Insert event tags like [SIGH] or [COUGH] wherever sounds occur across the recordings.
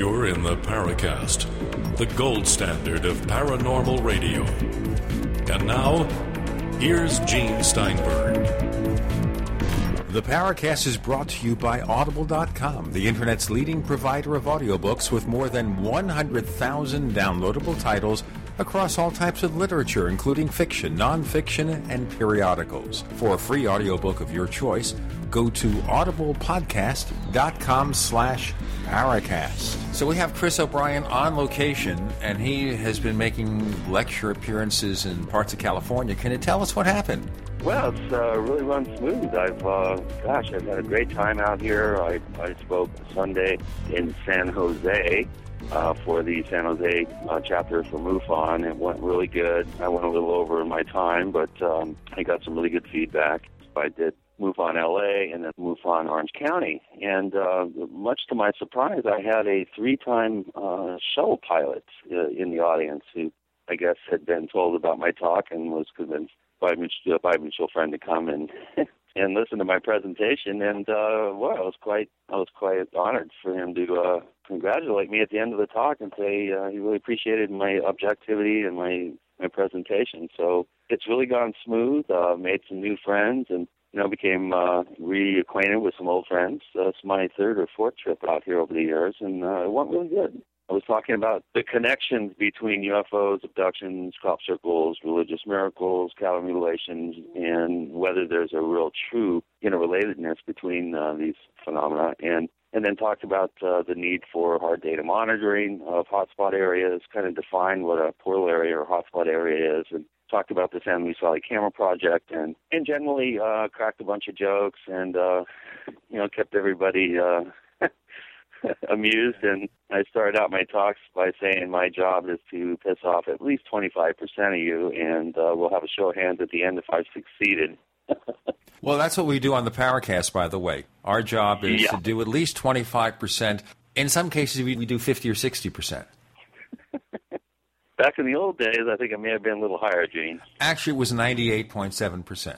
You're in the Paracast, the gold standard of paranormal radio. And now, here's Gene Steinberg. The Paracast is brought to you by Audible.com, the internet's leading provider of audiobooks with more than 100,000 downloadable titles across all types of literature, including fiction, nonfiction, and periodicals. For a free audiobook of your choice, go to audiblepodcast.com slash Paracast. So we have Chris O'Brien on location, and he has been making lecture appearances in parts of California. Can you tell us what happened? Well, it's uh, really run smooth. I've, uh, gosh, I've had a great time out here. I, I spoke Sunday in San Jose uh, for the San Jose uh, chapter for MUFON. It went really good. I went a little over my time, but um, I got some really good feedback. I did MUFON LA and then MUFON Orange County. And uh, much to my surprise, I had a three-time uh, shuttle pilot uh, in the audience who I guess had been told about my talk and was convinced by mutual, by mutual friend to come and [LAUGHS] and listen to my presentation. And uh, well, I was quite I was quite honored for him to uh, congratulate me at the end of the talk and say uh, he really appreciated my objectivity and my my presentation. So it's really gone smooth. Uh, made some new friends and you know became uh, reacquainted with some old friends. It's my third or fourth trip out here over the years, and uh, it went really good. I was talking about the connections between UFOs, abductions, crop circles, religious miracles, cattle mutilations, and whether there's a real true interrelatedness between uh, these phenomena. And and then talked about uh, the need for hard data monitoring of hotspot areas, kind of define what a portal area or hotspot area is, and talked about the San Luis Valley Camera Project, and and generally uh, cracked a bunch of jokes and uh, you know kept everybody. Uh, [LAUGHS] amused and I started out my talks by saying my job is to piss off at least 25% of you and uh, we'll have a show of hands at the end if I've succeeded. [LAUGHS] well, that's what we do on the Paracast, by the way. Our job is Yeah. to do at least 25%. In some cases, we, we do 50 or 60%. Back in the old days, I think it may have been a little higher, Gene. Actually, it was 98.7%.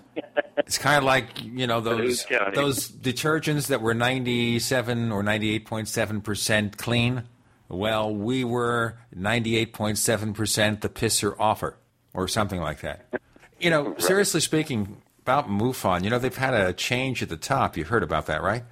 it's kind of like, you know, those, those detergents that were 97 or 98.7% clean. Well, we were 98.7% the pisser offer or something like that. You know, [LAUGHS] seriously speaking, about MUFON, you know, they've had a change at the top. You heard about that, right?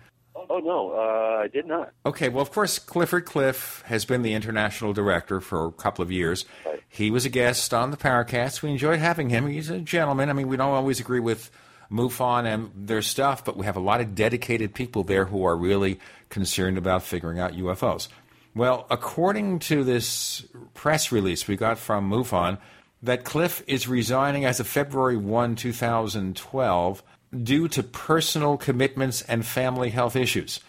Oh, no, uh, I did not. Okay, well, of course, Clifford Clift has been the international director for a couple of years. Right. He was a guest on the Paracast. We enjoyed having him. He's a gentleman. I mean, we don't always agree with MUFON and their stuff, but we have a lot of dedicated people there who are really concerned about figuring out UFOs. Well, according to this press release we got from MUFON, that Clift is resigning as of February 1, 2012, due to personal commitments and family health issues.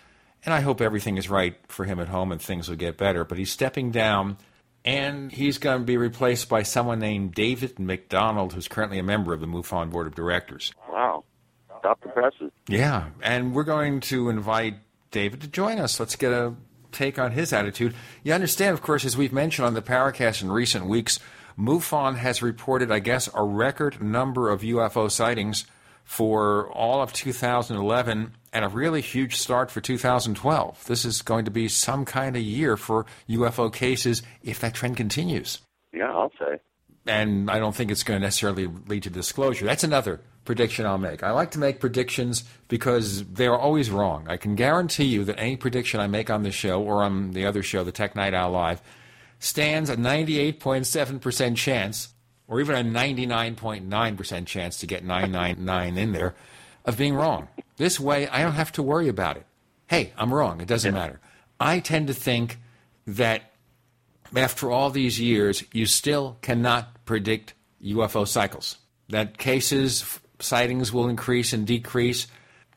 And I hope everything is right for him at home and things will get better. But he's stepping down, and he's going to be replaced by someone named David McDonald, who's currently a member of the MUFON board of directors. Wow. Stop the presses. Yeah, and we're going to invite David to join us. Let's get a take on his attitude. You understand, of course, as we've mentioned on the Paracast in recent weeks, MUFON has reported, I guess, a record number of UFO sightings for all of 2011 and a really huge start for 2012. This is going to be some kind of year for UFO cases if that trend continues Yeah, I'll say. and I don't think it's going to necessarily lead to disclosure. That's another prediction I'll make. I like to make predictions because they're always wrong. I can guarantee you that any prediction I make on this show or on the other show, the Tech Night Owl Live, stands a 98.7% chance, or even a 99.9% chance to get 999 in there, of being wrong. This way, I don't have to worry about it. Hey, I'm wrong. It doesn't matter. I tend to think that after all these years, you still cannot predict UFO cycles. That cases, sightings will increase and decrease.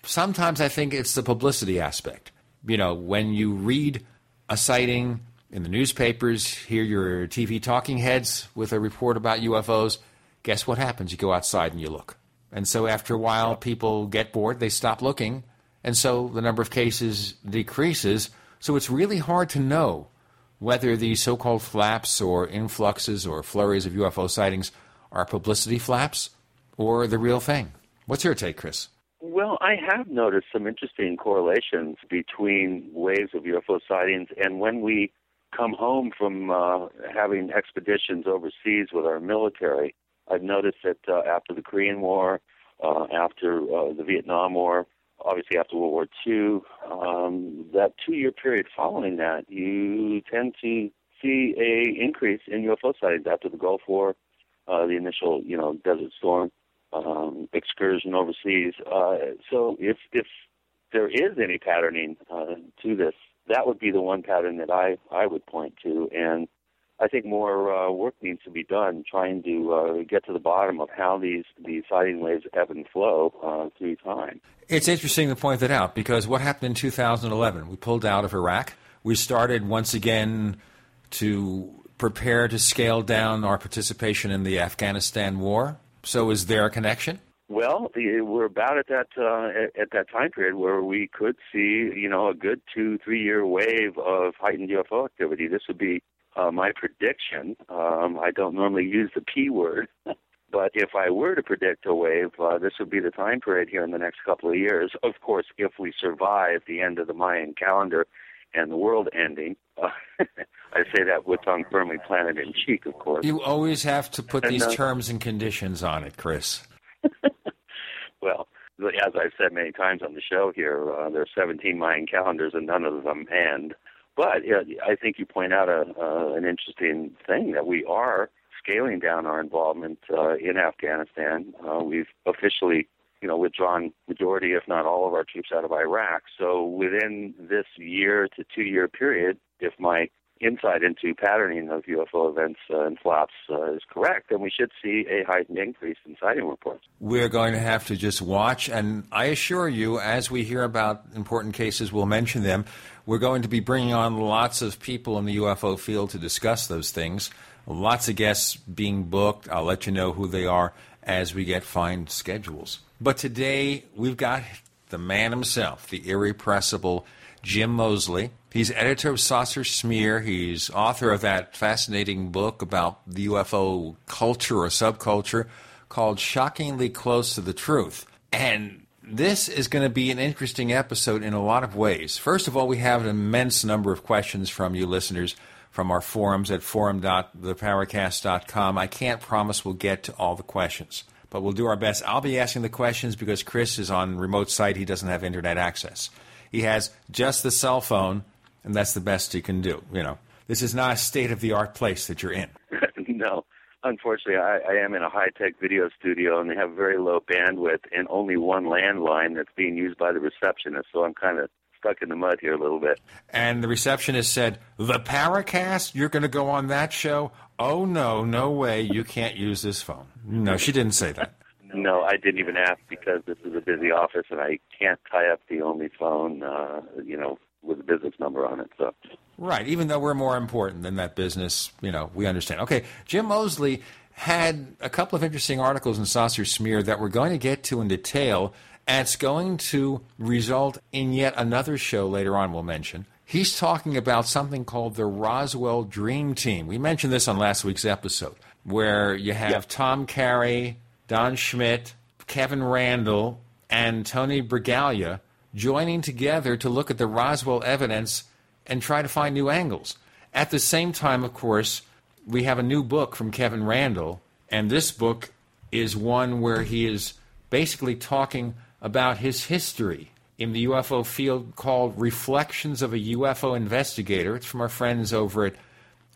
Sometimes I think it's the publicity aspect. You know, when you read a sighting in the newspapers, hear your TV talking heads with a report about UFOs, guess what happens? You go outside and you look. And so after a while, people get bored, they stop looking, and so the number of cases decreases. So it's really hard to know whether these so called flaps or influxes or flurries of UFO sightings are publicity flaps or the real thing. What's your take, Chris? Well, I have noticed some interesting correlations between waves of UFO sightings and when we come home from uh, having expeditions overseas with our military. I've noticed that uh, after the Korean War, uh, after uh, the Vietnam War, obviously after World War II, um, that two-year period following that, you tend to see a increase in UFO sightings after the Gulf War, uh, the initial, you know, Desert Storm um, excursion overseas. Uh, so if if there is any patterning uh, to this, that would be the one pattern that I I would point to, and I think more uh, work needs to be done trying to uh, get to the bottom of how these these sighting waves ebb and flow uh, through time. It's interesting to point that out because what happened in 2011? We pulled out of Iraq. We started once again to prepare to scale down our participation in the Afghanistan war. So, is there a connection? Well, we're about at that uh, at that time period where we could see, you know, a good two, three year wave of heightened UFO activity. This would be uh, my prediction. Um, I don't normally use the P word, [LAUGHS] but if I were to predict a wave, uh, this would be the time period here in the next couple of years. Of course, if we survive the end of the Mayan calendar and the world ending. Uh, [LAUGHS] I say that with tongue firmly planted in cheek, of course. You always have to put these uh, terms and conditions on it, Chris. Well, as I've said many times on the show here, uh, there are 17 Mayan calendars and none of them end. But I think you point out a, uh, an interesting thing that we are scaling down our involvement uh, in Afghanistan. Uh, we've officially you know, withdrawn majority, if not all, of our troops out of Iraq. So within this year to two year period, if my insight into patterning of UFO events uh, and flops uh, is correct, then we should see a heightened increase in sighting reports. We're going to have to just watch, and I assure you, as we hear about important cases, we'll mention them. We're going to be bringing on lots of people in the UFO field to discuss those things. Lots of guests being booked. I'll let you know who they are as we get fine schedules. But today we've got the man himself, the irrepressible Jim Moseley. He's editor of Saucer Smear. He's author of that fascinating book about the UFO culture or subculture called Shockingly Close to the Truth. And this is going to be an interesting episode in a lot of ways. First of all, we have an immense number of questions from you listeners from our forums at forum.theparacast.com. I can't promise we'll get to all the questions but we'll do our best. I'll be asking the questions because Chris is on remote site. He doesn't have internet access. He has just the cell phone, and that's the best you can do. You know, this is not a state of the art place that you're in. [LAUGHS] [LAUGHS] no. Unfortunately, I, I am in a high tech video studio, and they have very low bandwidth and only one landline that's being used by the receptionist. So I'm kind of stuck in the mud here a little bit. And the receptionist said, "The Paracast, you're going to go on that show? Oh no, no way! You can't use this phone." No, she didn't say that. [LAUGHS] No, I didn't even ask because this is a busy office and I can't tie up the only phone, uh, you know, with a business number on it. So. Right, even though we're more important than that business, you know, we understand. Okay, Jim Moseley had a couple of interesting articles in Saucer Smear that we're going to get to in detail and it's going to result in yet another show later on, we'll mention. He's talking about something called the Roswell Dream Team. We mentioned this on last week's episode, where you have yep. Tom Carey, Don Schmitt, Kevin Randle, and Tony Bragalia joining together to look at the Roswell evidence and try to find new angles. At the same time, of course, we have a new book from Kevin Randle, and this book is one where he is basically talking about his history in the UFO field called Reflections of a UFO Investigator. It's from our friends over at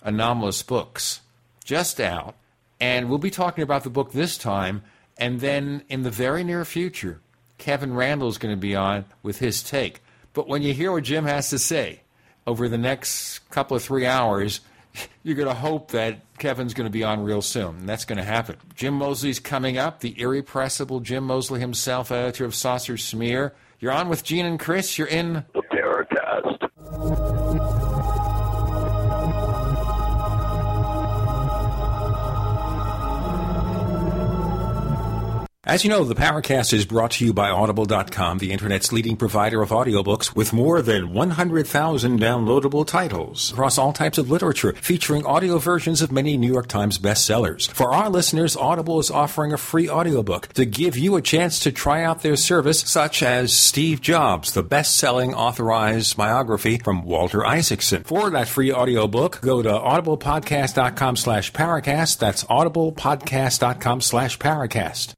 Anomalist Books, just out. And we'll be talking about the book this time. And then in the very near future, Kevin Randle is going to be on with his take. But when you hear what Jim has to say over the next couple of three hours, [LAUGHS] you're going to hope that Kevin's going to be on real soon. And that's going to happen. Jim Moseley's coming up, the irrepressible Jim Moseley himself, editor of Saucer Smear. You're on with Gene and Chris. You're in As you know, the Paracast is brought to you by Audible.com, the internet's leading provider of audiobooks with more than 100,000 downloadable titles across all types of literature, featuring audio versions of many New York Times bestsellers. For our listeners, Audible is offering a free audiobook to give you a chance to try out their service, such as Steve Jobs, the best-selling authorized biography from Walter Isaacson. For that free audiobook, go to audiblepodcast.com slash paracast. That's audiblepodcast.com slash paracast.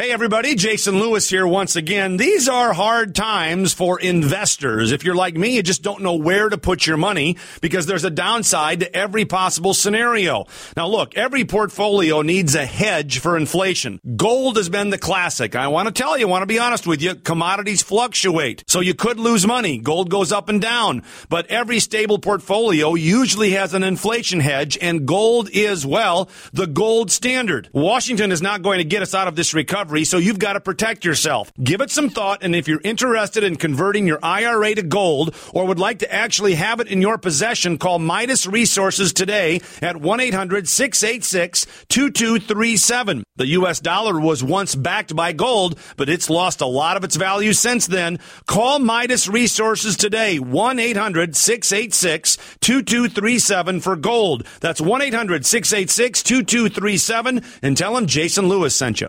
Hey everybody, Jason Lewis here once again. These are hard times for investors. If you're like me, you just don't know where to put your money because there's a downside to every possible scenario. Now look, every portfolio needs a hedge for inflation. Gold has been the classic. I want to tell you, I want to be honest with you, commodities fluctuate. So you could lose money. Gold goes up and down. But every stable portfolio usually has an inflation hedge and gold is, well, the gold standard. Washington is not going to get us out of this recovery so you've got to protect yourself. Give it some thought, and if you're interested in converting your IRA to gold or would like to actually have it in your possession, call Midas Resources today at 1 800 686 2237. The U.S. dollar was once backed by gold, but it's lost a lot of its value since then. Call Midas Resources today, 1 800 686 2237 for gold. That's 1 800 686 2237 and tell them Jason Lewis sent you.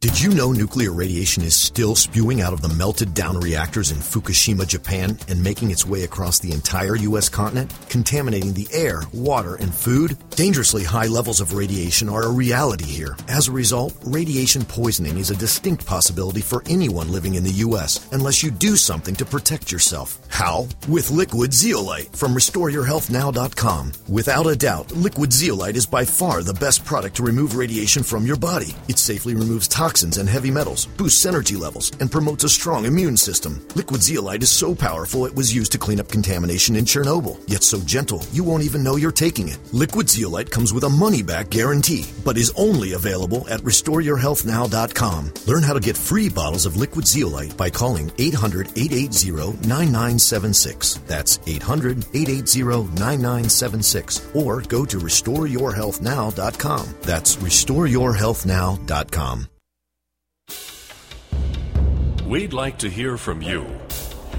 Did you know nuclear radiation is still spewing out of the melted down reactors in Fukushima, Japan, and making its way across the entire U.S. continent, contaminating the air, water, and food? Dangerously high levels of radiation are a reality here. As a result, radiation poisoning is a distinct possibility for anyone living in the U.S. unless you do something to protect yourself. How? With liquid zeolite from RestoreYourHealthNow.com. Without a doubt, liquid zeolite is by far the best product to remove radiation from your body. It safely removes toxins and heavy metals, boosts energy levels, and promotes a strong immune system. Liquid zeolite is so powerful it was used to clean up contamination in Chernobyl, yet so gentle you won't even know you're taking it. Liquid zeolite comes with a money back guarantee, but is only available at RestoreYourHealthNow.com. Learn how to get free bottles of liquid zeolite by calling 800 880 9976. That's 800 880 9976. Or go to RestoreYourHealthNow.com. That's RestoreYourHealthNow.com. We'd like to hear from you.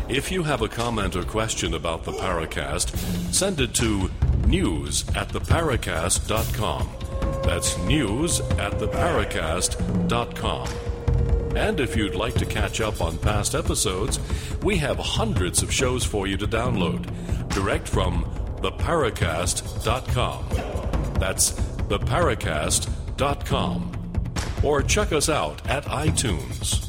If you have a comment or question about the Paracast, send it to news at theparacast.com. That's news at theparacast.com. And if you'd like to catch up on past episodes, we have hundreds of shows for you to download direct from theparacast.com. That's theparacast.com. Or check us out at iTunes.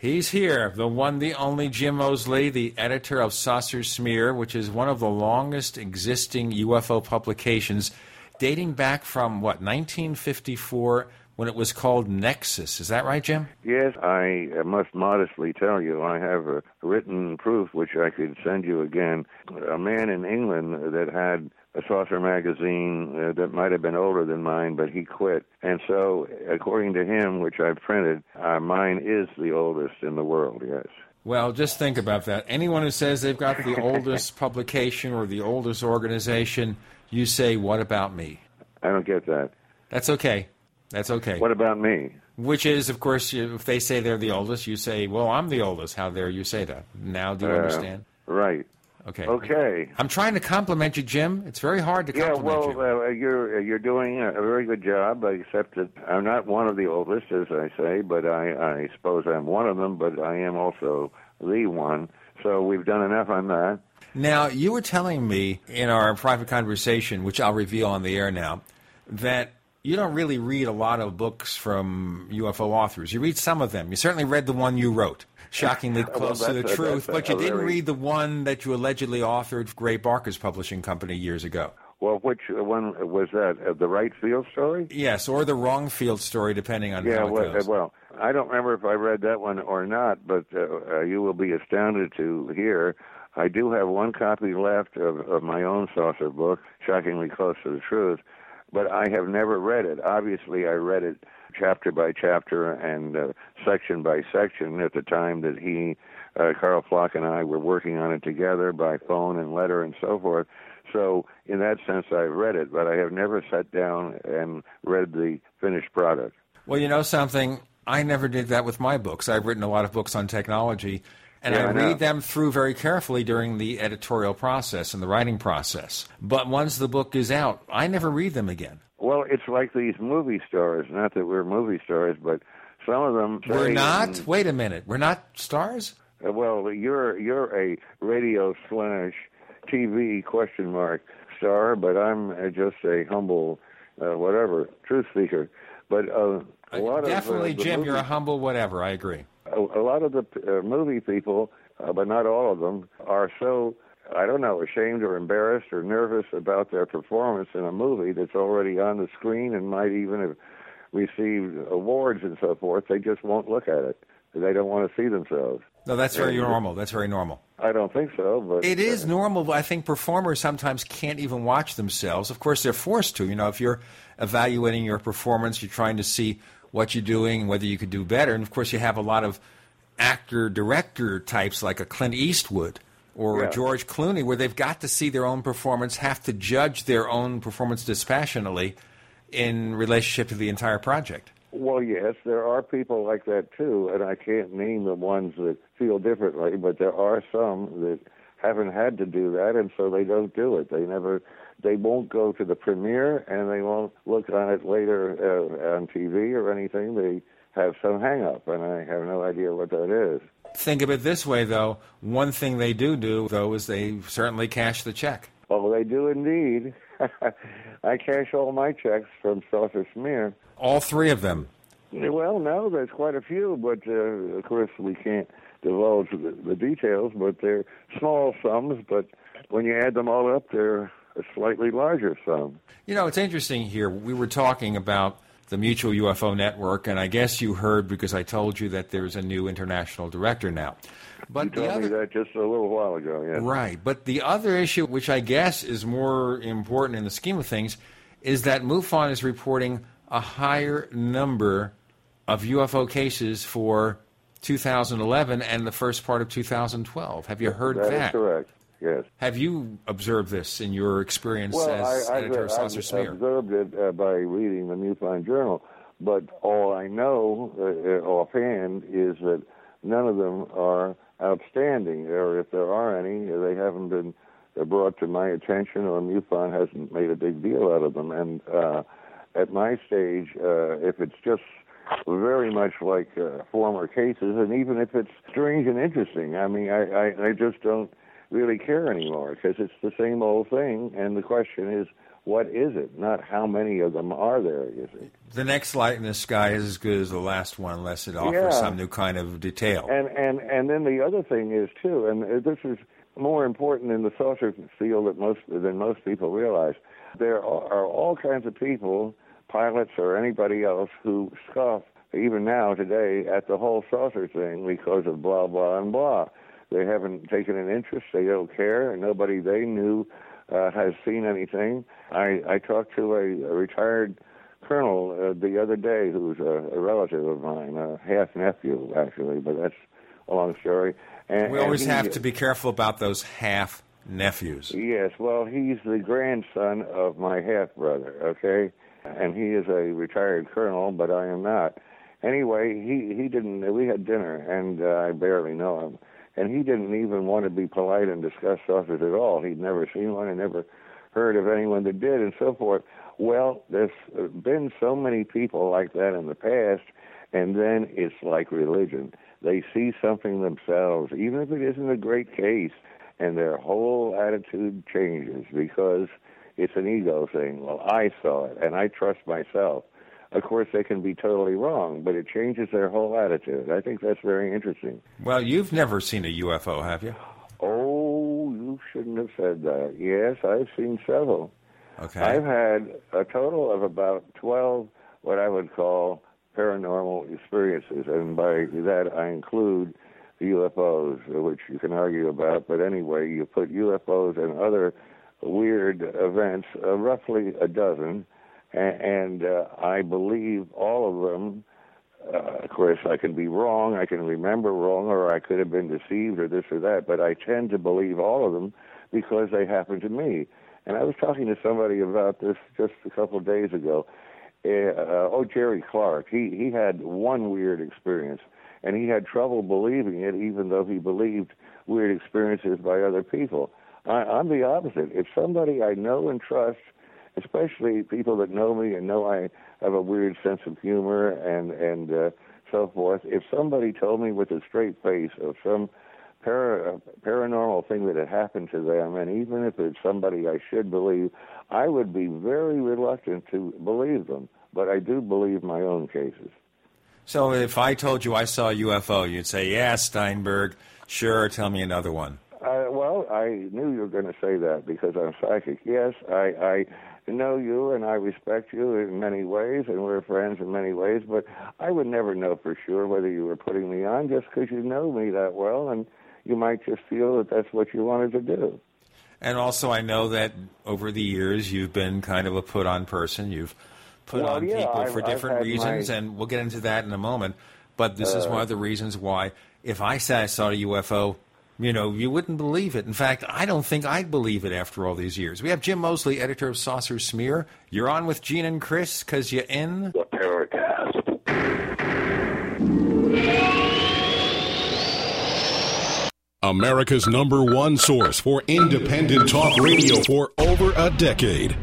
He's here, the one, the only Jim Moseley, the editor of Saucer Smear, which is one of the longest existing UFO publications, dating back from what 1954 when it was called Nexus. Is that right, Jim? Yes, I must modestly tell you, I have a written proof which I could send you again. A man in England that had a saucer magazine uh, that might have been older than mine, but he quit. And so, according to him, which I printed, uh, mine is the oldest in the world, yes. Well, just think about that. Anyone who says they've got the [LAUGHS] oldest publication or the oldest organization, you say, What about me? I don't get that. That's okay. That's okay. What about me? Which is, of course, you, if they say they're the oldest, you say, Well, I'm the oldest. How dare you say that? Now, do you Uh, understand? Right. Okay. Okay. I'm trying to compliment you, Jim. It's very hard to Yeah, compliment well, you. uh, you're you're doing a very good job. Except that I'm not one of the oldest, as I say, but I I suppose I'm one of them. But I am also the one. So we've done enough on that. Now, you were telling me in our private conversation, which I'll reveal on the air now, that you don't really read a lot of books from UFO authors. You read some of them. You certainly read the one you wrote, shockingly [LAUGHS] Well, close to the a- truth, but you didn't very- read the one that you allegedly authored for Gray Barker's publishing company years ago. Well, which one was that? Uh, the Wright Field story? Yes, or the wrong field story, depending on Yeah, how it well, goes. well, I don't remember if I read that one or not, but uh, uh, you will be astounded to hear I do have one copy left of, of my own saucer book, shockingly close to the truth, but I have never read it. Obviously, I read it chapter by chapter and uh, section by section at the time that he, uh, Karl Pflock, and I were working on it together by phone and letter and so forth. So, in that sense, I've read it, but I have never sat down and read the finished product. Well, you know something? I never did that with my books. I've written a lot of books on technology, and Yeah, I I read them through very carefully during the editorial process and the writing process. But once the book is out, I never read them again. Well, it's like these movie stars. Not that we're movie stars, but some of them. We're not? Wait a minute. We're not stars? Uh, Well, you're you're a radio slash TV question mark star, but I'm uh, just a humble uh, whatever truth seeker. But uh, a lot Definitely, of uh, the Jim, you're a humble whatever. I agree. A, a lot of the uh, movie people, uh, but not all of them, are so I don't know ashamed or embarrassed or nervous about their performance in a movie that's already on the screen and might even have received awards and so forth. They just won't look at it. They don't want to see themselves. No, that's very normal. That's very normal. I don't think so, but It is normal, I think performers sometimes can't even watch themselves. Of course, they're forced to. You know, if you're evaluating your performance, you're trying to see what you're doing and whether you could do better. And of course, you have a lot of actor director types like a Clint Eastwood or a George Clooney, where they've got to see their own performance, have to judge their own performance dispassionately in relationship to the entire project. Well, yes, there are people like that too, and I can't name the ones that feel differently, but there are some that haven't had to do that, and so they don't do it. They never, they won't go to the premiere, and they won't look on it later uh, on TV or anything. They have some hang up, and I have no idea what that is. Think of it this way, though. One thing they do do, though, is they certainly cash the check. Oh, they do indeed. [LAUGHS] I cash all my checks from Saucer Smear. All three of them. Well, no, there's quite a few, but uh, of course we can't divulge the, the details. But they're small sums. But when you add them all up, they're a slightly larger sum. You know, it's interesting here. We were talking about the Mutual UFO Network, and I guess you heard because I told you that there's a new international director now. But You told other, me that just a little while ago. Yes. Right. But the other issue, which I guess is more important in the scheme of things, is that MUFON is reporting a higher number of UFO cases for 2011 and the first part of 2012. Have you heard that? That is correct. Yes. Have you observed this in your experience Well, as I, editor I've, of Saucer I've Smear? observed it uh, by reading the MUFON Journal, but all I know uh, uh, offhand is that none of them are outstanding, or if there are any, they haven't been uh, brought to my attention, or MUFON hasn't made a big deal out of them. And uh, at my stage, uh, if it's just very much like uh, former cases, and even if it's strange and interesting, I mean, I, I, I just don't really care anymore because it's the same old thing. And the question is, what is it? Not how many of them are there, you see. The next light in the sky is as good as the last one, unless it offers Yeah. some new kind of detail. And and and then the other thing is too, and uh, this is more important in the saucer field that most than most people realize. There are, are all kinds of people, pilots or anybody else, who scoff even now today at the whole saucer thing because of blah blah and blah. They haven't taken an interest. They don't care. And nobody they knew uh, has seen anything. I, I talked to a, a retired colonel uh, the other day who's a, a relative of mine, a half nephew actually, but that's a long story. And, we always have to be careful about those half nephews. Yes, well, he's the grandson of my half brother, okay? And he is a retired colonel, but I am not. Anyway, he he didn't. We had dinner, and uh, I barely know him, and he didn't even want to be polite and discuss saucers at all. He'd never seen one, and never heard of anyone that did, and so forth. Well, there's been so many people like that in the past, and then it's like religion. They see something themselves, even if it isn't a great case, and their whole attitude changes because it's an ego thing. Well, I saw it, and I trust myself. Of course, they can be totally wrong, but it changes their whole attitude. I think that's very interesting. Well, you've never seen a UFO, have you? Oh, you shouldn't have said that. Yes, I've seen several. Okay. I've had a total of about 12 what I would call paranormal experiences, and by that I include the UFOs, which you can argue about, but anyway, you put UFOs and other weird events, uh, roughly a dozen, and, uh, I believe all of them. Uh, of course, I can be wrong, I can remember wrong, or I could have been deceived, or this or that, but I tend to believe all of them because they happen to me. And I was talking to somebody about this just a couple of days ago. Uh, oh, Jerry Clark. He he had one weird experience, and he had trouble believing it, even though he believed weird experiences by other people. I, I'm the opposite. If somebody I know and trust, especially people that know me and know I have a weird sense of humor and and uh, so forth, if somebody told me with a straight face of some para, paranormal thing that had happened to them, and even if it's somebody I should believe, I would be very reluctant to believe them. But I do believe my own cases. So if I told you I saw a UFO, you'd say, "Yeah, Steinberg, sure. Tell me another one." Uh, well, I knew you were going to say that because I'm psychic. Yes, I, Know you and I respect you in many ways, and we're friends in many ways. But I would never know for sure whether you were putting me on just because you know me that well, and you might just feel that that's what you wanted to do. And also, I know that over the years you've been kind of a put on person. You've put well, on yeah, people I've, for different reasons, my, and we'll get into that in a moment. But this uh, is one of the reasons why, if I said I saw a UFO, you know, you wouldn't believe it. In fact, I don't think I'd believe it after all these years. We have Jim Moseley, editor of Saucer Smear. You're on with Gene and Chris because you're in the Paracast. America's number one source for independent talk radio for over a decade.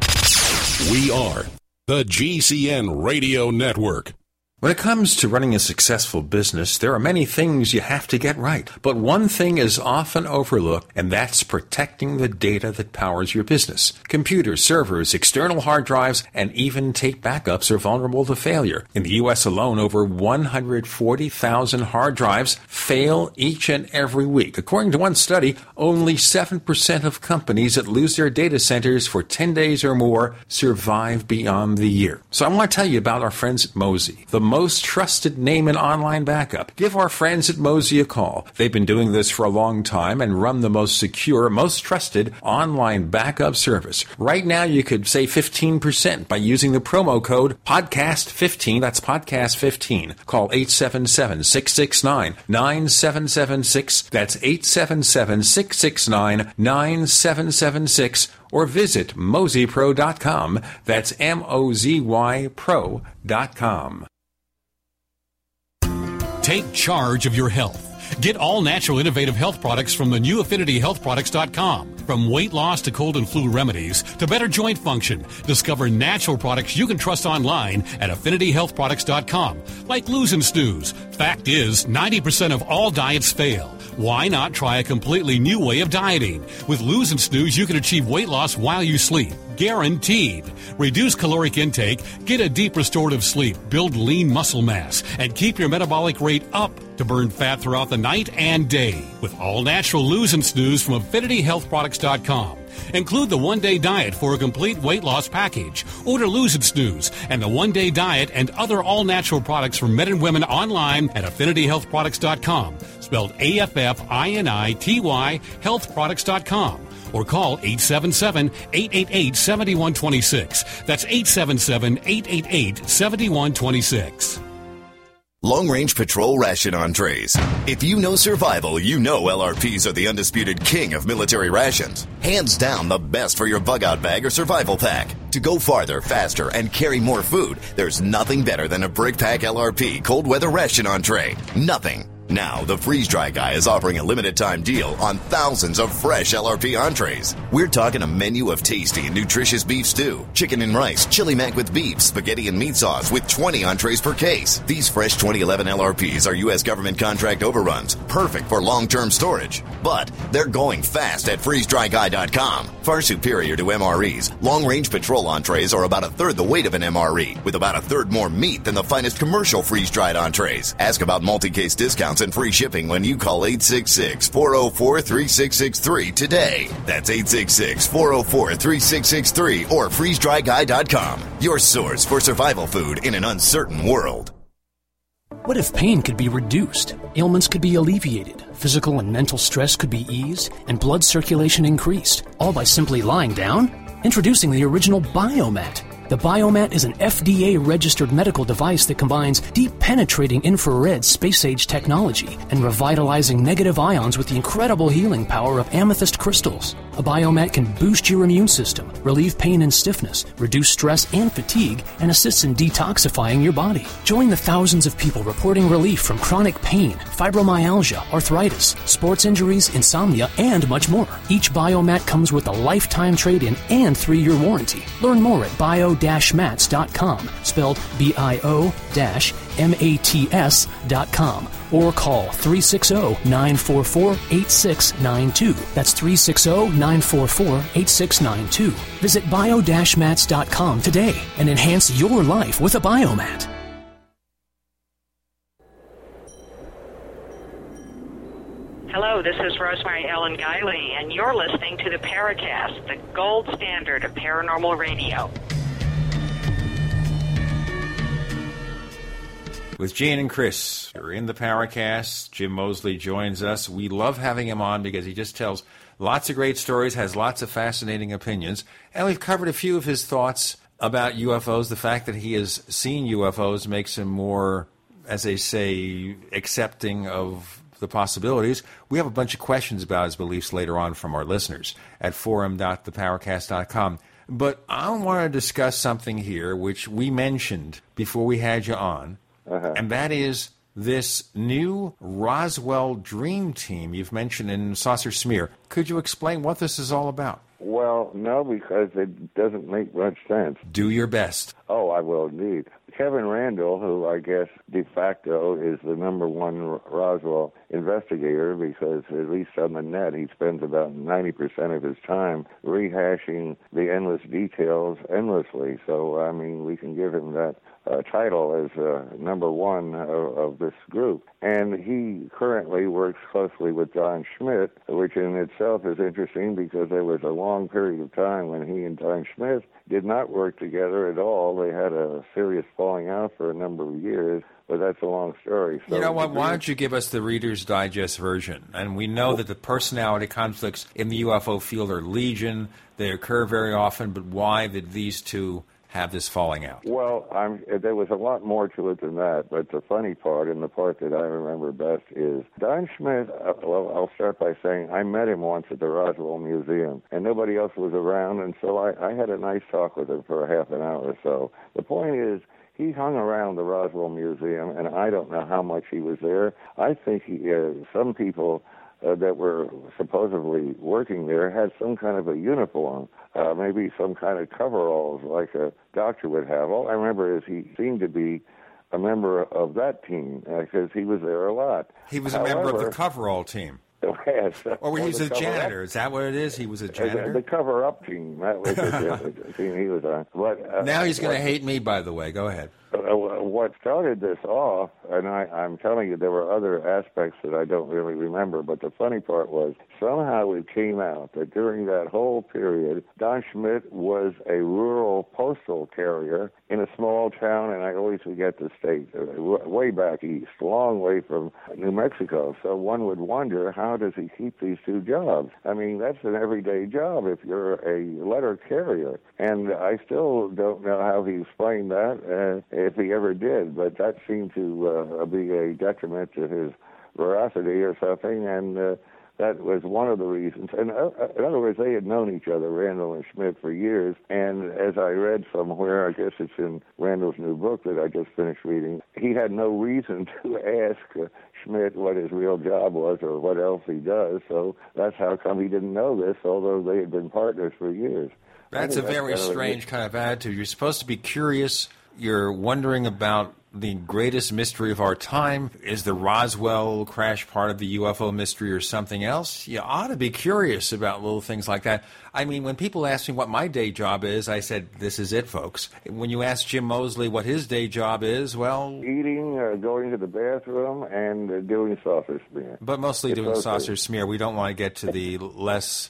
We are the GCN Radio Network. When it comes to running a successful business, there are many things you have to get right. But one thing is often overlooked, and that's protecting the data that powers your business. Computers, servers, external hard drives, and even tape backups are vulnerable to failure. In the U.S. alone, over 140,000 hard drives fail each and every week. According to one study, only 7% of companies that lose their data centers for 10 days or more survive beyond the year. So I want to tell you about our friends at Mozy. The most trusted name in online backup. Give our friends at Mozy a call. They've been doing this for a long time and run the most secure, most trusted online backup service. Right now, you could save 15% by using the promo code PODCAST15. That's PODCAST15. Call 877 669 9776. That's 877 669 9776 or visit mozypro.com. That's M O Z Y pro.com. Take charge of your health. Get all natural innovative health products from the new AffinityHealthProducts.com. From weight loss to cold and flu remedies to better joint function, discover natural products you can trust online at AffinityHealthProducts.com, like Lose and Snooze. Fact is, 90% of all diets fail. Why not try a completely new way of dieting? With Lose and Snooze, you can achieve weight loss while you sleep guaranteed. Reduce caloric intake, get a deep restorative sleep, build lean muscle mass, and keep your metabolic rate up to burn fat throughout the night and day. With all natural lose and snooze from AffinityHealthProducts.com. Include the one day diet for a complete weight loss package. Order Lose and Snooze and the one day diet and other all natural products for men and women online at AffinityHealthProducts.com. Spelled A F F I N I T Y, healthproducts.com or call 877 888 7126. That's 877 888 7126. Long Range Patrol Ration Entrees. If you know survival, you know LRPs are the undisputed king of military rations. Hands down the best for your bug out bag or survival pack. To go farther, faster, and carry more food, there's nothing better than a Brick Pack LRP cold weather ration entree. Nothing. Now, the Freeze Dry Guy is offering a limited time deal on thousands of fresh LRP entrees. We're talking a menu of tasty and nutritious beef stew, chicken and rice, chili mac with beef, spaghetti and meat sauce with 20 entrees per case. These fresh 2011 LRPs are U.S. government contract overruns, perfect for long term storage. But they're going fast at freezedryguy.com. Far superior to MREs, long range patrol entrees are about a third the weight of an MRE, with about a third more meat than the finest commercial freeze dried entrees. Ask about multi case discounts and free shipping when you call 866 404 3663 today. That's 866 404 3663 or freezedryguy.com. Your source for survival food in an uncertain world. What if pain could be reduced, ailments could be alleviated, physical and mental stress could be eased, and blood circulation increased, all by simply lying down? Introducing the original Biomat. The Biomat is an FDA registered medical device that combines deep penetrating infrared space age technology and revitalizing negative ions with the incredible healing power of amethyst crystals. A Biomat can boost your immune system, relieve pain and stiffness, reduce stress and fatigue, and assists in detoxifying your body. Join the thousands of people reporting relief from chronic pain, fibromyalgia, arthritis, sports injuries, insomnia, and much more. Each Biomat comes with a lifetime trade in and three year warranty. Learn more at bio mats.com, spelled B I O M A T S.com, or call 360 944 8692. That's 360 944 8692. Visit bio mats.com today and enhance your life with a Biomat. Hello, this is Rosemary Ellen Guiley, and you're listening to the Paracast, the gold standard of paranormal radio. With Gene and Chris. You're in the Paracast. Jim Moseley joins us. We love having him on because he just tells lots of great stories, has lots of fascinating opinions, and we've covered a few of his thoughts about UFOs. The fact that he has seen UFOs makes him more, as they say, accepting of the possibilities. We have a bunch of questions about his beliefs later on from our listeners at forum.theparacast.com. But I want to discuss something here which we mentioned before we had you on, uh-huh. and that is this new Roswell Dream Team you've mentioned in Saucer Smear. Could you explain what this is all about? Well, no, because it doesn't make much sense. Do your best. Oh, I will indeed. Kevin Randle, who I guess de facto is the number one Roswell investigator, because at least on the net he spends about 90% of his time rehashing the endless details endlessly. So, I mean, we can give him that uh, title as uh, number one of, of, this group. And he currently works closely with Don Schmitt, which in itself is interesting because there was a long period of time when he and Don Schmitt did not work together at all. They had a serious falling out for a number of years, but that's a long story. So you know what? Why don't you give us the Reader's Digest version? And we know that the personality conflicts in the UFO field are legion. They occur very often, but why did these two have this falling out? Well, I'm, there was a lot more to it than that, but the funny part and the part that I remember best is Don Schmitt. Uh, well, I'll start by saying I met him once at the Roswell Museum, and nobody else was around, and so I, I had a nice talk with him for a half an hour or so. The point is, he hung around the Roswell Museum, and I don't know how much he was there. I think he, uh, some people uh, that were supposedly working there had some kind of a uniform uh, maybe some kind of coveralls like a doctor would have. All I remember is he seemed to be a member of that team because uh, he was there a lot. He was However, a member of the coverall team. [LAUGHS] Yes. Or he was a janitor. Up. Is that what it is? He was a janitor. The, the cover up team. That was the [LAUGHS] team he was on. But uh, now he's going to hate me. By the way, go ahead. Uh, what started this off, and I, I'm telling you, there were other aspects that I don't really remember, but the funny part was somehow it came out that during that whole period, Don Schmitt was a rural postal carrier in a small town, and I always forget the state, uh, way back east, long way from New Mexico. So one would wonder, how does he keep these two jobs? I mean, that's an everyday job if you're a letter carrier. And I still don't know how he explained that, uh, if he ever did, but that seemed to uh, be a detriment to his veracity or something. And uh, that was one of the reasons. And uh, uh, in other words, they had known each other, Randle and Schmitt, for years. And as I read somewhere, I guess it's in Randle's new book that I just finished reading, he had no reason [LAUGHS] to ask uh, Schmitt what his real job was or what else he does. So that's how come he didn't know this, although they had been partners for years. That's a very strange kind of attitude. You're supposed to be curious. You're wondering about the greatest mystery of our time? Is the Roswell crash part of the UFO mystery or something else? You ought to be curious about little things like that. I mean, when people ask me what my day job is, I said, this is it, folks. When you ask Jim Moseley what his day job is, well. Eating, uh, going to the bathroom, and uh, doing saucer smear. But mostly it's doing okay. saucer smear. We don't want to get to the less.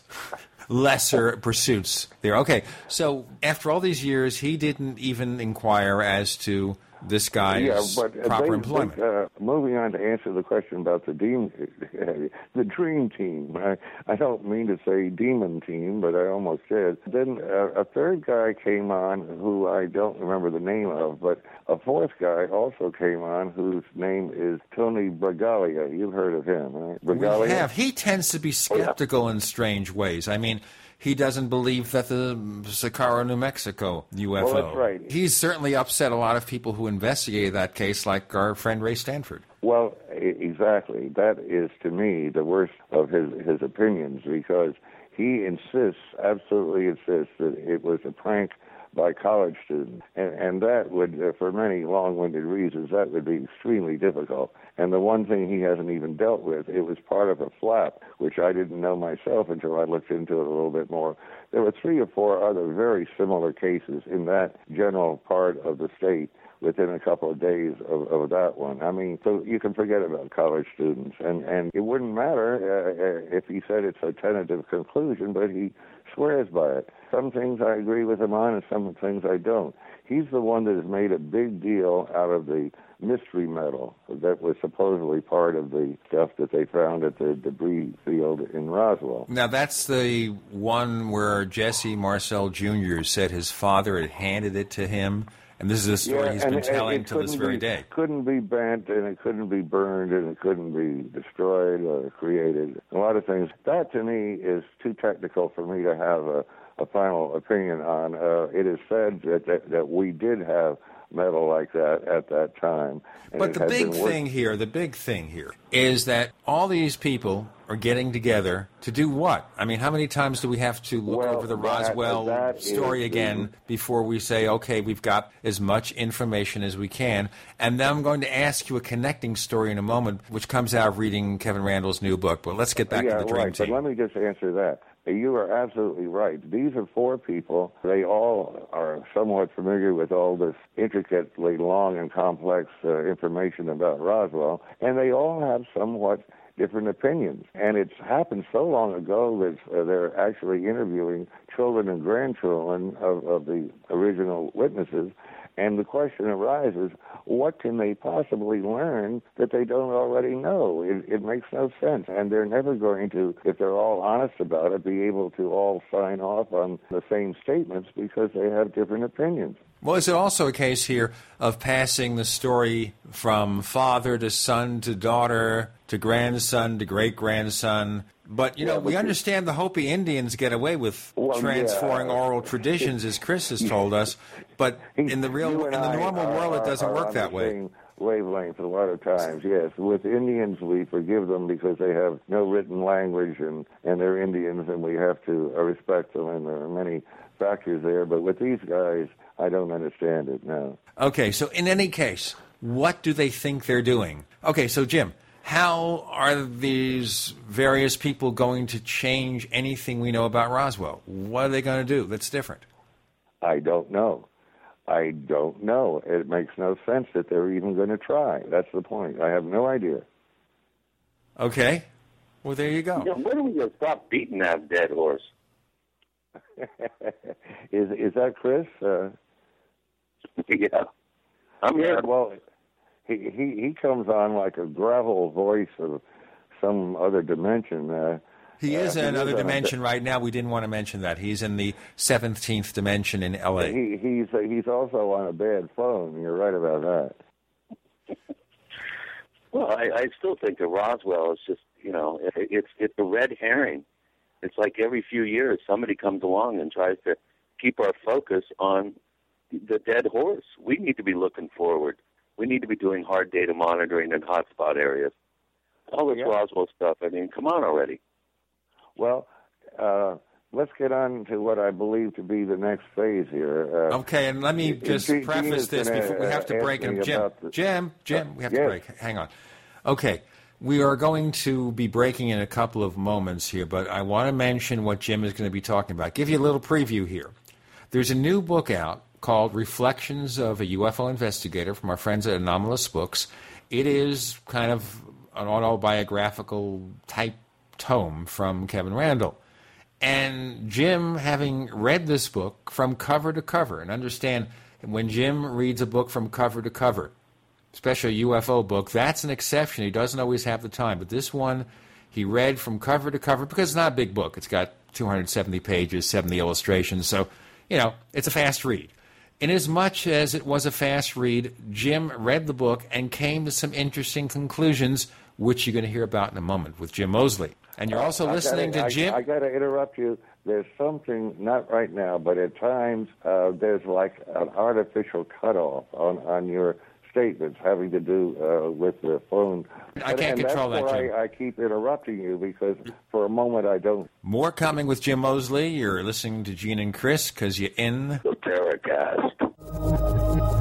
Lesser pursuits there. Okay, so after all these years, he didn't even inquire as to this guy's yeah, but proper they, employment. They, uh, moving on to answer the question about the dream, [LAUGHS] the dream team. I, I don't mean to say demon team, but I almost did. Then uh, a third guy came on who I don't remember the name of, but a fourth guy also came on whose name is Tony Bragalia. You've heard of him, right? Bragalia? We have. He tends to be skeptical oh, yeah. in strange ways. I mean he doesn't believe that the Socorro, New Mexico UFO. Well, that's right. He's certainly upset a lot of people who investigated that case, like our friend Ray Stanford. Well, exactly. That is, to me, the worst of his, his opinions because he insists, absolutely insists, that it was a prank by college students. And, and that would, uh, for many long winded reasons, that would be extremely difficult. And the one thing he hasn't even dealt with, it was part of a flap, which I didn't know myself until I looked into it a little bit more. There were three or four other very similar cases in that general part of the state within a couple of days of, of that one. I mean, so you can forget about college students, and and it wouldn't matter uh, uh if he said it's a tentative conclusion, but he swears by it. Some things I agree with him on, and some things I don't. He's the one that has made a big deal out of the mystery metal that was supposedly part of the stuff that they found at the debris field in Roswell. Now, that's the one where Jesse Marcel Jr. said his father had handed it to him. And this is a story yeah, he's been telling to this very be, day. couldn't be bent, and it couldn't be burned, and it couldn't be destroyed or created. A lot of things. That to me is too technical for me to have a, a final opinion on. Uh, it is said that, that, that we did have metal like that at that time. but the big thing here, the big thing here, is that all these people are getting together to do what? I mean, how many times do we have to look well, over the that, Roswell that story again the... before we say, okay, we've got as much information as we can? And then I'm going to ask you a connecting story in a moment, which comes out of reading Kevin Randle's new book. But let's get back yeah, to the Dream right, Team. But let me just answer that. You are absolutely right. These are four people. They all are somewhat familiar with all this intricately long and complex uh, information about Roswell, and they all have somewhat different opinions. And it's happened so long ago that uh, they're actually interviewing children and grandchildren of, of the original witnesses. And the question arises what can they possibly learn that they don't already know? It, it makes no sense. And they're never going to, if they're all honest about it, be able to all sign off on the same statements because they have different opinions. Well, is it also a case here of passing the story from father to son to daughter to grandson to great grandson? But you know, we understand the Hopi Indians get away with well, transferring yeah. oral [LAUGHS] traditions, as Chris has told us. But in the real, in the normal are, world, it doesn't are work that way. Wavelength a lot of times, yes. With Indians, we forgive them because they have no written language and and they're Indians, and we have to uh, respect them. And there are many factors there. But with these guys, I don't understand it now. Okay, so in any case, what do they think they're doing? Okay, so Jim, how are these various people going to change anything we know about Roswell? What are they going to do that's different? I don't know. I don't know. It makes no sense that they're even going to try. That's the point. I have no idea. Okay. Well, there you go. You know, when are we going to stop beating that dead horse? [LAUGHS] is is that Chris? Uh, [LAUGHS] yeah, I'm here. Well, he he he comes on like a gravel voice of some other dimension. Uh, He is uh, in another on a- dimension right now. We didn't want to mention that. He's in the 17th dimension in LA. He he's he's also on a bad phone. You're right about that. Well, I, I still think that Roswell is just, you know, it, it's it's a red herring. It's like every few years somebody comes along and tries to keep our focus on the dead horse. We need to be looking forward. We need to be doing hard data monitoring in hotspot areas. All this Roswell stuff. I mean, come on already. Well, uh, let's get on to what I believe to be the next phase here. Uh, Okay, and let me just Gene- Gene preface is this gonna, before we have to ask break. me And Jim, the- Jim, Jim, we have to yes. break. Hang on. Okay, we are going to be breaking in a couple of moments here, but I want to mention what Jim is going to be talking about. Give you a little preview here. There's a new book out called Reflections of a UFO Investigator from our friends at Anomalist Books. It is kind of an autobiographical type tome from Kevin Randle. And Jim, having read this book from cover to cover, and understand when Jim reads a book from cover to cover, especially a UFO book, that's an exception. He doesn't always have the time. But this one, he read from cover to cover because it's not a big book. It's got 270 pages, 70 illustrations. So, you know, it's a fast read. Inasmuch as it was a fast read, Jim read the book and came to some interesting conclusions, which you're going to hear about in a moment with Jim Moseley. And you're also I listening gotta, to Jim. I, I got to interrupt you. There's something, not right now, but at times uh, there's like an artificial cutoff on, on your statements having to do uh, with the phone. I can't and control that's that, why Jim. I, I keep interrupting you because for a moment I don't. More coming with Jim Moseley. You're listening to Gene and Chris because you're in the Paracast.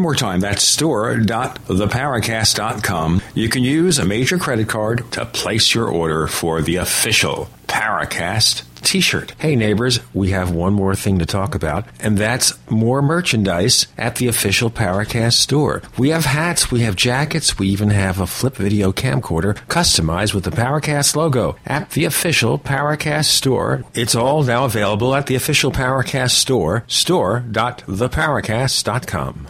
One more time, that's store.theparacast.com. You can use a major credit card to place your order for the official Paracast t-shirt. Hey neighbors, we have one more thing to talk about, and that's more merchandise at the official Paracast store. We have hats, we have jackets, we even have a flip video camcorder customized with the Paracast logo at the official Paracast store. It's all now available at the official Paracast store, store.theparacast.com.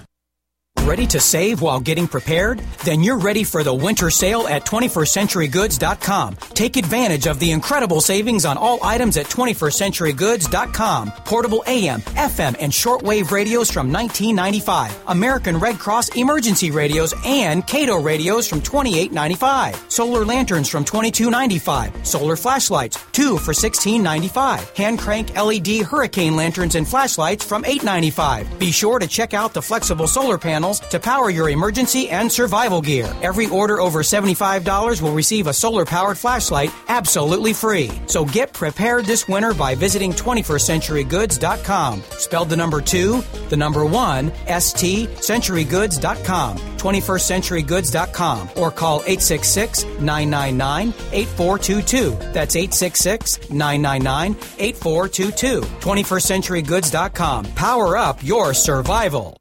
Ready to save while getting prepared? Then you're ready for the winter sale at 21stcenturygoods.com. Take advantage of the incredible savings on all items at 21stcenturygoods.com. Portable AM, FM, and shortwave radios from 1995. American Red Cross emergency radios and Kaito radios from 28.95. Solar lanterns from 22.95. Solar flashlights, two for 16.95. Hand crank LED hurricane lanterns and flashlights from 8.95. Be sure to check out the flexible solar panels to power your emergency and survival gear. Every order over $75 will receive a solar powered flashlight absolutely free. So get prepared this winter by visiting 21stcenturygoods.com. Spelled the number 2, the number 1, ST, centurygoods.com. 21stcenturygoods.com or call 866 999 8422. That's 866 999 8422. 21stcenturygoods.com. Power up your survival.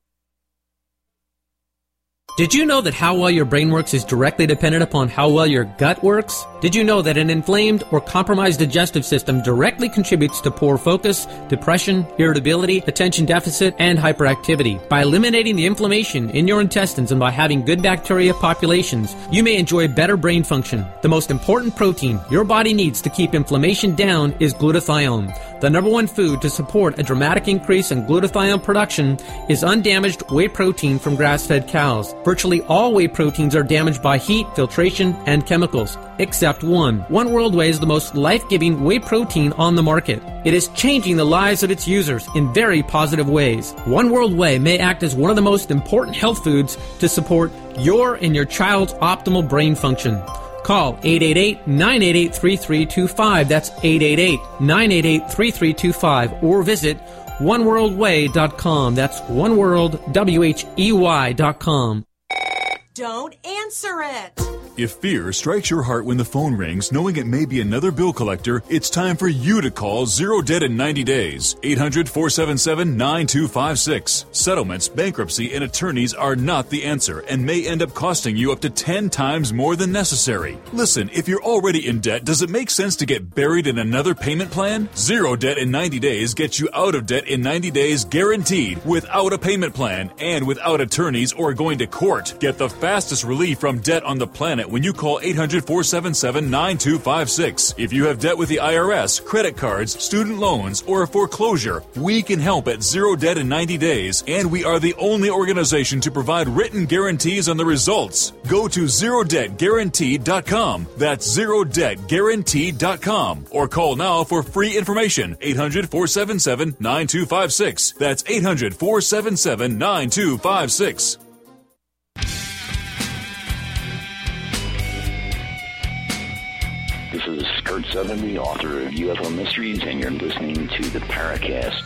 Did you know that how well your brain works is directly dependent upon how well your gut works? Did you know that an inflamed or compromised digestive system directly contributes to poor focus, depression, irritability, attention deficit, and hyperactivity? By eliminating the inflammation in your intestines and by having good bacteria populations, you may enjoy better brain function. The most important protein your body needs to keep inflammation down is glutathione. The number one food to support a dramatic increase in glutathione production is undamaged whey protein from grass fed cows. Virtually all whey proteins are damaged by heat, filtration, and chemicals, except one. One World Whey is the most life giving whey protein on the market. It is changing the lives of its users in very positive ways. One World Whey may act as one of the most important health foods to support your and your child's optimal brain function. Call 888-988-3325. That's 888-988-3325 or visit oneworldwhey.com. That's oneworld, W-H-E-Y dot com. Don't answer it. If fear strikes your heart when the phone rings, knowing it may be another bill collector, it's time for you to call Zero Debt in 90 Days. 800 477 9256. Settlements, bankruptcy, and attorneys are not the answer and may end up costing you up to 10 times more than necessary. Listen, if you're already in debt, does it make sense to get buried in another payment plan? Zero Debt in 90 Days gets you out of debt in 90 days guaranteed without a payment plan and without attorneys or going to court. Get the fastest relief from debt on the planet when you call 800 477 9256. If you have debt with the IRS, credit cards, student loans, or a foreclosure, we can help at Zero Debt in 90 Days, and we are the only organization to provide written guarantees on the results. Go to ZeroDebtGuaranteed.com. That's ZeroDebtGuaranteed.com. Or call now for free information 800 477 9256. That's 800 477 9256. Is Kurt author of UFO Mysteries, and you're listening to the Paracast.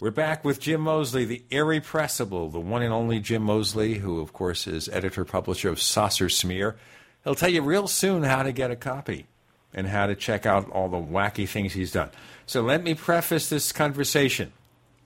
We're back with Jim Moseley, the irrepressible, the one and only Jim Moseley, who, of course, is editor publisher of Saucer Smear. He'll tell you real soon how to get a copy and how to check out all the wacky things he's done. So let me preface this conversation.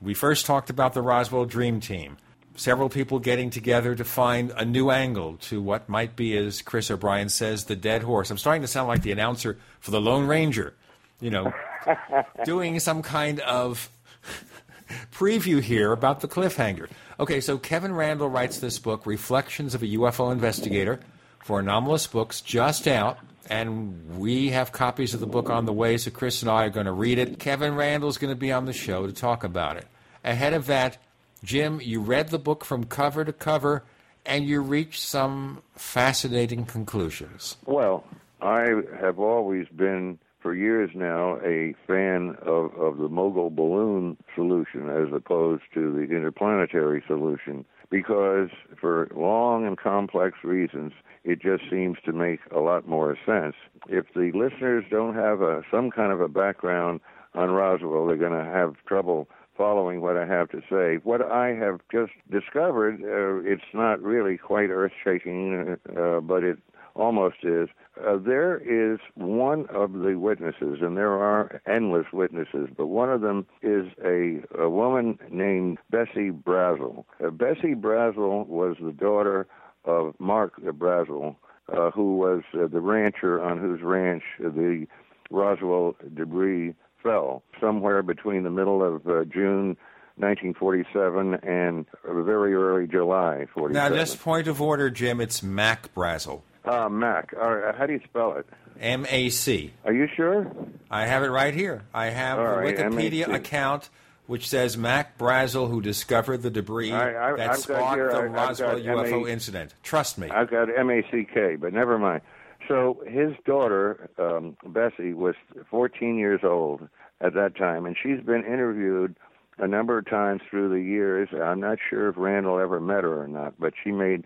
We first talked about the Roswell Dream Team. Several people getting together to find a new angle to what might be, as Chris O'Brien says, the dead horse. I'm starting to sound like the announcer for the Lone Ranger, you know, [LAUGHS] doing some kind of [LAUGHS] preview here about the cliffhanger. Okay, so Kevin Randle writes this book, Reflections of a UFO Investigator, for Anomalist Books, just out. And we have copies of the book on the way, so Chris and I are going to read it. Kevin Randle's going to be on the show to talk about it. Ahead of that, Jim, you read the book from cover to cover, and you reached some fascinating conclusions. Well, I have always been, for years now, a fan of, of the mogul balloon solution as opposed to the interplanetary solution because, for long and complex reasons, it just seems to make a lot more sense. If the listeners don't have a, some kind of a background on Roswell, they're going to have trouble following what I have to say. What I have just discovered, uh, it's not really quite earth shaking, uh, but it almost is. Uh, there is one of the witnesses, and there are endless witnesses, but one of them is a, a woman named Bessie Brazel. Uh, Bessie Brazel was the daughter of Mark Brazel, uh, who was uh, the rancher on whose ranch the Roswell debris fell somewhere between the middle of uh, June 1947 and very early July 47. Now, just point of order, Jim, it's Mac Brazel. Uh, Mac. All right, how do you spell it? M A C. Are you sure? I have it right here. I have All the right, Wikipedia M.A.C.. account which says Mac Brazel, who discovered the debris I- I- that I've sparked here- the Roswell got M.A. UFO incident. Trust me. I've got M A C K, but never mind. So his daughter, um, Bessie, was 14 years old at that time, and she's been interviewed a number of times through the years. I'm not sure if Randle ever met her or not, but she made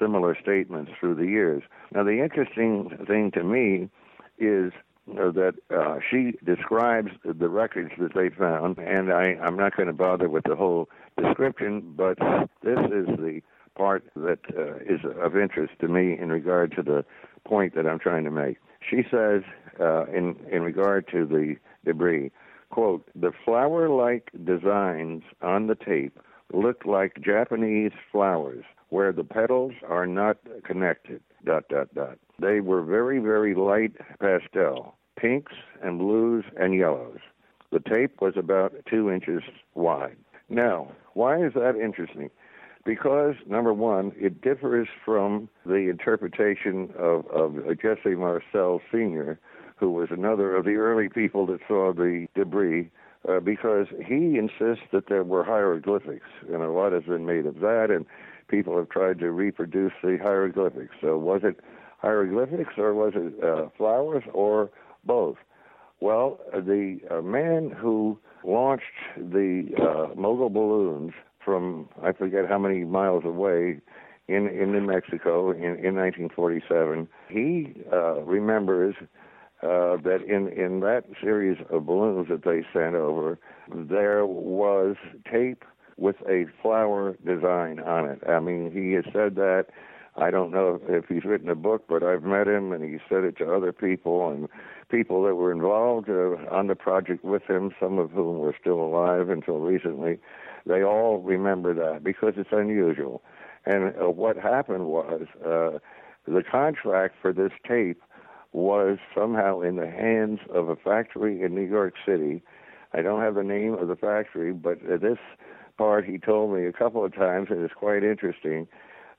similar statements through the years. Now, the interesting thing to me is uh, that uh, she describes the records that they found, and I, I'm not going to bother with the whole description, but this is the part that uh, is of interest to me in regard to the point that I'm trying to make. She says, uh, in in regard to the debris, quote, the flower-like designs on the tape looked like Japanese flowers where the petals are not connected. Dot dot dot. They were very very light pastel, pinks and blues and yellows. The tape was about two inches wide. Now, why is that interesting? Because number one, it differs from the interpretation of, of Jesse Marcel Sr., who was another of the early people that saw the debris uh, because he insists that there were hieroglyphics, and a lot has been made of that, and people have tried to reproduce the hieroglyphics. So was it hieroglyphics or was it uh, flowers or both? Well, the uh, man who launched the uh, mogul balloons from I forget how many miles away in in New Mexico in, in 1947, he uh, remembers uh, that in, in that series of balloons that they sent over, there was tape with a flower design on it. I mean, he has said that. I don't know if he's written a book, but I've met him and he said it to other people and people that were involved uh, on the project with him, some of whom were still alive until recently. They all remember that because it's unusual. And uh, what happened was uh, the contract for this tape was somehow in the hands of a factory in New York City. I don't have the name of the factory, but this part he told me a couple of times, and it's quite interesting.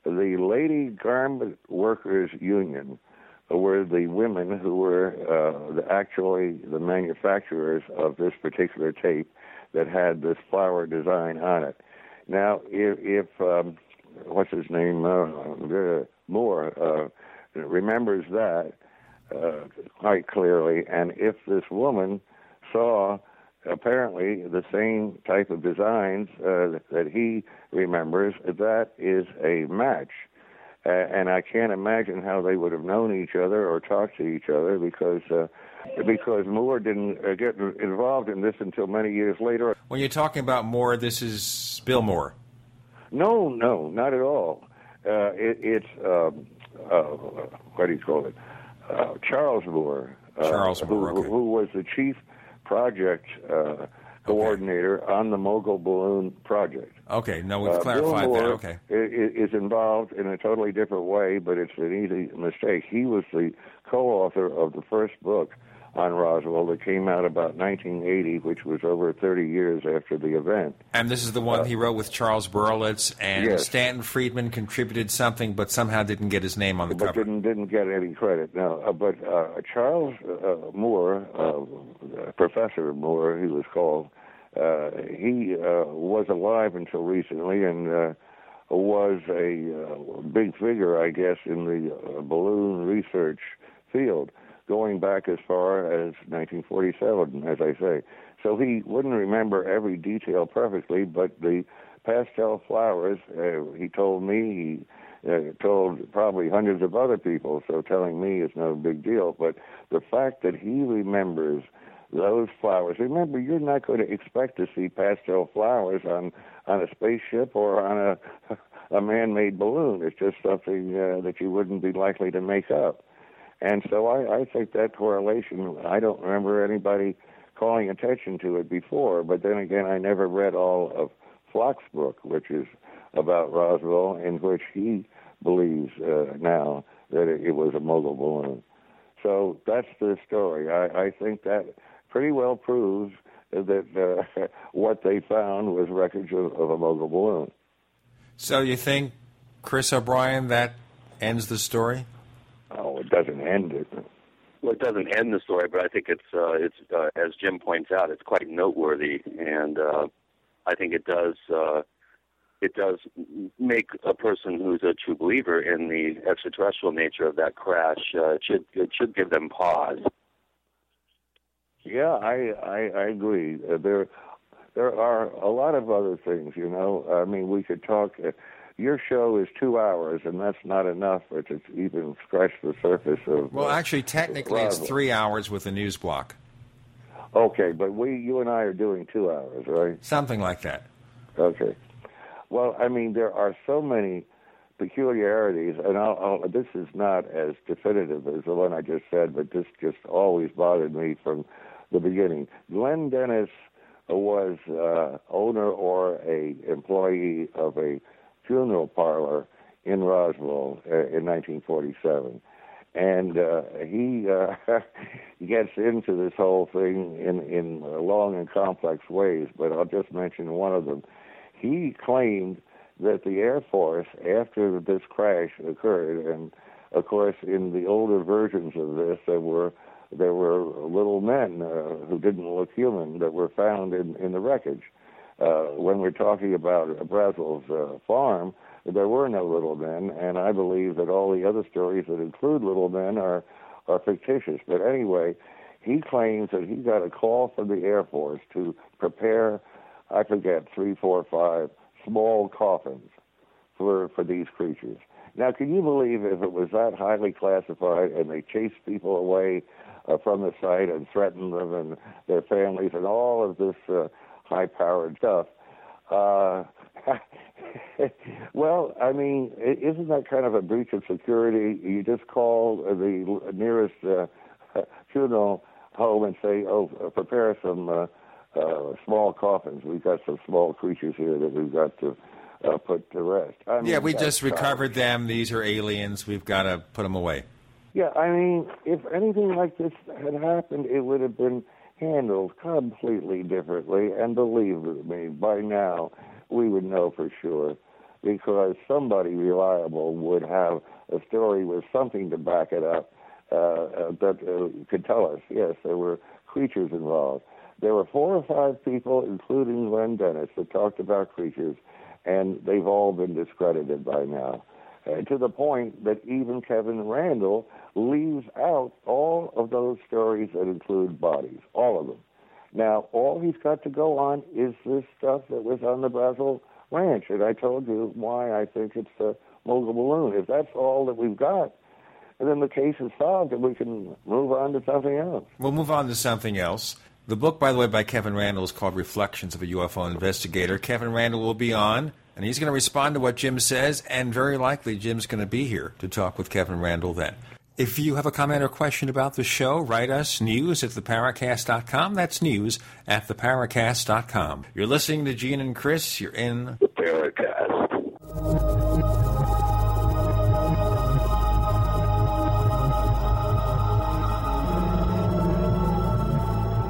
The Lady Garment Workers Union were the women who were uh, the, actually the manufacturers of this particular tape that had this flower design on it. Now, if, if um, what's his name, uh, Moore, uh, remembers that, uh, quite clearly. And if this woman saw apparently the same type of designs uh, that he remembers, that is a match. Uh, and I can't imagine how they would have known each other or talked to each other because uh, because Moore didn't uh, get involved in this until many years later. When you're talking about Moore, this is Bill Moore. No, no, not at all. Uh, it, it's um, uh, what do you call it? uh, Charles Moore, uh, Charles Moore, who, okay. who, was the chief project uh, coordinator okay. on the Mogul Balloon project. Okay, now we've uh, clarified Bill Moore that. Okay, is involved in a totally different way, but it's an easy mistake. He was the co-author of the first book on Roswell that came out about 1980, which was over 30 years after the event. And this is the one uh, he wrote with Charles Berlitz, and yes. Stanton Friedman contributed something, but somehow didn't get his name on the but cover. didn't didn't get any credit. No, uh, but uh, Charles uh, Moore, uh, Professor Moore, he was called. Uh, he was alive until recently, and was a big figure, I guess, in the balloon research field going back as far as 1947, as I say. So he wouldn't remember every detail perfectly, but the pastel flowers, uh, he told me, he uh, told probably hundreds of other people, so telling me is no big deal. But the fact that he remembers those flowers, remember, you're not going to expect to see pastel flowers on, on a spaceship or on a, [LAUGHS] a man made balloon. It's just something uh, that you wouldn't be likely to make up. And so I, I think that correlation, I don't remember anybody calling attention to it before, but then again, I never read all of Pflock's book, which is about Roswell, in which he believes uh, now that it, it was a mogul balloon. So that's the story. I, I think that pretty well proves that uh, [LAUGHS] what they found was wreckage of, of a mogul balloon. So you think, Chris O'Brien, that ends the story? Oh, it doesn't end it. Well, it doesn't end the story, but I think it's uh, it's uh, as Jim points out, it's quite noteworthy, and uh, I think it does uh, it does make a person who's a true believer in the extraterrestrial nature of that crash. Uh, it should it should give them pause. Yeah, I I, I agree. Uh, there there are a lot of other things. You know, I mean, we could talk. Uh, your show is two hours, and that's not enough to even scratch the surface of. Well, uh, actually, technically, it's three hours with a news block. Okay, but we, you and I are doing two hours, right? Something like that. Okay. Well, I mean, there are so many peculiarities, and I'll, I'll, this is not as definitive as the one I just said, but this just always bothered me from the beginning. Glenn Dennis was uh, owner or a employee of a funeral parlor in Roswell uh, in 1947 and uh, he uh, [LAUGHS] gets into this whole thing in in long and complex ways. But I'll just mention one of them. He claimed that the Air Force, after this crash occurred, and of course in the older versions of this, there were there were little men uh, who didn't look human that were found in in the wreckage. Uh, when we're talking about Brazel's uh, farm, there were no little men, and I believe that all the other stories that include little men are are fictitious. But anyway, he claims that he got a call from the Air Force to prepare, I forget, three, four, five small coffins for for these creatures. Now, can you believe if it was that highly classified and they chased people away uh, from the site and threatened them and their families and all of this uh, high-powered stuff? Uh, [LAUGHS] well, I mean, isn't that kind of a breach of security? You just call the nearest uh, [LAUGHS] funeral home and say, "Oh, prepare some uh, uh, small coffins. We've got some small creatures here that we've got to uh, put to rest." I mean, yeah, we just recovered them. These are aliens. We've got to put them away. Yeah, I mean, if anything like this had happened, it would have been handled completely differently. And believe me, by now we would know for sure because somebody reliable would have a story with something to back it up uh, uh, that uh, could tell us, yes, there were creatures involved. There were four or five people, including Glenn Dennis, that talked about creatures, and they've all been discredited by now. Uh, to the point that even Kevin Randle leaves out all of those stories that include bodies, all of them. Now, all he's got to go on is this stuff that was on the Brazel Ranch, and I told you why I think it's the mogul balloon. If that's all that we've got, then the case is solved, and we can move on to something else. We'll move on to something else. The book, by the way, by Kevin Randle is called Reflections of a UFO Investigator. Kevin Randall will be on, and he's going to respond to what Jim says, and very likely Jim's going to be here to talk with Kevin Randle then. If you have a comment or question about the show, write us news at theparacast.com. That's news at theparacast.com. You're listening to Gene and Chris. You're in the Paracast.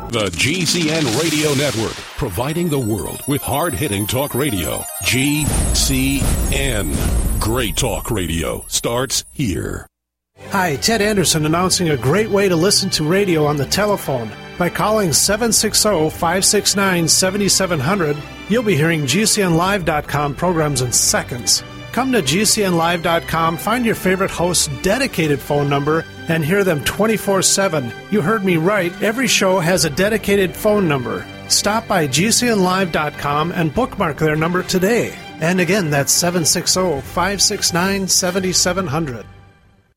The GCN Radio Network, providing the world with hard hitting talk radio. GCN. Great talk radio starts here. Hi, Ted Anderson announcing a great way to listen to radio on the telephone. By calling 760 569 7700, you'll be hearing GCNLive.com programs in seconds. Come to GCNLive.com, find your favorite host's dedicated phone number, and hear them 24 7. You heard me right, every show has a dedicated phone number. Stop by GCNLive.com and bookmark their number today. And again, that's 760 569 7700.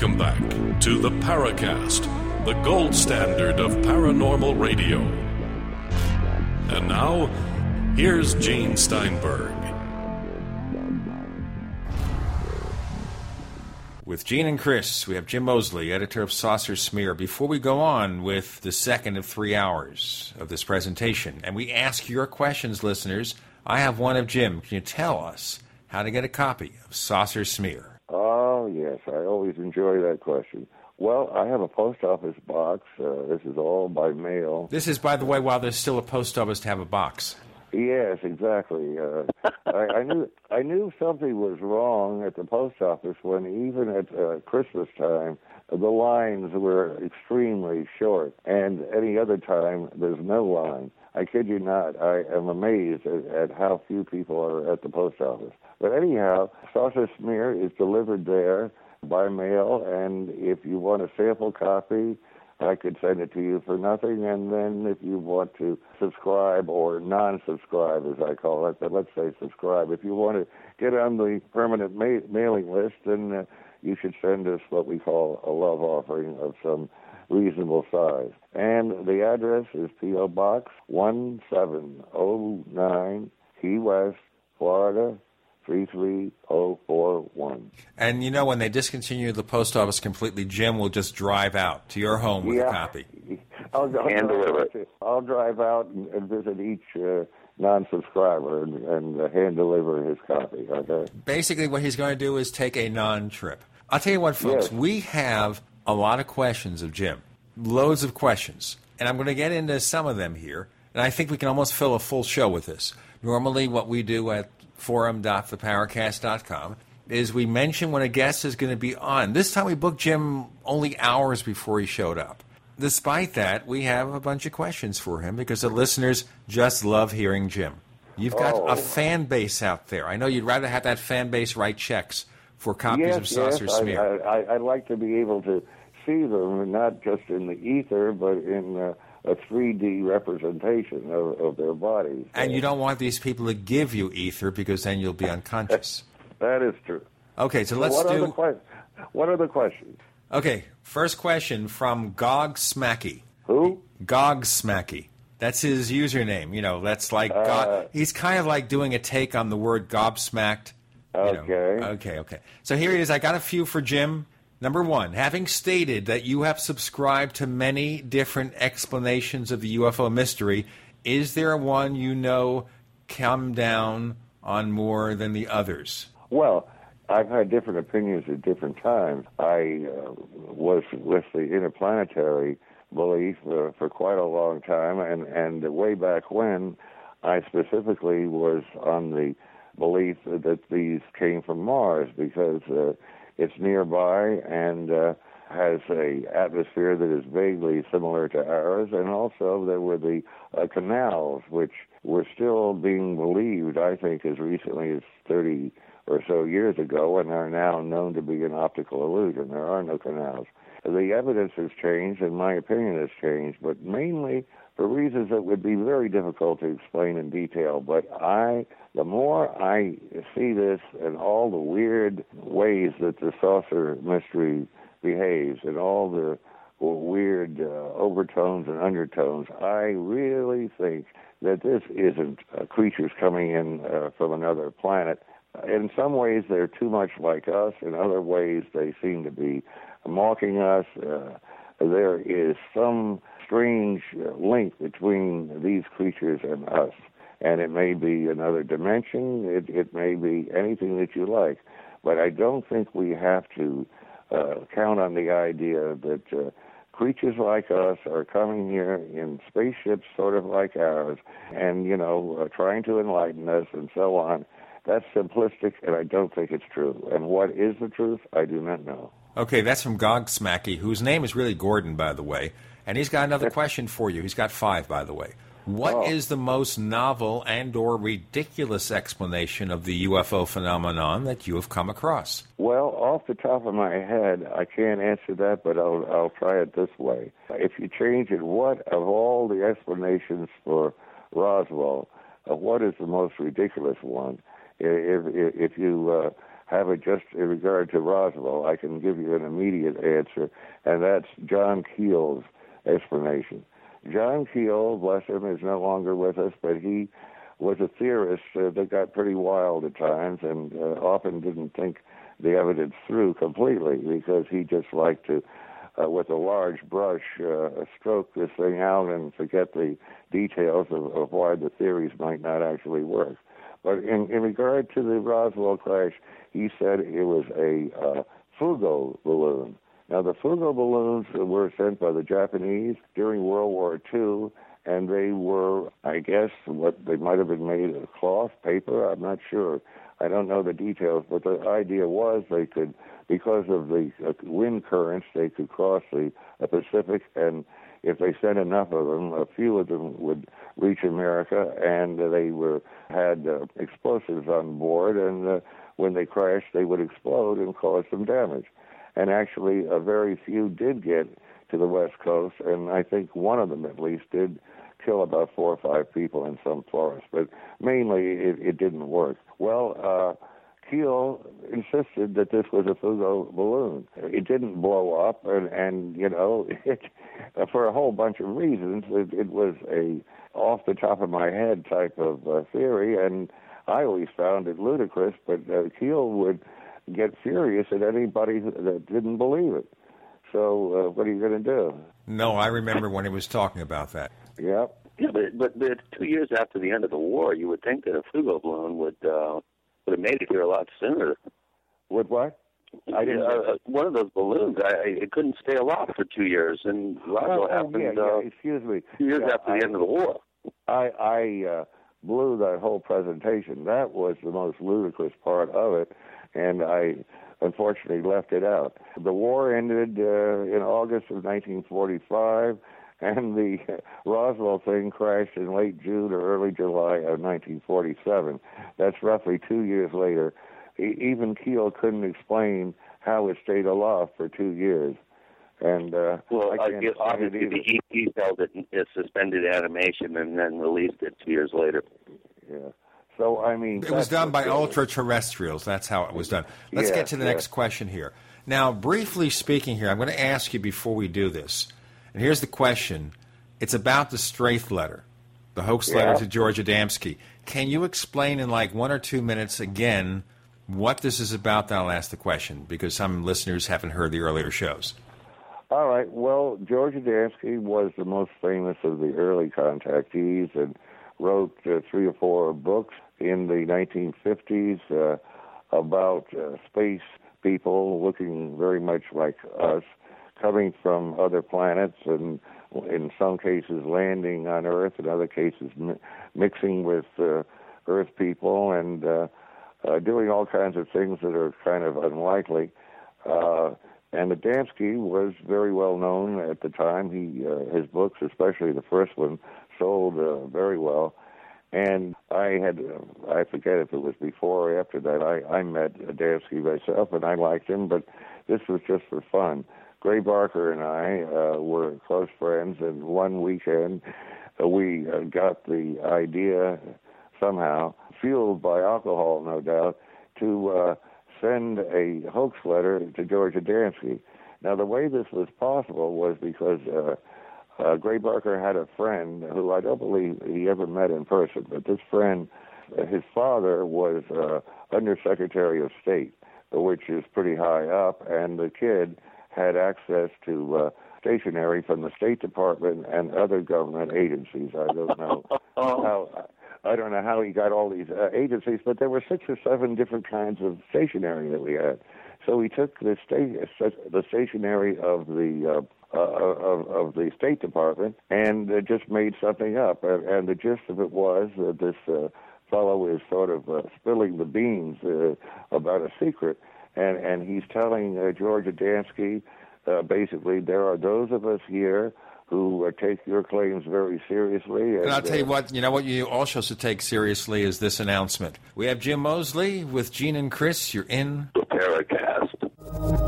Welcome back to the Paracast, the gold standard of paranormal radio. And now, here's Gene Steinberg. With Gene and Chris, we have Jim Moseley, editor of Saucer Smear. Before we go on with the second of three hours of this presentation, and we ask your questions, listeners, I have one of Jim. Can you tell us how to get a copy of Saucer Smear? Oh, yes. I always enjoy that question. Well, I have a post office box. Uh, this is all by mail. This is, by the way, while there's still a post office to have a box. Yes, exactly. Uh, I, I knew I knew something was wrong at the post office when even at uh, Christmas time the lines were extremely short, and any other time there's no line. I kid you not. I am amazed at, at how few people are at the post office. But anyhow, Saucer Smear is delivered there by mail, and if you want a sample copy, I could send it to you for nothing. And then if you want to subscribe or non-subscribe, as I call it, but let's say subscribe, if you want to get on the permanent ma- mailing list, then uh, you should send us what we call a love offering of some reasonable size. And the address is P.O. Box 1709, Key West, Florida 33041. And you know, when they discontinue the post office completely, Jim will just drive out to your home with Yeah. a copy. [LAUGHS] I'll, I'll, Hand deliver it. I'll drive out and, and visit each uh, non-subscriber and, and uh, hand deliver his copy. Okay. Basically, what he's going to do is take a non trip. I'll tell you what, folks, Yes. we have a lot of questions of Jim, loads of questions. And I'm going to get into some of them here. And I think we can almost fill a full show with this. Normally, what we do at forum.theparacast.com is we mention when a guest is going to be on. This time we booked Jim only hours before he showed up. Despite that, we have a bunch of questions for him because the listeners just love hearing Jim. You've got Oh. a fan base out there. I know you'd rather have that fan base write checks for copies yes, of Saucer yes, Smear. I, I, I'd like to be able to see them, not just in the ether, but in uh, a 3D representation of, of their bodies. and you don't want these people to give you ether because then you'll be [LAUGHS] unconscious. That is true. Okay, so let's what Are do. the que- what are the questions? Okay, first question from Gog Smacky. Who? Gog Smacky. That's his username. You know, that's like Uh, God. He's kind of like doing a take on the word gobsmacked. you know. Okay. Okay, okay. So here he is. I got a few for Jim. Number one, having stated that you have subscribed to many different explanations of the UFO mystery, is there one you know come down on more than the others? Well, I've had different opinions at different times. I uh, was with the interplanetary belief uh, for quite a long time, and, and way back when, I specifically was on the belief that these came from Mars because uh, it's nearby and uh, has a atmosphere that is vaguely similar to ours, and also there were the uh, canals, which were still being believed, I think, as recently as 30 or so years ago, and are now known to be an optical illusion. There are no canals. The evidence has changed, and my opinion has changed, but mainly for reasons that would be very difficult to explain in detail. But I, the more I see this and all the weird ways that the saucer mystery behaves and all the weird uh, overtones and undertones, I really think that this isn't uh, creatures coming in uh, from another planet. In some ways, they're too much like us. In other ways, they seem to be mocking us. Uh, there is some strange link between these creatures and us. And it may be another dimension, it, it may be anything that you like. But I don't think we have to uh, count on the idea that uh, creatures like us are coming here in spaceships sort of like ours and, you know, uh, trying to enlighten us and so on. That's simplistic, and I don't think it's true. And what is the truth, I do not know. Okay, that's from Gog Smacky, whose name is really Gordon, by the way. And he's got another question for you. He's got five, by the way. What is Oh. the most novel and or ridiculous explanation of the UFO phenomenon that you have come across? Well, off the top of my head, I can't answer that, but I'll I'll try it this way. If you change it, what of all the explanations for Roswell, uh, what is the most ridiculous one? If if, if you uh, have it just in regard to Roswell, I can give you an immediate answer, and that's John Keel's explanation. John Keel, bless him, is no longer with us, but he was a theorist uh, that got pretty wild at times and uh, often didn't think the evidence through completely because he just liked to, uh, with a large brush, uh, stroke this thing out and forget the details of, of why the theories might not actually work. But in, in regard to the Roswell crash, he said it was a uh, Fugo balloon. Now, the Fugo balloons were sent by the Japanese during World War II, and they were, I guess, what they might have been made of cloth, paper, I'm not sure. I don't know the details, but the idea was they could, because of the uh, wind currents, they could cross the uh, Pacific, and if they sent enough of them, a few of them would reach America, and they were had uh, explosives on board, and uh, when they crashed, they would explode and cause some damage. And actually, a very few did get to the West Coast, and I think one of them at least did kill about four or five people in some forest, but mainly it, it didn't work. Well, uh, Keel insisted that this was a Fugo balloon. It didn't blow up, and, and you know, [LAUGHS] it, for a whole bunch of reasons, it, it was a off the top of my head type of uh, theory, and I always found it ludicrous. But uh, Keel would get furious at anybody that didn't believe it. So, uh, what are you going to do? No, I remember when he was talking about that. Yep. Yeah, but, but but two years after the end of the war, you would think that a Fugo balloon would uh, would have made it here a lot sooner. Would what? I didn't. Uh, one of those balloons, I, it couldn't stay aloft for two years, and Roswell oh, happened. yeah, uh, excuse me. Two years Yeah, after I- the end of the war. I I uh, blew that whole presentation. That was the most ludicrous part of it, and I unfortunately left it out. The war ended uh, in August of 1945, and the [LAUGHS] Roswell thing crashed in late June or early July of 1947. That's roughly two years later. E- even Keel couldn't explain how it stayed aloft for two years. And uh, Well, I guess obviously the EP held it in suspended animation and then released it two years later. Yeah. So I mean, It was done by ultra terrestrials. That's how it was done. Let's Yeah, get to the yeah. next question here. Now, briefly speaking here, I'm going to ask you before we do this. And here's the question it's about the Straith letter, the hoax letter to George Adamski. Can you explain in like one or two minutes again what this is about? Then I'll ask the question because some listeners haven't heard the earlier shows. All right. Well, George Adamski was the most famous of the early contactees and wrote uh, three or four books in the 1950s uh, about uh, space people looking very much like us, coming from other planets and in some cases landing on Earth, in other cases mi- mixing with uh, Earth people and uh, uh, doing all kinds of things that are kind of unlikely. Uh, and Adamski was very well known at the time. He uh, his books, especially the first one, sold uh, very well. And I had uh, I forget if it was before or after that I I met Adamski myself, and I liked him, but this was just for fun. Gray Barker and I uh, were close friends, and one weekend uh, we uh, got the idea somehow, fueled by alcohol, no doubt, to uh, send a hoax letter to George Adamski. Now, the way this was possible was because uh, uh, Gray Barker had a friend who I don't believe he ever met in person, but this friend, uh, his father was uh, Undersecretary of State, which is pretty high up, and the kid had access to uh, stationery from the State Department and other government agencies. I don't know [LAUGHS] how. I don't know how he got all these uh, agencies, but there were six or seven different kinds of stationery that we had. So he took the state, the stationery of the uh, uh, of, of the State Department and uh, just made something up. And, and the gist of it was that this uh, fellow is sort of uh, spilling the beans uh, about a secret, and and he's telling uh, George Adamski uh, basically there are those of us here who uh, take your claims very seriously. And, And I'll tell you uh, what, you know what you also should take seriously is this announcement. We have Jim Moseley with Gene and Chris. You're in the Paracast.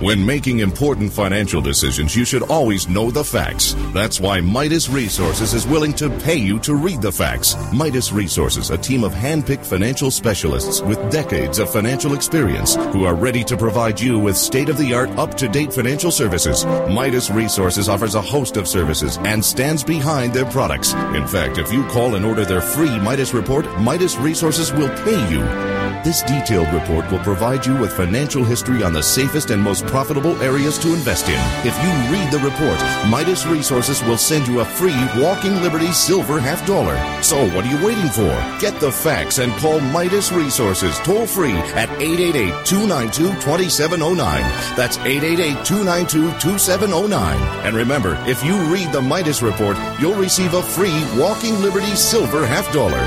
When making important financial decisions, you should always know the facts. That's why Midas Resources is willing to pay you to read the facts. Midas Resources, a team of hand-picked financial specialists with decades of financial experience who are ready to provide you with state-of-the-art, up-to-date financial services. Midas Resources offers a host of services and stands behind their products. In fact, if you call and order their free Midas report, Midas Resources will pay you. This detailed report will provide you with financial history on the safest and most profitable areas to invest in. If you read the report, Midas Resources will send you a free Walking Liberty silver half dollar. So what are you waiting for? Get the facts and call Midas Resources toll free at 888-292-2709. That's 888-292-2709. And remember, if you read the Midas report, you'll receive a free Walking Liberty silver half dollar.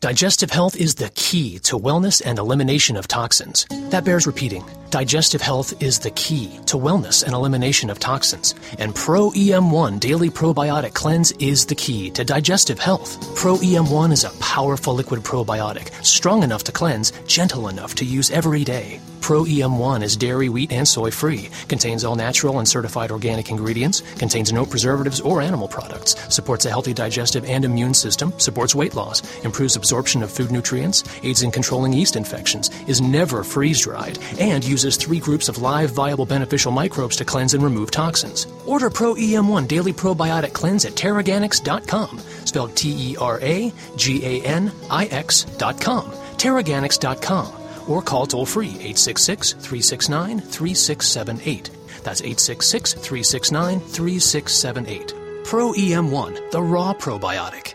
Digestive health is the key to wellness and elimination of toxins. That bears repeating. Digestive health is the key to wellness and elimination of toxins. And Pro EM1 Daily Probiotic Cleanse is the key to digestive health. Pro EM1 is a powerful liquid probiotic, strong enough to cleanse, gentle enough to use every day. Pro EM1 is dairy, wheat, and soy free, contains all natural and certified organic ingredients, contains no preservatives or animal products, supports a healthy digestive and immune system, supports weight loss, improves absorption of food nutrients, aids in controlling yeast infections, is never freeze dried, and uses three groups of live, viable, beneficial microbes to cleanse and remove toxins. Order Pro EM1 Daily Probiotic Cleanse at Teraganix.com, spelled T E R A G A N I X.com. Teraganix.com or call toll free 866 369 3678. That's 866 369 3678. Pro EM1, the raw probiotic.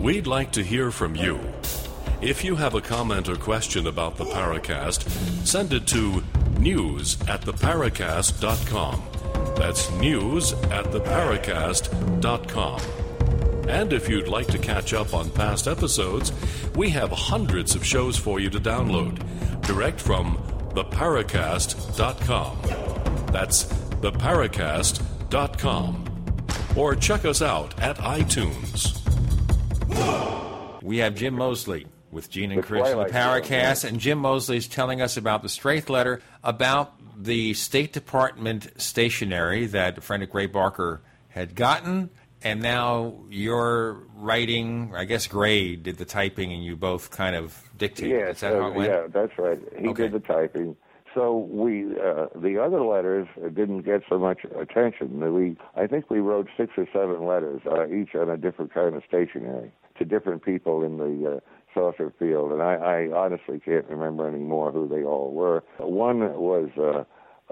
We'd like to hear from you. If you have a comment or question about the Paracast, send it to news at theparacast.com. That's news at theparacast.com. And if you'd like to catch up on past episodes, we have hundreds of shows for you to download direct from theparacast.com. That's theparacast.com. Or check us out at iTunes. We have Jim Moseley with Gene and The Chris in the Paracast, and Jim Moseley is telling us about the Straith letter about the State Department stationery that Frederick Ray Barker had gotten, and now you're writing. I guess Gray did the typing, and you both kind of dictated. Is that how uh, it went? yeah, that's right. He Okay. did the typing. So we, uh, the other letters didn't get so much attention. We, I think we wrote six or seven letters, uh, each on a different kind of stationery to different people in the uh, saucer field, and I, I honestly can't remember anymore who they all were. One was uh,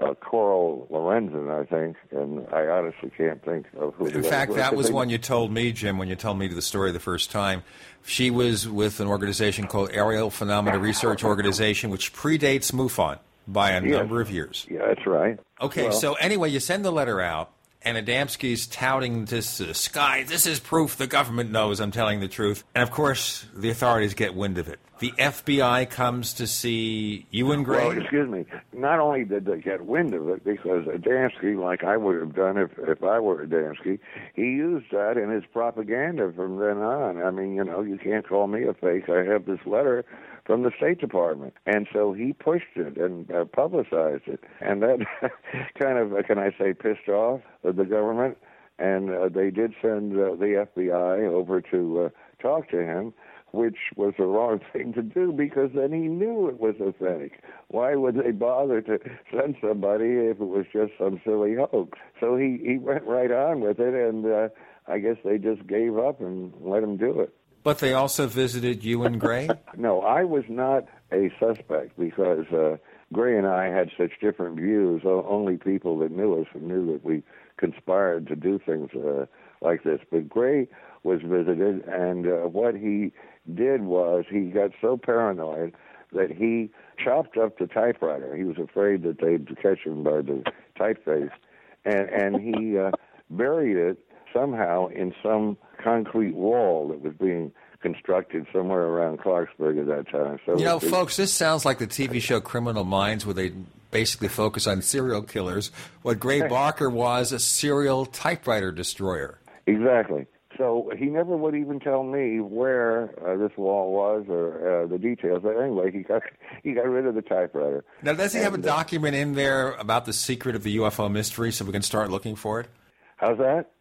uh, Coral Lorenzen, I think, and I honestly can't think of who. In fact, that was one you told me, Jim, when you told me the story the first time. She was with an organization called Aerial Phenomena Research Organization, which predates MUFON by a Yes. number of years. Yeah, that's right. Okay, Well- so anyway, you send the letter out, and Adamski's touting this uh, sky. This is proof the government knows I'm telling the truth. And of course, the authorities get wind of it. The FBI comes to see you and Gray. Well, excuse me. Not only did they get wind of it, because Adamski, like I would have done if if I were Adamski, he used that in his propaganda from then on. I mean, you know, you can't call me a fake. I have this letter from the State Department, and so he pushed it and uh, publicized it, and that [LAUGHS] kind of, uh, can I say, pissed off the government. and uh, they did send uh, the FBI over to uh, talk to him, which was the wrong [LAUGHS] thing to do because then he knew it was a fake. Why would they bother to send somebody if it was just some silly hoax? So he he went right on with it, and uh, I guess they just gave up and let him do it. But they also visited you and Gray? [LAUGHS] no, I was not a suspect because uh, Gray and I had such different views. Only people that knew us knew that we conspired to do things uh, like this. But Gray was visited, and uh, what he did was he got so paranoid that he chopped up the typewriter. He was afraid that they'd catch him by the typeface, and and he uh, buried it somehow in some concrete wall that was being constructed somewhere around Clarksburg at that time. So you know, folks, this sounds like the TV show Criminal Minds, where they basically focus on serial killers. What Gray [LAUGHS] Barker was a serial typewriter destroyer. Exactly. So he never would even tell me where uh, this wall was or uh, the details. But anyway, he got [LAUGHS] he got rid of the typewriter. Now, does he and, have a uh, document in there about the secret of the UFO mystery, so we can start looking for it? How's that?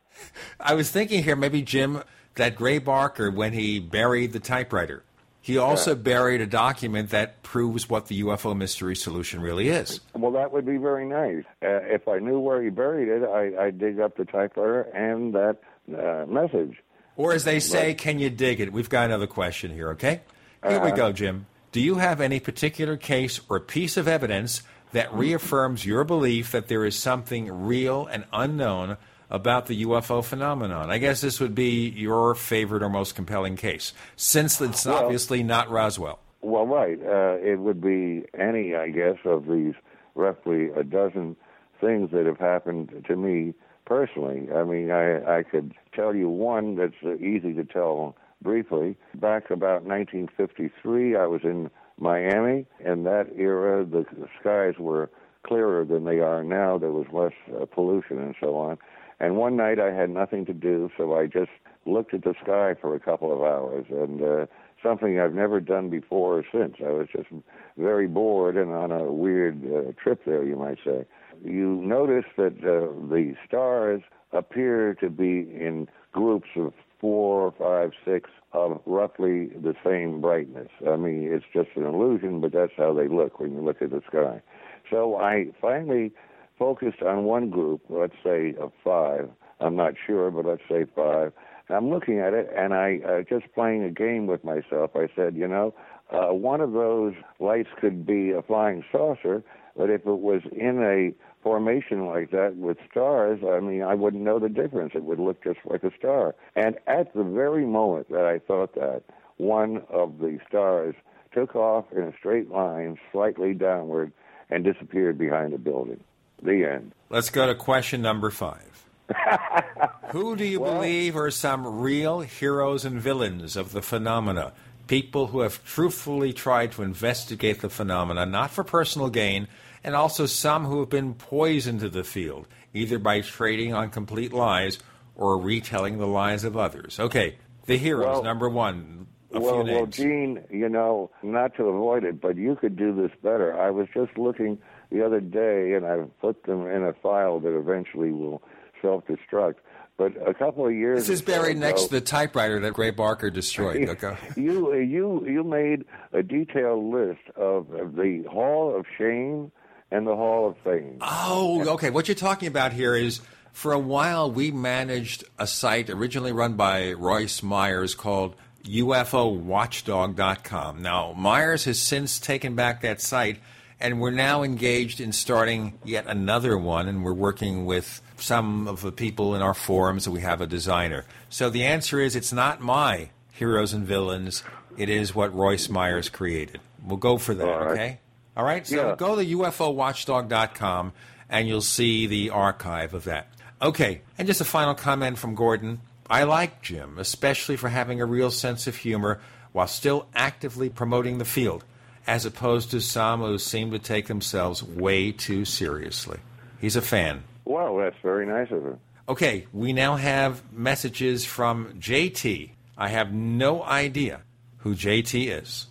I was thinking here, maybe Jim, that Gray Barker, when he buried the typewriter, he also yeah. buried a document that proves what the UFO mystery solution really is. Well, that would be very nice. Uh, if I knew where he buried it, I, I'd dig up the typewriter and that uh, message. Or as they say, but, can you dig it? We've got another question here, okay? Here uh, we go, Jim. Do you have any particular case or piece of evidence that reaffirms your belief that there is something real and unknown about the UFO phenomenon? I guess this would be your favorite or most compelling case, since it's well, obviously not Roswell. Well, right. Uh, it would be any, I guess, of these roughly a dozen things that have happened to me personally. I mean, I, I could tell you one that's easy to tell briefly. Back about 1953, I was in Miami. In that era, the skies were clearer than they are now. There was less uh, pollution and so on. And one night I had nothing to do, so I just looked at the sky for a couple of hours, and uh, something I've never done before or since. I was just very bored and on a weird uh, trip there, you might say. You notice that uh, the stars appear to be in groups of four, five, six of roughly the same brightness. I mean, it's just an illusion, but that's how they look when you look at the sky. So I finally focused on one group, let's say of five. I'm not sure, but let's say five. I'm looking at it, and I uh, just playing a game with myself. I said, you know, uh, one of those lights could be a flying saucer, but if it was in a formation like that with stars, I mean, I wouldn't know the difference. It would look just like a star. And at the very moment that I thought that, one of the stars took off in a straight line, slightly downward, and disappeared behind a building. The end. Let's go to question number five. [LAUGHS] Who do you well, believe are some real heroes and villains of the phenomena? People who have truthfully tried to investigate the phenomena, not for personal gain, and also some who have been poisoned to the field, either by trading on complete lies or retelling the lies of others. Okay, the heroes, well, number one. well, well, Gene, you know, not to avoid it, but you could do this better. I was just looking the other day, and I've put them in a file that eventually will self-destruct. But a couple of years. This is buried ago, next to the typewriter that Gray Barker destroyed. [LAUGHS] Okay. you you you made a detailed list of the Hall of Shame and the Hall of Fame. Oh, okay. What you're talking about here is for a while we managed a site originally run by Royce Myers called UFOWatchdog.com. Now Myers has since taken back that site and we're now engaged in starting yet another one, and we're working with some of the people in our forums, we have a designer. So the answer is it's not my heroes and villains, it is what Royce Myers created. We'll go for that, All right. okay? All right, so yeah. go to UFOWatchdog.com and you'll see the archive of that. Okay, and just a final comment from Gordon. I like Jim, especially for having a real sense of humor while still actively promoting the field as opposed to some who seem to take themselves way too seriously. He's a fan. Wow, that's very nice of him. Okay, we now have messages from JT. I have no idea who JT is.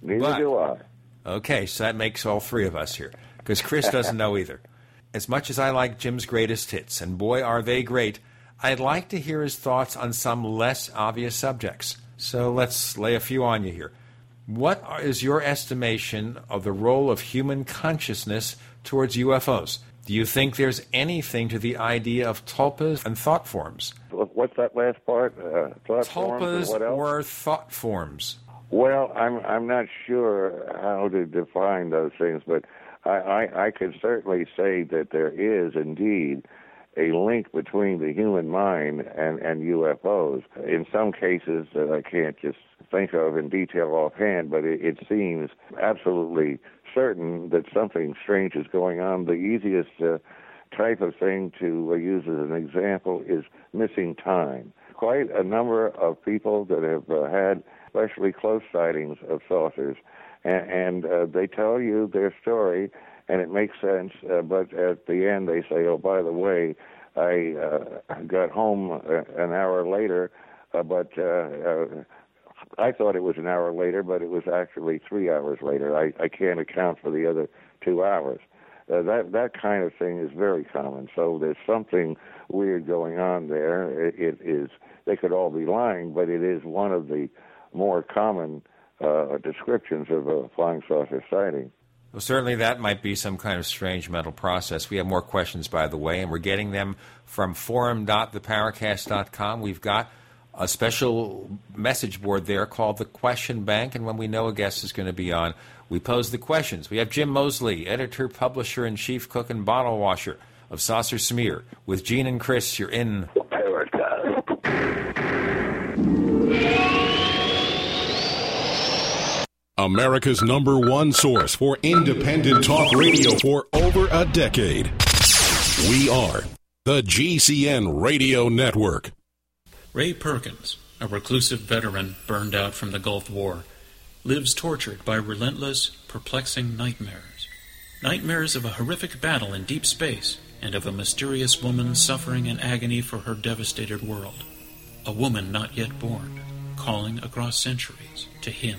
Neither but, do I. Okay, so that makes all three of us here, because Chris doesn't know either. As much as I like Jim's greatest hits, and boy, are they great, I'd like to hear his thoughts on some less obvious subjects. So let's lay a few on you here. What is your estimation of the role of human consciousness towards UFOs? Do you think there's anything to the idea of tulpas and thought forms? What's that last part? Uh, thought tulpas forms or, or thought forms? Well, I'm I'm not sure how to define those things, but I, I, I could certainly say that there is indeed a link between the human mind and, and UFOs. In some cases that I can't just think of in detail offhand, but it, it seems absolutely certain that something strange is going on. The easiest uh, type of thing to uh, use as an example is missing time. Quite a number of people that have uh, had especially close sightings of saucers, and, and uh, they tell you their story, and it makes sense. Uh, but at the end, they say, "Oh, by the way, I uh, got home uh, an hour later, uh, but." Uh, uh, I thought it was an hour later, but it was actually three hours later. I, I can't account for the other two hours. Uh, that that kind of thing is very common. So there's something weird going on there. It, it is they could all be lying, but it is one of the more common uh, descriptions of a flying saucer sighting. Well, certainly that might be some kind of strange mental process. We have more questions, by the way, and we're getting them from forum.theparacast.com. We've got a special message board there called the Question Bank, and when we know a guest is going to be on, we pose the questions. We have Jim Moseley, editor, publisher, and chief cook and bottle washer of Saucer Smear. With Gene and Chris, you're in America's number one source for independent talk radio for over a decade. We are the GCN Radio Network. Ray Perkins, a reclusive veteran burned out from the Gulf War, lives tortured by relentless, perplexing nightmares. Nightmares of a horrific battle in deep space and of a mysterious woman suffering in agony for her devastated world. A woman not yet born, calling across centuries to him.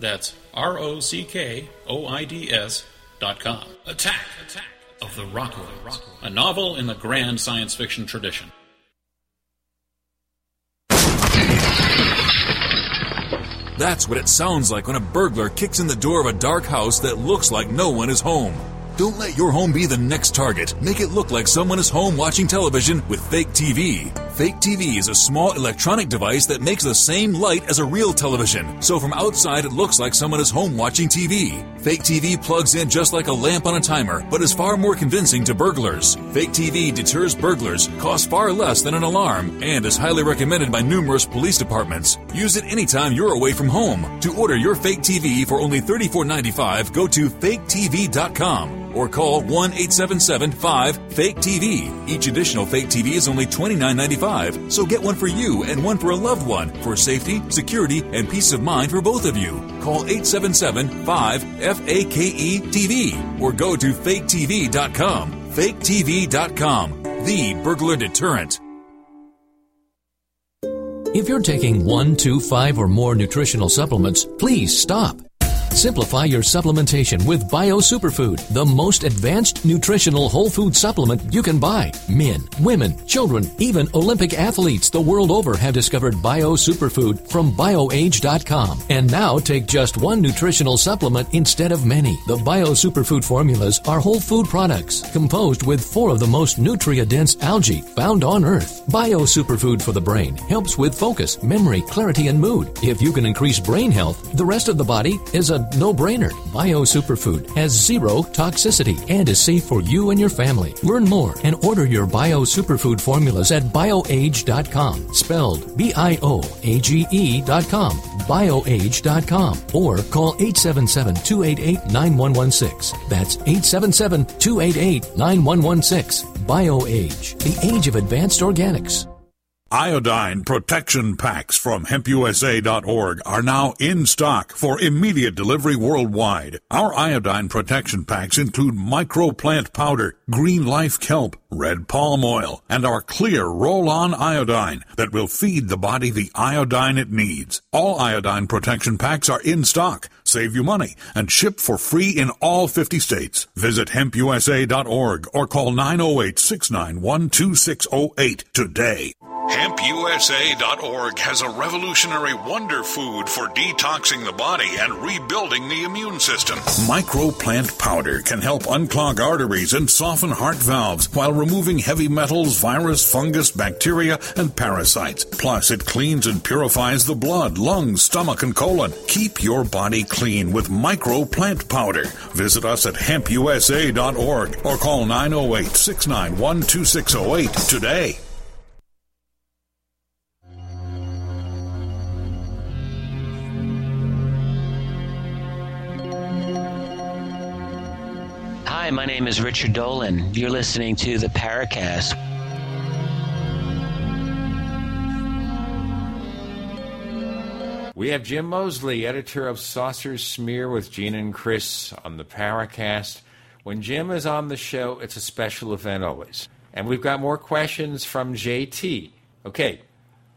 That's R O C K O I D S dot com. Attack! Attack! Of the Rockoids. A novel in the grand science fiction tradition. That's what it sounds like when a burglar kicks in the door of a dark house that looks like no one is home. Don't let your home be the next target. Make it look like someone is home watching television with Fake TV. Fake TV is a small electronic device that makes the same light as a real television, so from outside it looks like someone is home watching TV. Fake TV plugs in just like a lamp on a timer, but is far more convincing to burglars. Fake TV deters burglars, costs far less than an alarm, and is highly recommended by numerous police departments. Use it anytime you're away from home. To order your Fake TV for only $34.95, go to faketv.com or call 1 877 5 Fake TV. Each additional Fake TV is only $29.95, so get one for you and one for a loved one for safety, security, and peace of mind for both of you. Call 877 5 FAKE TV or go to faketv.com. Faketv.com, the burglar deterrent. If you're taking one, two, five, or more nutritional supplements, please stop. Simplify your supplementation with Bio Superfood, the most advanced nutritional whole food supplement you can buy. Men, women, children, even Olympic athletes the world over have discovered Bio Superfood from BioAge.com. And now take just one nutritional supplement instead of many. The Bio Superfood formulas are whole food products composed with four of the most nutrient-dense algae found on Earth. Bio Superfood for the brain helps with focus, memory, clarity, and mood. If you can increase brain health, the rest of the body is a no-brainer. Bio Superfood has zero toxicity and is safe for you and your family. Learn more and order your Bio Superfood formulas at bioage.com, spelled B-I-O-A-G-E.com, bioage.com, or call 877-288-9116. That's 877-288-9116. BioAge, the age of advanced organics. Iodine protection packs from hempusa.org are now in stock for immediate delivery worldwide. Our iodine protection packs include microplant powder, green life kelp, red palm oil, and our clear roll-on iodine that will feed the body the iodine it needs. All iodine protection packs are in stock, save you money, and ship for free in all 50 states. Visit hempusa.org or call 908-691-2608 today. HempUSA.org has a revolutionary wonder food for detoxing the body and rebuilding the immune system. Microplant powder can help unclog arteries and soften heart valves while removing heavy metals, virus, fungus, bacteria, and parasites. Plus, it cleans and purifies the blood, lungs, stomach, and colon. Keep your body clean with microplant powder. Visit us at hempusa.org or call 908 691 2608 today. My name is Richard Dolan. You're listening to the Paracast. We have Jim Moseley, editor of Saucers Smear with Gene and Chris on the Paracast. When Jim is on the show, it's a special event always. And we've got more questions from JT. Okay,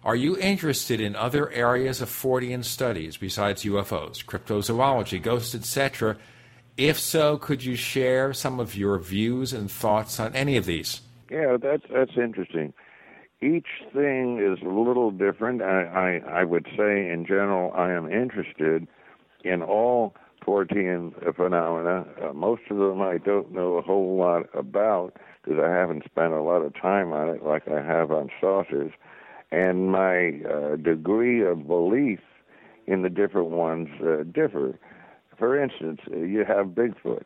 are you interested in other areas of Fortean studies besides UFOs, cryptozoology, ghosts, etc.? If so, could you share some of your views and thoughts on any of these? Yeah, that's that's interesting. Each thing is a little different. I, I, I would say, in general, I am interested in all Fortean phenomena. Uh, most of them I don't know a whole lot about because I haven't spent a lot of time on it like I have on saucers. And my uh, degree of belief in the different ones uh, differ. For instance, uh, you have Bigfoot.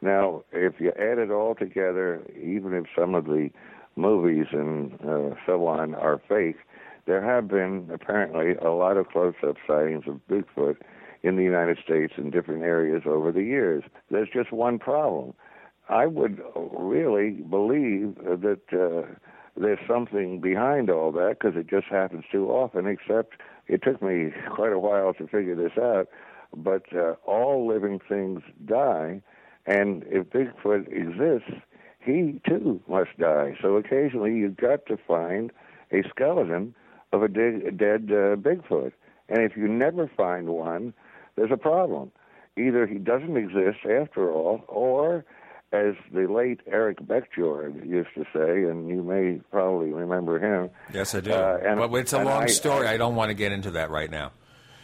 Now, if you add it all together, even if some of the movies and uh, so on are fake, there have been apparently a lot of close-up sightings of Bigfoot in the United States in different areas over the years. There's just one problem. I would really believe that uh, there's something behind all that because it just happens too often, except it took me [LAUGHS] quite a while to figure this out. But uh, all living things die, and if Bigfoot exists, he too must die. So occasionally you've got to find a skeleton of a, de- a dead uh, Bigfoot. And if you never find one, there's a problem. Either he doesn't exist after all, or as the late Eric Beckjord used to say, and you may probably remember him. Yes, I do. Uh, and- but it's a long I- story. I, don't want to get into that right now.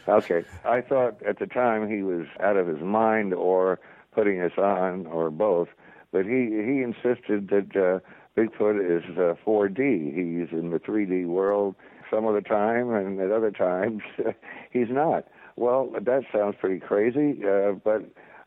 Okay. I thought at the time he was out of his mind or putting us on or both, but he he insisted that uh, Bigfoot is uh, 4D. He's in the 3D world some of the time, and at other times [LAUGHS] he's not. Well, that sounds pretty crazy, uh, but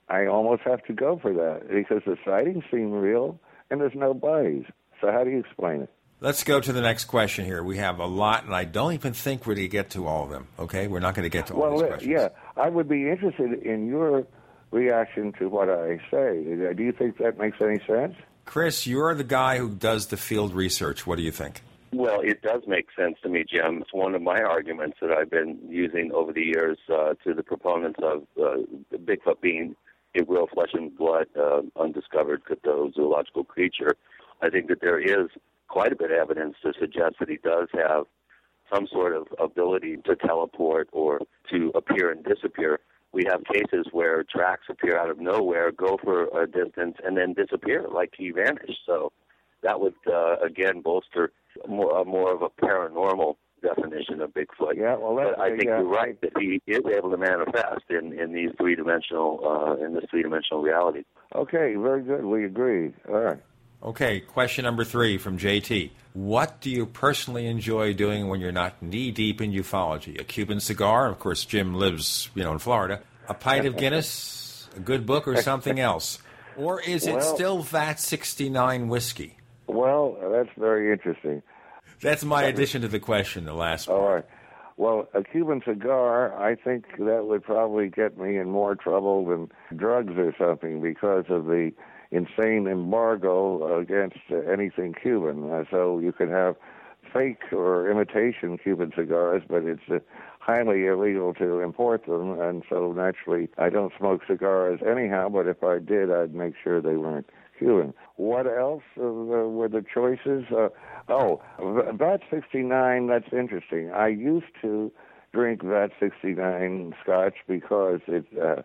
I almost have to go for that because the sightings seem real and there's no bodies. So how do you explain it? Let's go to the next question here. We have a lot, and I don't even think we're going to get to all of them. Okay, we're not going to get to all Well, these questions. yeah, I would be interested in your reaction to what I say. Do you think that makes any sense? Chris, you're the guy who does the field research. What do you think? Well, it does make sense to me, Jim. It's one of my arguments that I've been using over the years uh, to the proponents of uh, Bigfoot being a real flesh and blood, uh, undiscovered cryptozoological creature. I think that there is quite a bit of evidence to suggest that he does have some sort of ability to teleport or to appear and disappear. We have cases where tracks appear out of nowhere, go for a distance, and then disappear like he vanished. So that would uh, again bolster more, uh, more of a paranormal definition of Bigfoot. Yeah, well, that, but I think yeah, you're right that he is able to manifest in, in these three dimensional uh, in this three dimensional reality. Okay, very good. We agree. All right. Okay, question number three from JT. What do you personally enjoy doing when you're not knee deep in ufology? A Cuban cigar? Of course, Jim lives, you know, in Florida. A pint of [LAUGHS] Guinness? A good book or something else? Or is it Well- still VAT 69 whiskey? Well, that's very interesting. That's my addition to the question, the last one. All right. Well, a Cuban cigar, I think that would probably get me in more trouble than drugs or something because of the insane embargo against anything Cuban. Uh, so you can have fake or imitation Cuban cigars, but it's uh, highly illegal to import them, and so naturally I don't smoke cigars anyhow. But if I did, I'd make sure they weren't Cuban. What else uh, were the choices? Oh, VAT 69. That's interesting. I used to drink VAT 69 Scotch because it. Uh,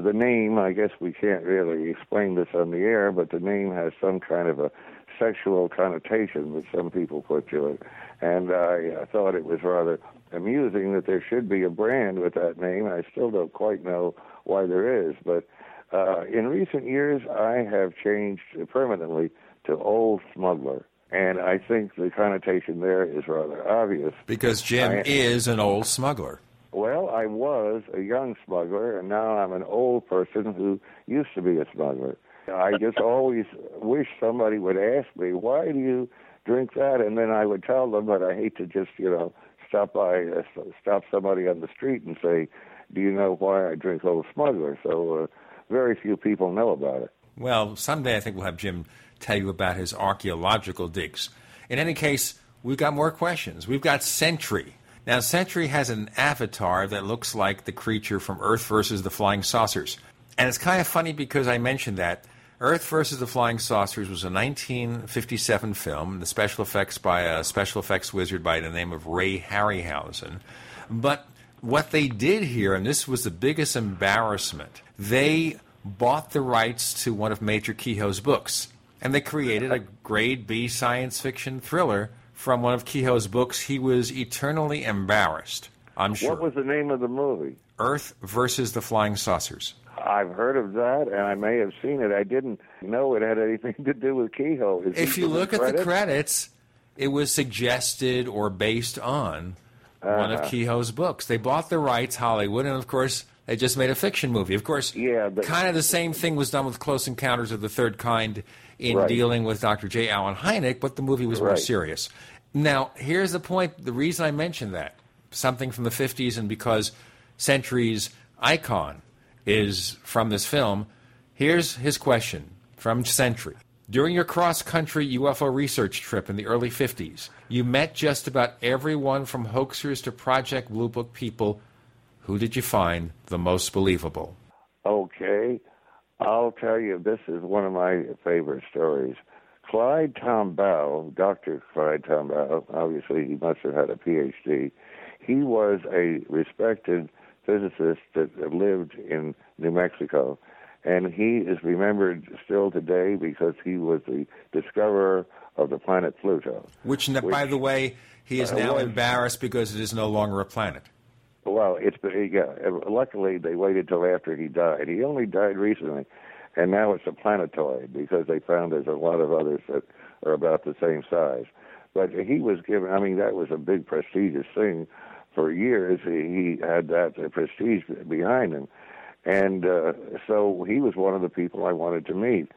the name, I guess we can't really explain this on the air, but the name has some kind of a sexual connotation that some people put to it. And I, I thought it was rather amusing that there should be a brand with that name. I still don't quite know why there is, but uh, in recent years I have changed permanently to Old Smuggler. And I think the connotation there is rather obvious. Because Jim I, is an old smuggler. Well, I was a young smuggler, and now I'm an old person who used to be a smuggler. I just [LAUGHS] always wish somebody would ask me, why do you drink that? And then I would tell them, but I hate to just, you know, stop by, uh, stop somebody on the street and say, do you know why I drink Old Smuggler? So uh, very few people know about it. Well, someday I think we'll have Jim tell you about his archaeological digs. In any case, we've got more questions. We've got Sentry. Now, Sentry has an avatar that looks like the creature from Earth versus the Flying Saucers. And it's kind of funny because I mentioned that. Earth versus the Flying Saucers was a 1957 film, the special effects by a special effects wizard by the name of Ray Harryhausen. But what they did here, and this was the biggest embarrassment, they bought the rights to one of Major Keyhoe's books. And they created a grade B science fiction thriller from one of Keyhoe's books. He was eternally embarrassed, I'm sure. What was the name of the movie? Earth versus the Flying Saucers. I've heard of that, and I may have seen it. I didn't know it had [LAUGHS] anything to do with Kehoe. Is if you look at the credits, it was suggested or based on uh-huh. one of Uh-huh. Books. They bought the rights, Hollywood, and of course, they just made a fiction movie. Of course, yeah, but, kind of the same thing was done with Close Encounters of the Third Kind in Right. dealing with Dr. J. Allen Hynek, but the movie was more serious. Now, here's the point. The reason I mentioned that something from the 50s, and because Sentry's icon is from this film, here's his question from Century. During your cross country UFO research trip in the early 50s, you met just about everyone from hoaxers to Project Blue Book people. Who did you find the most believable? Okay, I'll tell you, this is one of my favorite stories. Clyde Tombaugh, Dr. Clyde Tombaugh, obviously he must have had a PhD. He was a respected physicist that lived in New Mexico, and he is remembered still today because he was the discoverer of the planet Pluto. Which, n- by the way, he is Uh, now was- embarrassed because it is no longer a planet. Well, it's yeah. Luckily, they waited till after he died. He only died recently, and now it's a planetoid because they found there's a lot of others that are about the same size. But he was given. I mean, that was a big prestigious thing. For years, he had that prestige behind him, and uh, so he was one of the people I wanted to meet.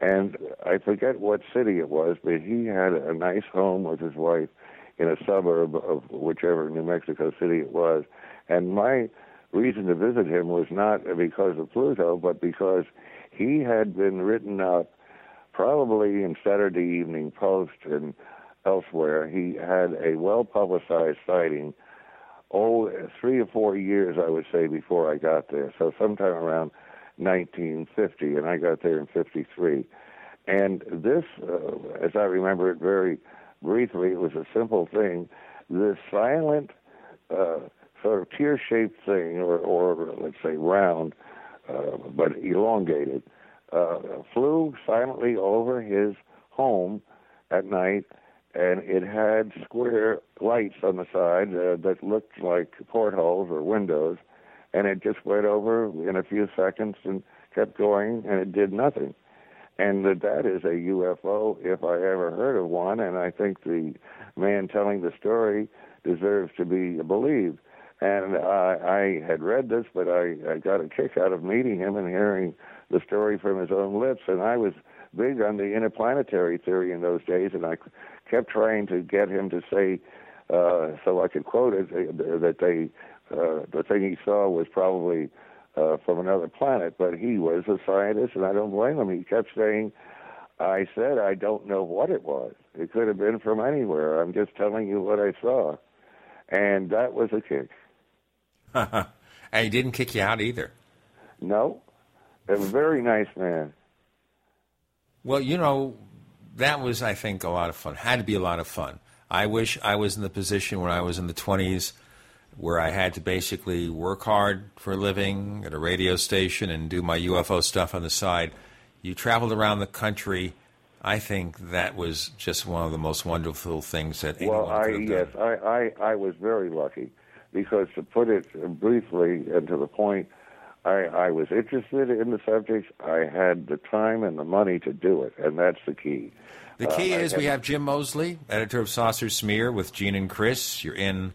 And I forget what city it was, but he had a nice home with his wife in a suburb of whichever New Mexico city it was. And my reason to visit him was not because of Pluto, but because he had been written up probably in Saturday Evening Post and elsewhere. He had a well publicized sighting, oh, three or four years, I would say, before I got there. So sometime around 1950, and I got there in 53. And this, uh, as I remember it very briefly, it was a simple thing. This silent, uh, sort of tear-shaped thing, or, or let's say round, uh, but elongated, uh, flew silently over his home at night, and it had square lights on the side uh, that looked like portholes or windows, and it just went over in a few seconds and kept going, and it did nothing. And that that is a UFO if I ever heard of one, and I think the man telling the story deserves to be believed. And I, I had read this, but I, I got a kick out of meeting him and hearing the story from his own lips. And I was big on the interplanetary theory in those days, and I kept trying to get him to say, uh, so I could quote it, uh, that they, uh, the thing he saw was probably uh, from another planet, but he was a scientist, and I don't blame him. He kept saying, I said I don't know what it was. It could have been from anywhere. I'm just telling you what I saw. And that was a kick. [LAUGHS] and he didn't kick you out either. No. A very nice man. Well, you know, that was, I think, a lot of fun. Had to be a lot of fun. I wish I was in the position when I was in the 20s where I had to basically work hard for a living at a radio station and do my UFO stuff on the side. You traveled around the country. I think that was just one of the most wonderful things that anyone well, I could have yes. I, I I was very lucky because to put it briefly and to the point, I I was interested in the subject. I had the time and the money to do it, and that's the key. The key Uh, is we have Jim Moseley, editor of Saucer Smear, with Gene and Chris. You're in.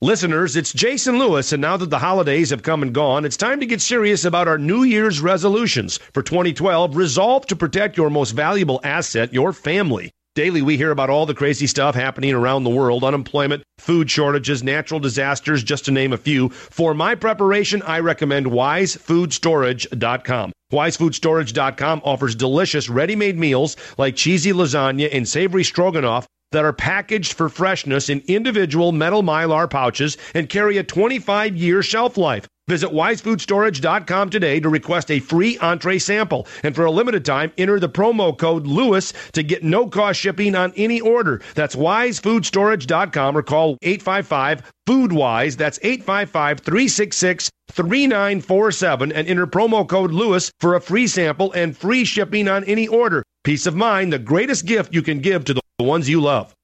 Listeners, it's Jason Lewis, and now that the holidays have come and gone, it's time to get serious about our New Year's resolutions. For 2012, resolve to protect your most valuable asset, your family. Daily, we hear about all the crazy stuff happening around the world unemployment, food shortages, natural disasters, just to name a few. For my preparation, I recommend wisefoodstorage.com. Wisefoodstorage.com offers delicious ready made meals like cheesy lasagna and savory stroganoff that are packaged for freshness in individual metal mylar pouches and carry a 25 year shelf life. Visit wisefoodstorage.com today to request a free entree sample. And for a limited time, enter the promo code LEWIS to get no cost shipping on any order. That's wisefoodstorage.com or call 855 FoodWise. That's 855 366 3947 and enter promo code LEWIS for a free sample and free shipping on any order. Peace of mind, the greatest gift you can give to the ones you love.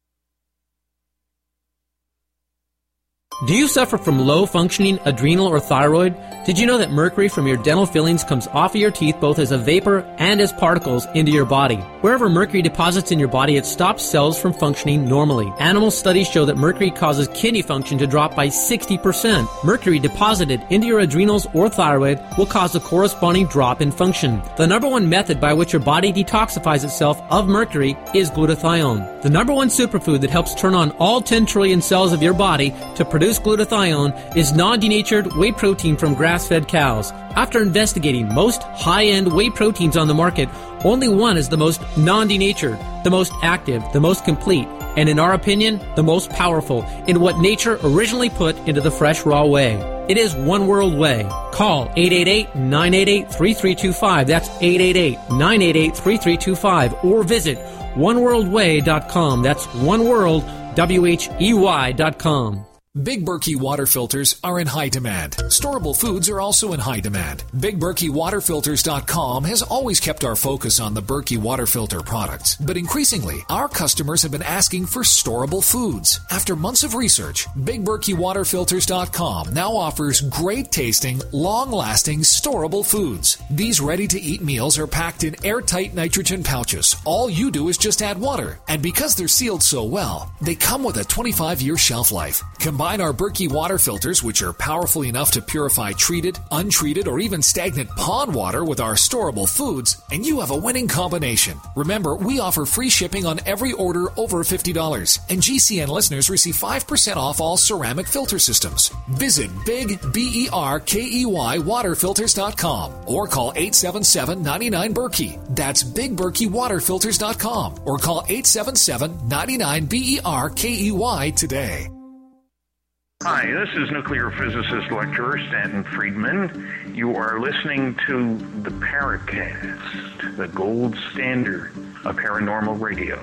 Do you suffer from low functioning adrenal or thyroid? Did you know that mercury from your dental fillings comes off of your teeth both as a vapor and as particles into your body? Wherever mercury deposits in your body, it stops cells from functioning normally. Animal studies show that mercury causes kidney function to drop by 60%. Mercury deposited into your adrenals or thyroid will cause a corresponding drop in function. The number one method by which your body detoxifies itself of mercury is glutathione. The number one superfood that helps turn on all 10 trillion cells of your body to produce glutathione is non-denatured whey protein from grass-fed cows. After investigating most high-end whey proteins on the market, only one is the most non-denatured, the most active, the most complete, and in our opinion, the most powerful in what nature originally put into the fresh raw whey. It is One World Whey. Call 888-988-3325. That's 888-988-3325 or visit oneworldwhey.com. That's oneworld, W-H-E-Y dot com. Big Berkey water filters are in high demand. Storable foods are also in high demand. BigBerkeyWaterFilters.com has always kept our focus on the Berkey water filter products, but increasingly, our customers have been asking for storable foods. After months of research, BigBerkeyWaterFilters.com now offers great tasting, long lasting, storable foods. These ready to eat meals are packed in airtight nitrogen pouches. All you do is just add water, and because they're sealed so well, they come with a 25 year shelf life. Combine Combine our Berkey water filters, which are powerful enough to purify treated, untreated, or even stagnant pond water with our storable foods, and you have a winning combination. Remember, we offer free shipping on every order over $50, and GCN listeners receive 5% off all ceramic filter systems. Visit Big B E R K E Y waterfilters.com or call 877 99 Berkey. That's BigBerkeyWaterFilters.com or call 877 99 B E R K E Y today. Hi, this is nuclear physicist lecturer Stanton Friedman. You are listening to the Paracast, the gold standard of paranormal radio.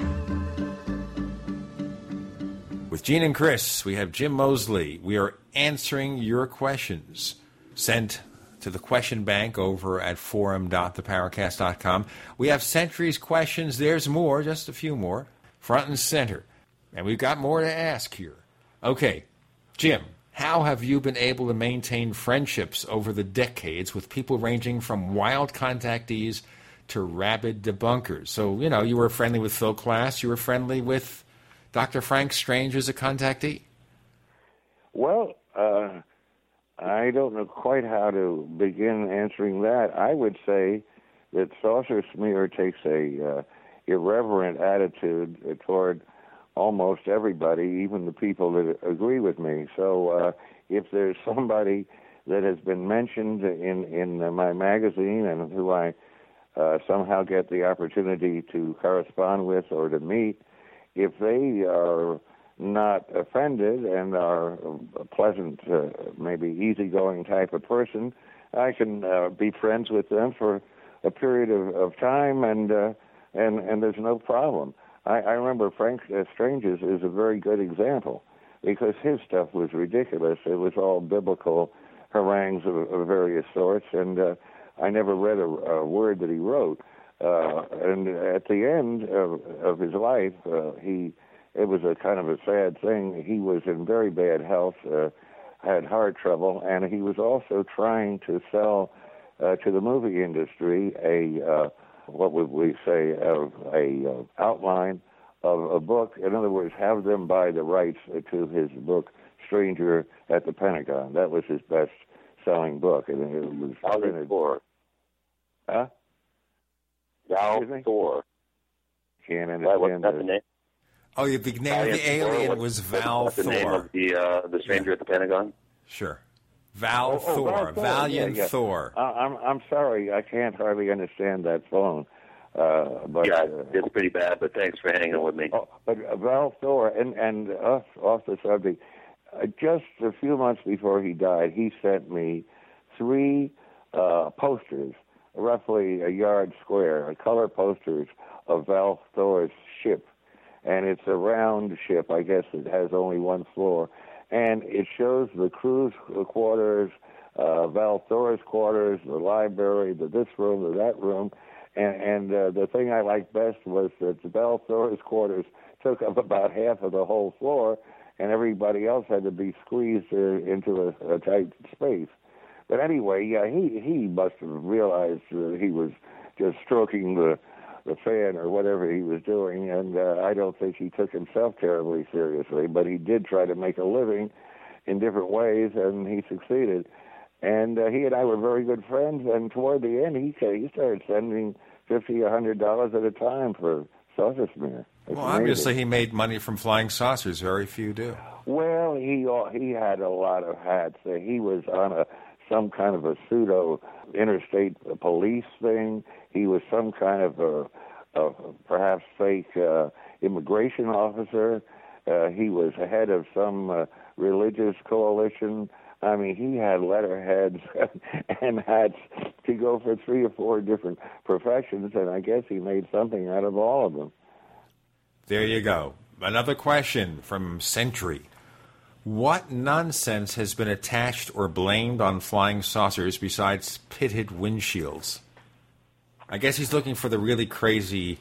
With Gene and Chris, we have Jim Moseley. We are answering your questions sent to the question bank over at forum.theparacast.com. We have Sentry's questions. There's more, just a few more, front and center. And we've got more to ask here. Okay, Jim, how have you been able to maintain friendships over the decades with people ranging from wild contactees to rabid debunkers? So, you know, you were friendly with Phil Klass, you were friendly with Dr. Frank Stranges as a contactee? Well, uh, I don't know quite how to begin answering that. I would say that Saucer Smear takes a uh, irreverent attitude toward almost everybody, even the people that agree with me. So uh, if there's somebody that has been mentioned in in my magazine and who I uh, somehow get the opportunity to correspond with or to meet, if they are not offended and are a pleasant, uh, maybe easygoing type of person, I can uh, be friends with them for a period of, of time, and uh, and and there's no problem. I, I remember Frank uh, Stranges is a very good example because his stuff was ridiculous. It was all biblical harangues of, of various sorts, and uh, I never read a, a word that he wrote. Uh, and at the end of, of his life, uh, he it was a kind of a sad thing. He was in very bad health, uh, had heart trouble, and he was also trying to sell uh, to the movie industry a uh, what would we say of a uh, outline of a book. In other words, have them buy the rights to his book Stranger at the Pentagon. That was his best selling book, and it was printed. Thor. Huh? Val Thor. Can't understand That the. Oh, the big name of the alien was Val What's the name of the uh, the stranger at the Pentagon? Sure. Val Oh, oh, Thor, Val Valiant yeah, yeah. Thor. Uh, I'm I'm sorry, I can't hardly understand that phone. Uh, but yeah, uh, it's pretty bad. But thanks for hanging with me. Oh, but uh, Val Thor, and and off off the subject, uh, just a few months before he died, he sent me three uh, posters, roughly a yard square, uh, color posters of Val Thor's ship, and it's a round ship. I guess it has only one floor, and it shows the crew's quarters, uh, Val Thor's quarters, the library, the this room, the that room. And, and uh, the thing I liked best was that Val Thor's quarters took up about half of the whole floor, and everybody else had to be squeezed uh, into a, a tight space. But anyway, yeah, he he must have realized that he was just stroking the the fan or whatever he was doing, and uh, I don't think he took himself terribly seriously. But he did try to make a living in different ways, and he succeeded. And uh, he and I were very good friends. And toward the end, he he started sending fifty, a hundred dollars at a time for saucer smear. It's Well, amazing. obviously, he made money from flying saucers. Very few do. Well, he he had a lot of hats. Uh, He was on a some kind of a pseudo interstate police thing. He was some kind of a, a perhaps fake uh, immigration officer. Uh, he was head of some uh, religious coalition. I mean, he had letterheads [LAUGHS] and hats to go for three or four different professions, and I guess he made something out of all of them. There you go. Another question from Sentry. What nonsense has been attached or blamed on flying saucers besides pitted windshields? I guess he's looking for the really crazy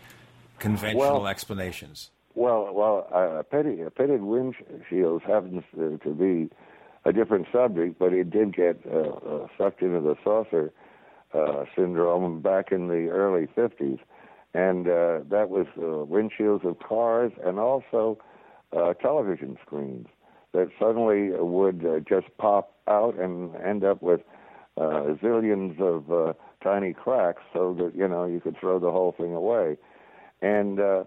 conventional Well- explanations. Well, well, uh, pitted, pitted windshields happens to, to be a different subject, but it did get uh, uh, sucked into the saucer uh, syndrome back in the early 50s. And uh, that was uh, windshields of cars and also uh, television screens. That suddenly would uh, just pop out and end up with uh, zillions of uh, tiny cracks, so that you know you could throw the whole thing away. And uh,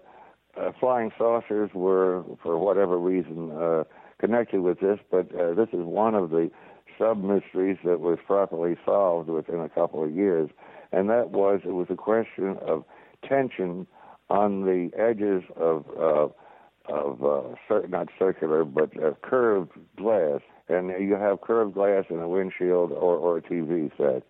uh, flying saucers were, for whatever reason, uh, connected with this, but uh, this is one of the sub mysteries that was properly solved within a couple of years, and that was it was a question of tension on the edges of uh, of uh, not circular but uh, curved glass, and you have curved glass in a windshield or, or a TV set,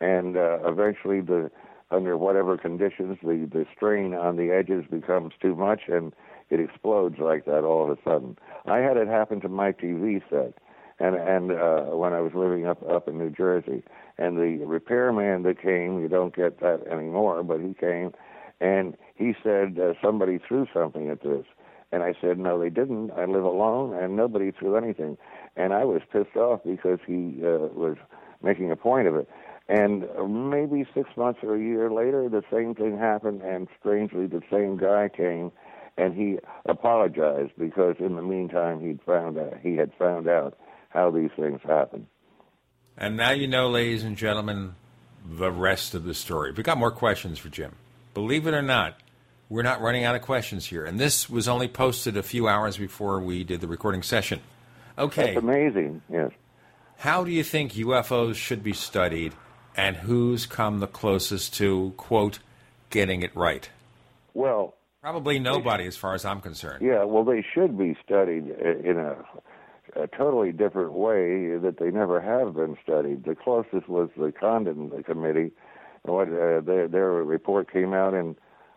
and uh, eventually the under whatever conditions the the strain on the edges becomes too much and it explodes like that all of a sudden. I had it happen to my TV set, and and uh, when I was living up up in New Jersey, and the repairman that came, you don't get that anymore, but he came, and he said uh, somebody threw something at this, and I said no, they didn't. I live alone, and nobody threw anything, and I was pissed off because he uh, was making a point of it. And maybe six months or a year later, the same thing happened, and strangely, the same guy came and he apologized because in the meantime he'd found out, he had found out how these things happen. And now you know, ladies and gentlemen, the rest of the story. We've got more questions for Jim. Believe it or not, we're not running out of questions here. And this was only posted a few hours before we did the recording session. Okay. That's amazing, yes. How do you think UFOs should be studied, and who's come the closest to, quote, getting it right? Well, Probably nobody, as far as I'm concerned. Yeah, well, they should be studied in a, a totally different way that they never have been studied. The closest was the Condon Committee. What uh, their their report came out in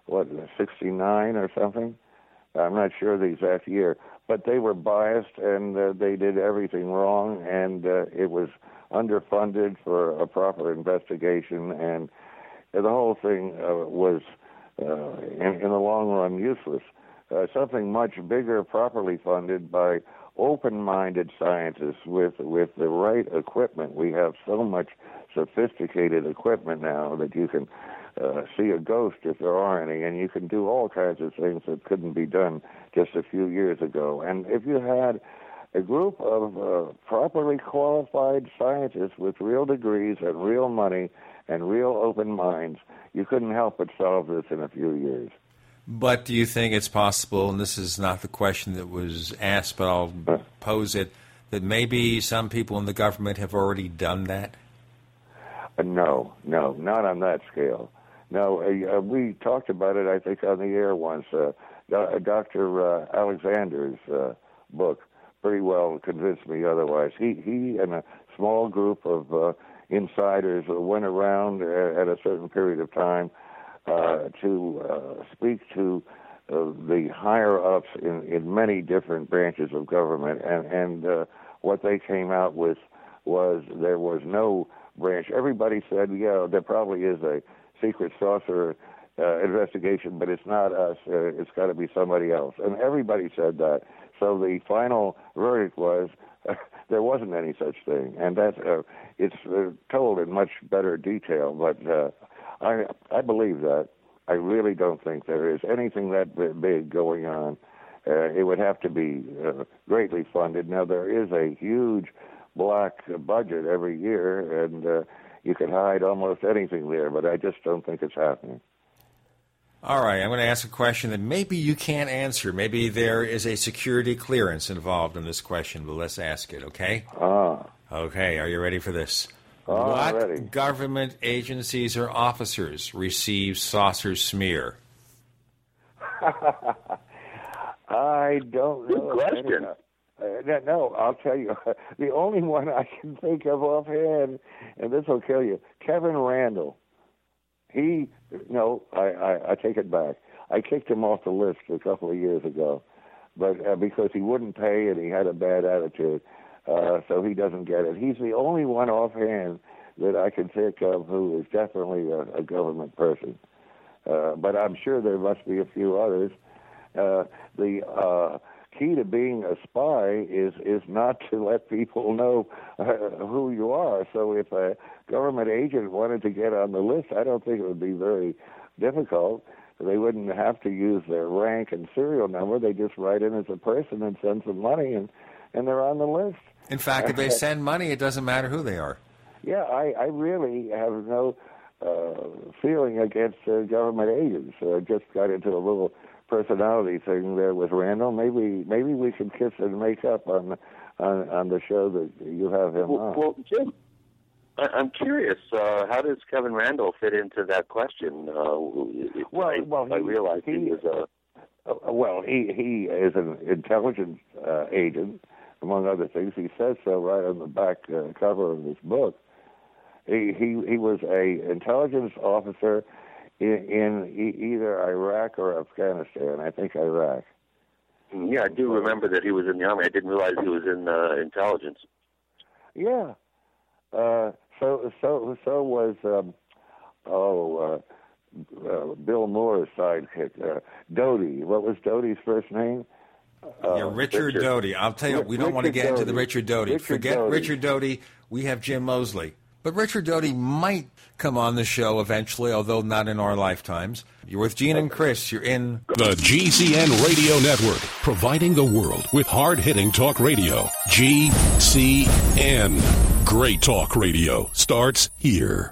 what '69 or something. I'm not sure the exact year, but they were biased and uh, they did everything wrong, and uh, it was underfunded for a proper investigation, and the whole thing uh, was uh, in, in the long run useless. Uh, something much bigger, properly funded by open-minded scientists with with the right equipment. We have so much sophisticated equipment now that you can uh, see a ghost if there are any, and you can do all kinds of things that couldn't be done just a few years ago. And if you had a group of uh, properly qualified scientists with real degrees and real money and real open minds, you couldn't help but solve this in a few years. But do you think it's possible, and this is not the question that was asked, but I'll pose it, that maybe some people in the government have already done that? Uh, no, no, not on that scale. No, uh, uh we talked about it, I think, on the air once. Uh, Dr. Uh, Alexander's uh, book pretty well convinced me otherwise. He, he and a small group of insiders went around at a certain period of time uh, to uh, speak to uh, the higher ups in, in many different branches of government, and and uh, what they came out with was there was no branch. Everybody said, yeah, there probably is a secret saucer uh, investigation, but it's not us. Uh, it's got to be somebody else, and everybody said that. So the final verdict was [LAUGHS] there wasn't any such thing, and that uh, it's uh, told in much better detail. But uh, I I believe that. I really don't think there is anything that big going on. Uh, it would have to be uh, greatly funded. Now there is a huge black budget every year, and uh, you can hide almost anything there. But I just don't think it's happening. All right, I'm going to ask a question that maybe you can't answer. Maybe there is a security clearance involved in this question, but let's ask it, okay? Ah. Okay, are you ready for this? Oh, what ready. government agencies or officers receive saucer smear? [LAUGHS] I don't Good know. question. Uh, no, I'll tell you. [LAUGHS] The only one I can think of offhand, and this will kill you, Kevin Randle. He, no, I, I, I take it back. I kicked him off the list a couple of years ago, but uh, because he wouldn't pay and he had a bad attitude, uh, so he doesn't get it. He's the only one offhand that I can think of who is definitely a, a government person. Uh, but I'm sure there must be a few others. Uh, the uh, key to being a spy is is not to let people know uh, who you are. So if a government agent wanted to get on the list, I don't think it would be very difficult. They wouldn't have to use their rank and serial number. They just write in as a person and send some money, and and they're on the list. In fact, if they send money, it doesn't matter who they are. Yeah, I, I really have no uh, feeling against uh, government agents. Uh, just got into a little personality thing there with Randle. Maybe maybe we should kiss and make up on on, on the show that you have him Well, on. well Jim, I, I'm curious. Uh, how does Kevin Randle fit into that question? Uh, well, I, well, I he- realize he, he- is a. Uh, well, he he is an intelligence uh, agent, among other things. He says so right on the back uh, cover of his book. He he he was a intelligence officer in, in e- either Iraq or Afghanistan. I think Iraq. Yeah, I do remember that he was in the army. I didn't realize he was in uh, intelligence. Yeah. Uh, so so so was um, oh uh, uh, Bill Moore's sidekick, uh, Doty. What was Doty's first name? Uh, yeah, Richard, Doty. I'll tell you, we don't want to Richard get into the Richard Doty. Richard Forget Doty. Richard Doty. We have Jim Moseley. But Richard Doty might come on the show eventually, although not in our lifetimes. You're with Gene and Chris. You're in The GCN Radio Network, providing the world with hard hitting talk radio. GCN. Great talk radio starts here.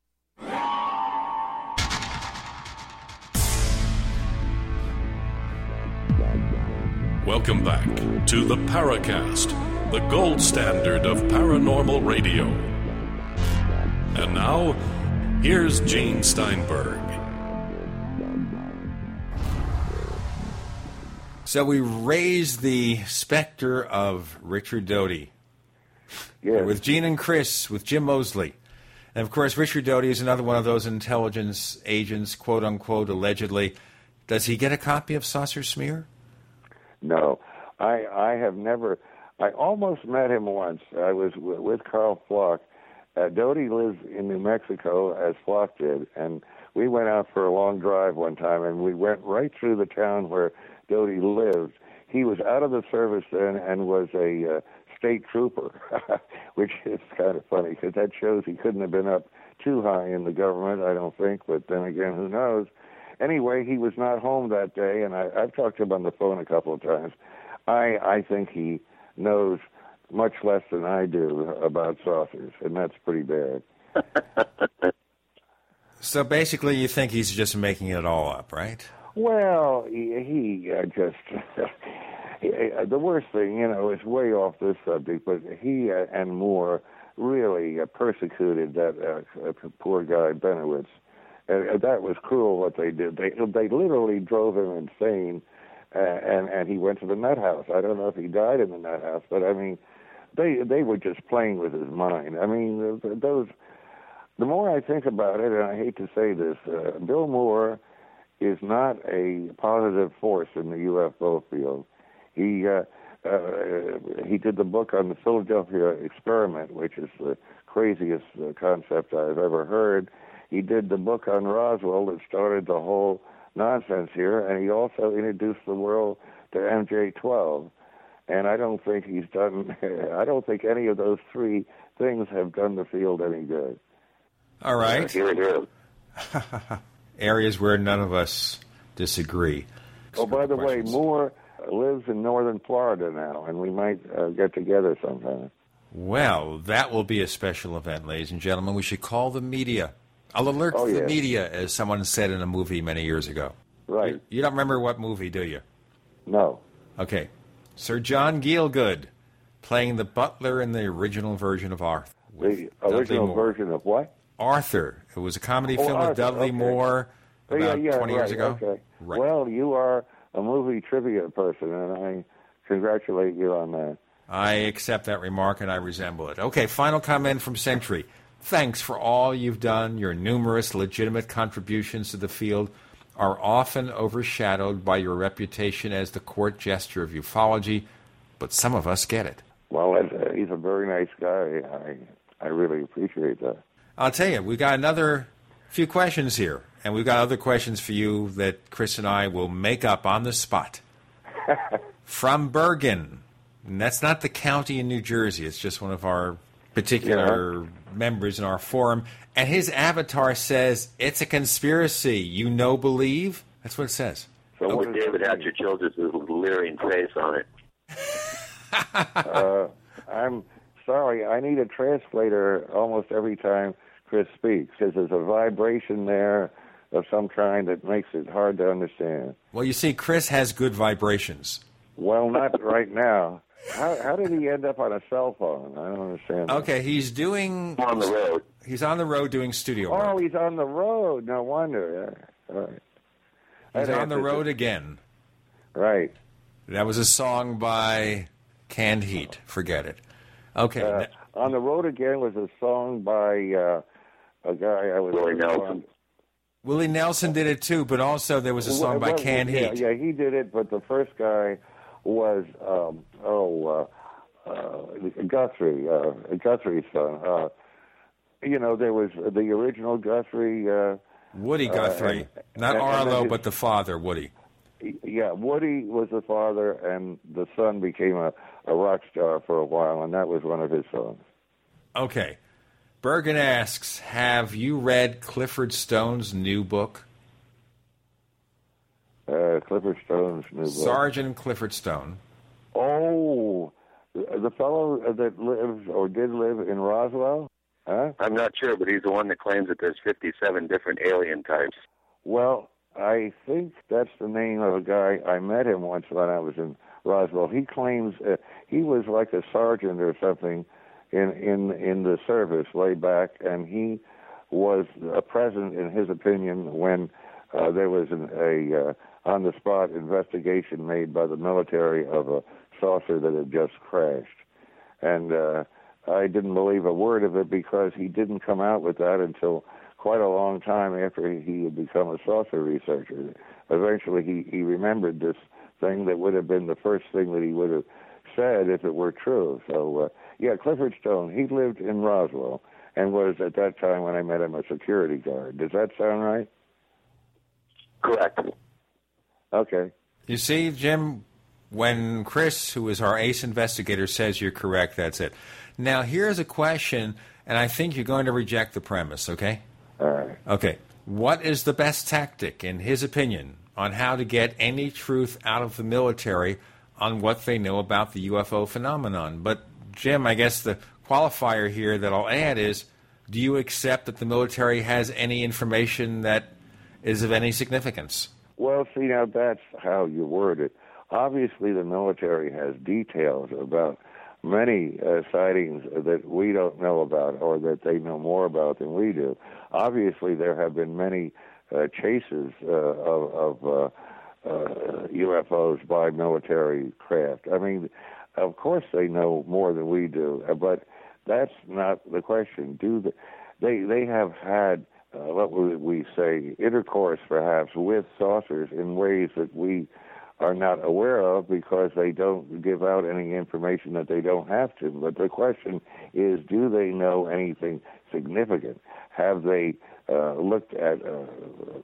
Welcome back to the Paracast, the gold standard of paranormal radio. And now, here's Gene Steinberg. So we raise the specter of Richard Doty. Yeah. With Gene and Chris, with Jim Moseley. And of course, Richard Doty is another one of those intelligence agents, quote unquote, allegedly. Does he get a copy of Saucer Smear? No, I I have never. I almost met him once. I was w- with Karl Pflock. Uh, Doty lives in New Mexico, as Pflock did, and we went out for a long drive one time, and we went right through the town where Doty lived. He was out of the service then and was a uh, state trooper, [LAUGHS] which is kind of funny because that shows he couldn't have been up too high in the government, I don't think. But then again, who knows? Anyway, he was not home that day, and I, I've talked to him on the phone a couple of times. I I think he knows much less than I do about saucers, and that's pretty bad. [LAUGHS] So basically, you think he's just making it all up, right? Well, he, he uh, just [LAUGHS] uh, the worst thing, you know, is way off this subject, but he uh, and Moore really uh, persecuted that uh, uh, poor guy Bennewitz, and that was cruel what they did. They they literally drove him insane, uh, and and he went to the nut house. I don't know if he died in the nut house, but I mean, they they were just playing with his mind. I mean, th- th- those. The more I think about it, and I hate to say this, uh, Bill Moore is not a positive force in the UFO field. He uh, uh, he did the book on the Philadelphia experiment, which is the craziest uh, concept I've ever heard. He did the book on Roswell that started the whole nonsense here, and he also introduced the world to MJ12. And I don't think he's done. [LAUGHS] I don't think any of those three things have done the field any good. All right. Here, here. [LAUGHS] Areas where none of us disagree. Oh, by the way, Moore lives in northern Florida now, and we might uh, get together sometime. Well, that will be a special event, ladies and gentlemen. We should call the media. I'll alert Oh, the media, as someone said in a movie many years ago. Right. You, you don't remember what movie, do you? No. Okay. Sir John Gielgud playing the butler in the original version of Arthur. The original version of what? Arthur. It was a comedy Oh, film with Dudley okay. Moore Oh, yeah, about yeah, 20 years ago. Okay. Right. Well, you are a movie trivia person, and I congratulate you on that. I accept that remark and I resemble it. Okay, final comment from Sentry. Thanks for all you've done. Your numerous legitimate contributions to the field are often overshadowed by your reputation as the court jester of ufology, but some of us get it. Well, uh, he's a very nice guy. I I really appreciate that. I'll tell you, we got another few questions here, and we've got other questions for you that Chris and I will make up on the spot. [LAUGHS] From Bergen. And that's not the county in New Jersey, it's just one of our particular members in our forum. And his avatar says, It's a conspiracy. You know, believe? That's what it says. So David Hatcher Childress' leering face on it. [LAUGHS] uh, I'm sorry. I need a translator almost every time Chris speaks because there's a vibration there of some kind that makes it hard to understand. Well, you see, Chris has good vibrations. Well, not right now. How, how did he end up on a cell phone? I don't understand. that. Okay, he's doing. On the road. He's on the road doing studio work. Oh, he's on the road. No wonder. Yeah. All right. He's That on the road it. again. Right. That was a song by Canned Heat. Forget it. Okay. Uh, on the road again was a song by uh, a guy I was. Willie Nelson. Willie Nelson did it too, but also there was a song by Well, Canned yeah, Heat. Yeah, he did it, but the first guy was um, oh uh, uh, Guthrie, uh, Guthrie's son. Uh, you know, there was the original Guthrie. Uh, Woody uh, Guthrie. and- Not and- and Arlo, his- but the father, Woody. yeah, Woody was the father, and the son became a, a rock star for a while, and that was one of his songs. Okay. Bergen asks Have you read Clifford Stone's new book? Uh, Clifford Stone's new book. Sergeant Clifford Stone. Oh, the the fellow that lives or did live in Roswell? Huh? I'm not sure, but he's the one that claims that there's 57 different alien types. Well, I think that's the name of a guy. I met him once when I was in Roswell. He claims uh, he was like a sergeant or something in in in the service way back, and he was uh, present in his opinion when uh, there was an, a uh, on the spot investigation made by the military of a saucer that had just crashed, and uh, I didn't believe a word of it because he didn't come out with that until quite a long time after he had become a saucer researcher. Eventually, he, he remembered this thing that would have been the first thing that he would have said if it were true. So, uh, yeah, Clifford Stone, he lived in Roswell and was at that time when I met him a security guard. Does that sound right? Correct. Okay. You see, Jim, when Chris, who is our ace investigator, says you're correct, that's it. Now, here's a question, and I think you're going to reject the premise, okay? All right. Okay. What is the best tactic, in his opinion, on how to get any truth out of the military on what they know about the UFO phenomenon? But, Jim, I guess the qualifier here that I'll add is do you accept that the military has any information that is of any significance? Well, see, now that's how you word it. Obviously, the military has details about many uh, sightings that we don't know about or that they know more about than we do. Obviously, there have been many uh, chases uh, of, of uh, uh, UFOs by military craft. I mean, of course, they know more than we do, uh, but that's not the question. Do the, they they have had uh, what would we say intercourse perhaps with saucers in ways that we are not aware of because they don't give out any information that they don't have to. But the question is, do they know anything significant? Have they uh, looked at uh,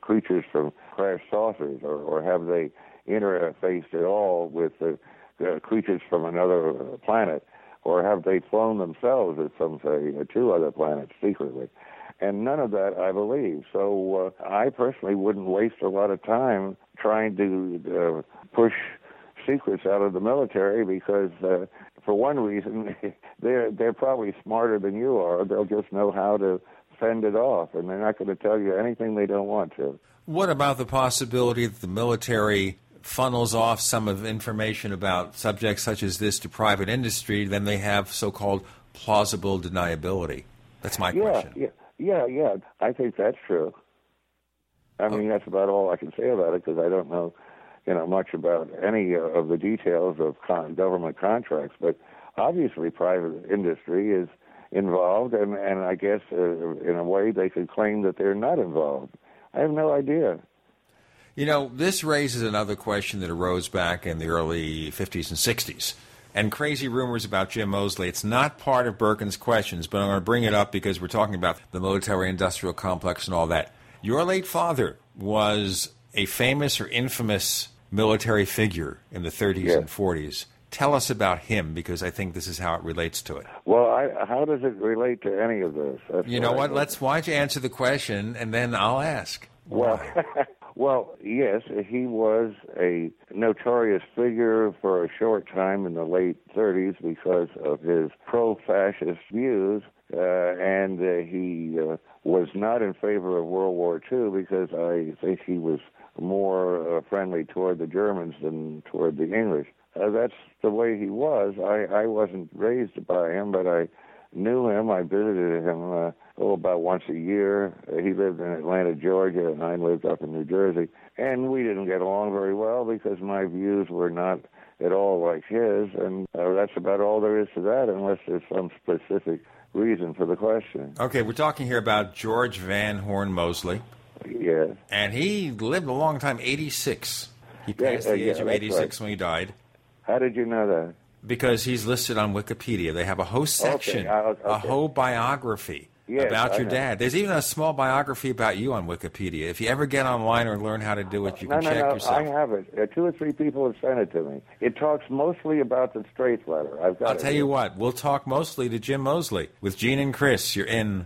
creatures from crash saucers, or, or have they interfaced at all with the uh, creatures from another planet, or have they flown themselves, as some say, to other planets secretly? And none of that I believe. So uh, I personally wouldn't waste a lot of time trying to uh, push secrets out of the military because, uh, for one reason, [LAUGHS] they're they're probably smarter than you are. They'll just know how to fend it off, and they're not going to tell you anything they don't want to. What about the possibility that the military funnels off some of information about subjects such as this to private industry, then they have so-called plausible deniability. That's my yeah, question. Yeah, yeah, yeah. I think that's true. I mean, that's about all I can say about it because I don't know, you know, much about any uh, of the details of con- government contracts. But obviously, private industry is involved, and and I guess uh, in a way they could claim that they're not involved. I have no idea. You know, this raises another question that arose back in the early 50s and 60s. And crazy rumors about Jim Moseley. It's not part of Bergen's questions, but I'm going to bring it up because we're talking about the military industrial complex and all that. Your late father was a famous or infamous military figure in the 30s Yeah. and 40s. Tell us about him because I think this is how it relates to it. Well, I, how does it relate to any of this? That's You know I what? Let's why don't you answer the question and then I'll ask. Well, [LAUGHS] well, yes, he was a notorious figure for a short time in the late 30s because of his pro-fascist views, uh, and uh, he uh, was not in favor of World War II because I think he was more uh, friendly toward the Germans than toward the English. Uh, that's the way he was. I, I wasn't raised by him, but I knew him. I visited him uh, oh about once a year. Uh, he lived in Atlanta, Georgia, and I lived up in New Jersey. And we didn't get along very well because my views were not at all like his. And uh, that's about all there is to that, unless there's some specific reason for the question. Okay, we're talking here about George Van Horn Moseley. Yes. And he lived a long time, 86. He Yeah, passed uh, the yeah, age of 86 right. when he died. How did you know that? Because he's listed on Wikipedia. They have a whole section, a okay. whole biography Yes, about I your know. dad. There's even a small biography about you on Wikipedia. If you ever get online or learn how to do it, you no, can no, check no. yourself. I have it. Uh, two or three people have sent it to me. It talks mostly about the Straith letter. I've got I'll tell here. you what, we'll talk mostly to Jim Moseley with Gene and Chris. You're in.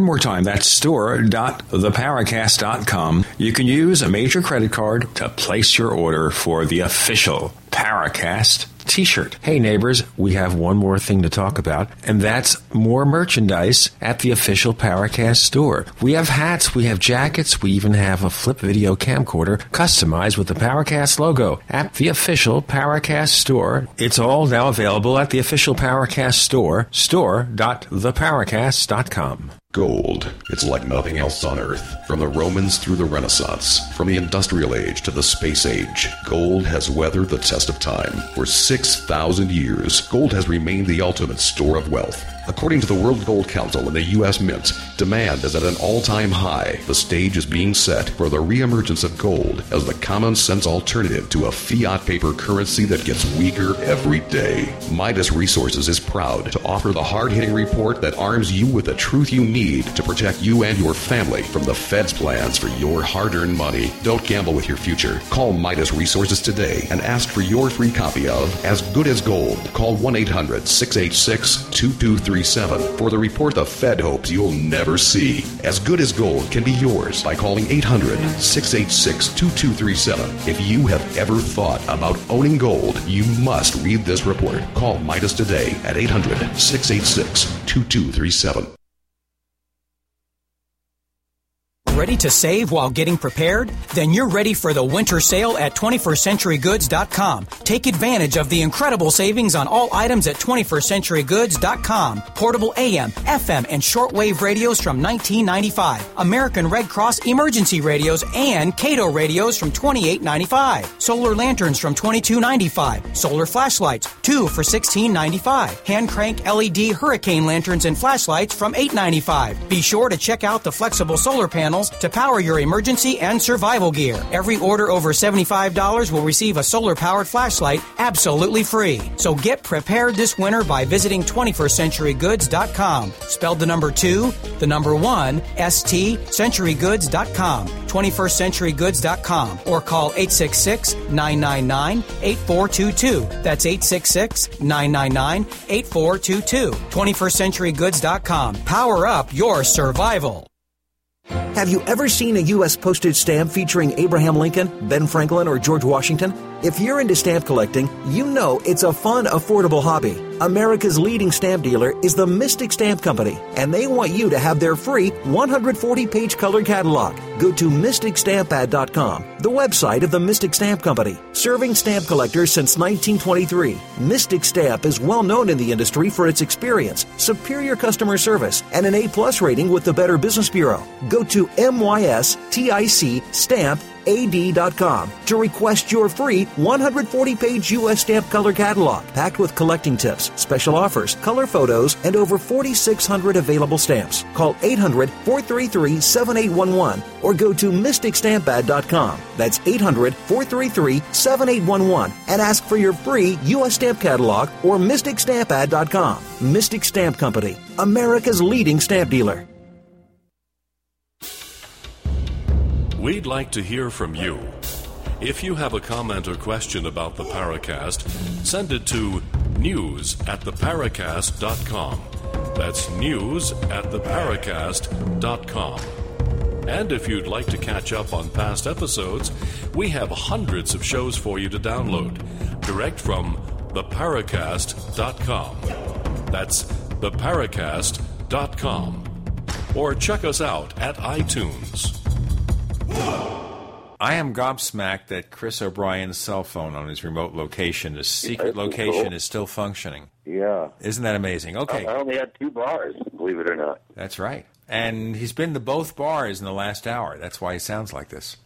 more time, that's store.theparacast.com. You can use a major credit card to place your order for the official Paracast t-shirt. Hey neighbors, we have one more thing to talk about, and that's more merchandise at the official Paracast store. We have hats, we have jackets, we even have a flip video camcorder customized with the Paracast logo at the official Paracast store. It's all now available at the official Paracast store, store.theparacast.com. Gold. It's like nothing else on Earth. From the Romans through the Renaissance, from the Industrial Age to the Space Age, gold has weathered the test of time. For 6,000 years, gold has remained the ultimate store of wealth. According to the World Gold Council and the U.S. Mint, demand is at an all time high. The stage is being set for the re emergence of gold as the common sense alternative to a fiat paper currency that gets weaker every day. Midas Resources is proud to offer the hard hitting report that arms you with the truth you need to protect you and your family from the Fed's plans for your hard earned money. Don't gamble with your future. Call Midas Resources today and ask for your free copy of As Good as Gold. Call 1 800 686 2237 for the report the Fed hopes you'll never see. As Good as Gold can be yours by calling 800 686 2237. If you have ever thought about owning gold, you must read this report. Call Midas today at 800 686 2237. Ready to save while getting prepared? Then you're ready for the winter sale at 21stCenturyGoods.com. Take advantage of the incredible savings on all items at 21stCenturyGoods.com. Portable AM, FM, and shortwave radios from 1995. American Red Cross emergency radios and Kaito radios from 28.95. Solar lanterns from 22.95. Solar flashlights, two for 16.95. Hand crank LED hurricane lanterns and flashlights from 8.95. Be sure to check out the flexible solar panels to power your emergency and survival gear. Every order over $75 will receive a solar powered flashlight absolutely free. So get prepared this winter by visiting 21stcenturygoods.com. Spelled the number 2, the number 1, ST, centurygoods.com. 21stcenturygoods.com or call 866 999 8422. That's 866 999 8422. 21stcenturygoods.com. Power up your survival. Have you ever seen a U.S. postage stamp featuring Abraham Lincoln, Ben Franklin, or George Washington? If you're into stamp collecting, you know it's a fun, affordable hobby. America's leading stamp dealer is the Mystic Stamp Company, and they want you to have their free 140 page color catalog. Go to MysticStampAd.com, the website of the Mystic Stamp Company, serving stamp collectors since 1923. Mystic Stamp is well known in the industry for its experience, superior customer service, and an A plus rating with the Better Business Bureau. Go to MYSTIC Stamp ad.com to request your free 140 page U.S. stamp color catalog packed with collecting tips, special offers, color photos, and over 4,600 available stamps. Call 800 433 7811 or go to MysticStampAd.com. That's 800 433 7811 and ask for your free U.S. stamp catalog or MysticStampAd.com. Mystic Stamp Company, America's leading stamp dealer. We'd like to hear from you. If you have a comment or question about the Paracast, send it to news at theparacast.com. That's news at theparacast.com. And if you'd like to catch up on past episodes, we have hundreds of shows for you to download direct from theparacast.com. That's theparacast.com. Or check us out at iTunes. I am gobsmacked that Chris O'Brien's cell phone on his remote location, his secret location, cool. is still functioning. Yeah. Isn't that amazing? Okay. I only had two bars, believe it or not. That's right. And he's been to both bars in the last hour. That's why he sounds like this.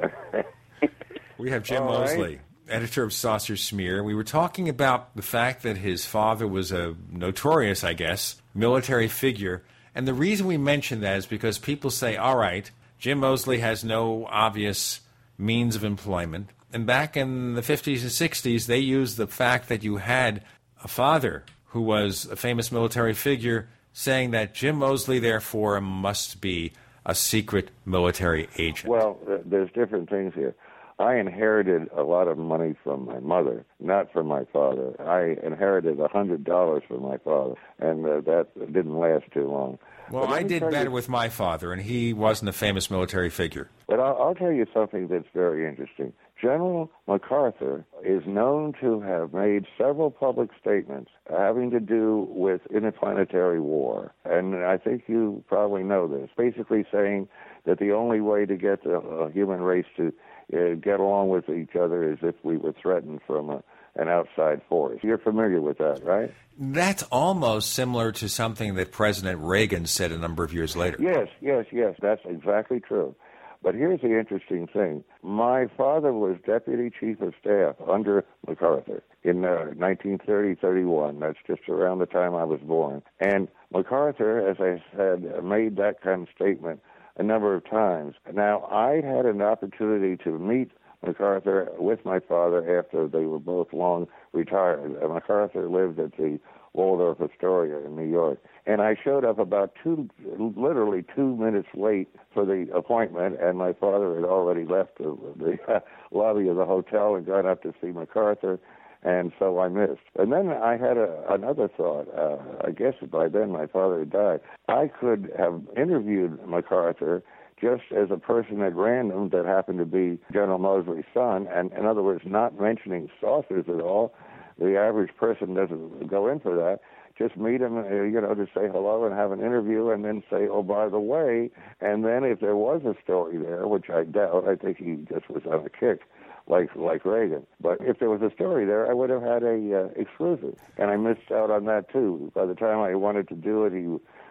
[LAUGHS] we have Jim All right. Moseley, editor of Saucer Smear. We were talking about the fact that his father was a notorious, I guess, military figure. And the reason we mention that is because people say, all right, Jim Moseley has no obvious means of employment. And back in the 50s and 60s, they used the fact that you had a father who was a famous military figure saying that Jim Moseley, therefore, must be a secret military agent. Well, there's different things here. I inherited a lot of money from my mother, not from my father. I inherited a hundred dollars from my father, and uh, that didn't last too long. Well, I did tell you- better with my father, and he wasn't a famous military figure. But I'll, I'll tell you something that's very interesting. General MacArthur is known to have made several public statements having to do with interplanetary war. And I think you probably know this. Basically saying that the only way to get the uh, human race to uh, get along with each other is if we were threatened from a, an outside force. You're familiar with that, right? That's almost similar to something that President Reagan said a number of years later. Yes, yes, yes. That's exactly true. But here's the interesting thing. My father was deputy chief of staff under MacArthur in uh, 1930-31. That's just around the time I was born. And MacArthur, as I said, made that kind of statement a number of times. Now, I had an opportunity to meet MacArthur with my father after they were both long retired. Uh, MacArthur lived at the Waldorf Astoria in New York. And I showed up about two, literally two minutes late for the appointment, and my father had already left the, the [LAUGHS] lobby of the hotel and gone up to see MacArthur, and so I missed. And then I had a, another thought. Uh, I guess by then my father had died. I could have interviewed MacArthur just as a person at random that happened to be General Moseley's son, and in other words, not mentioning saucers at all. The average person doesn't go in for that. Just meet him, uh, you know, to say hello and have an interview, and then say, "Oh, by the way," and then if there was a story there, which I doubt, I think he just was on a kick, like like Reagan. But if there was a story there, I would have had a uh, exclusive, and I missed out on that too. By the time I wanted to do it, he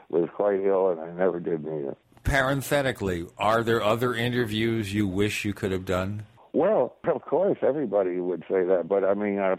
was quite ill, and I never did meet him. Parenthetically, are there other interviews you wish you could have done? Well, of course, everybody would say that, but I mean, uh,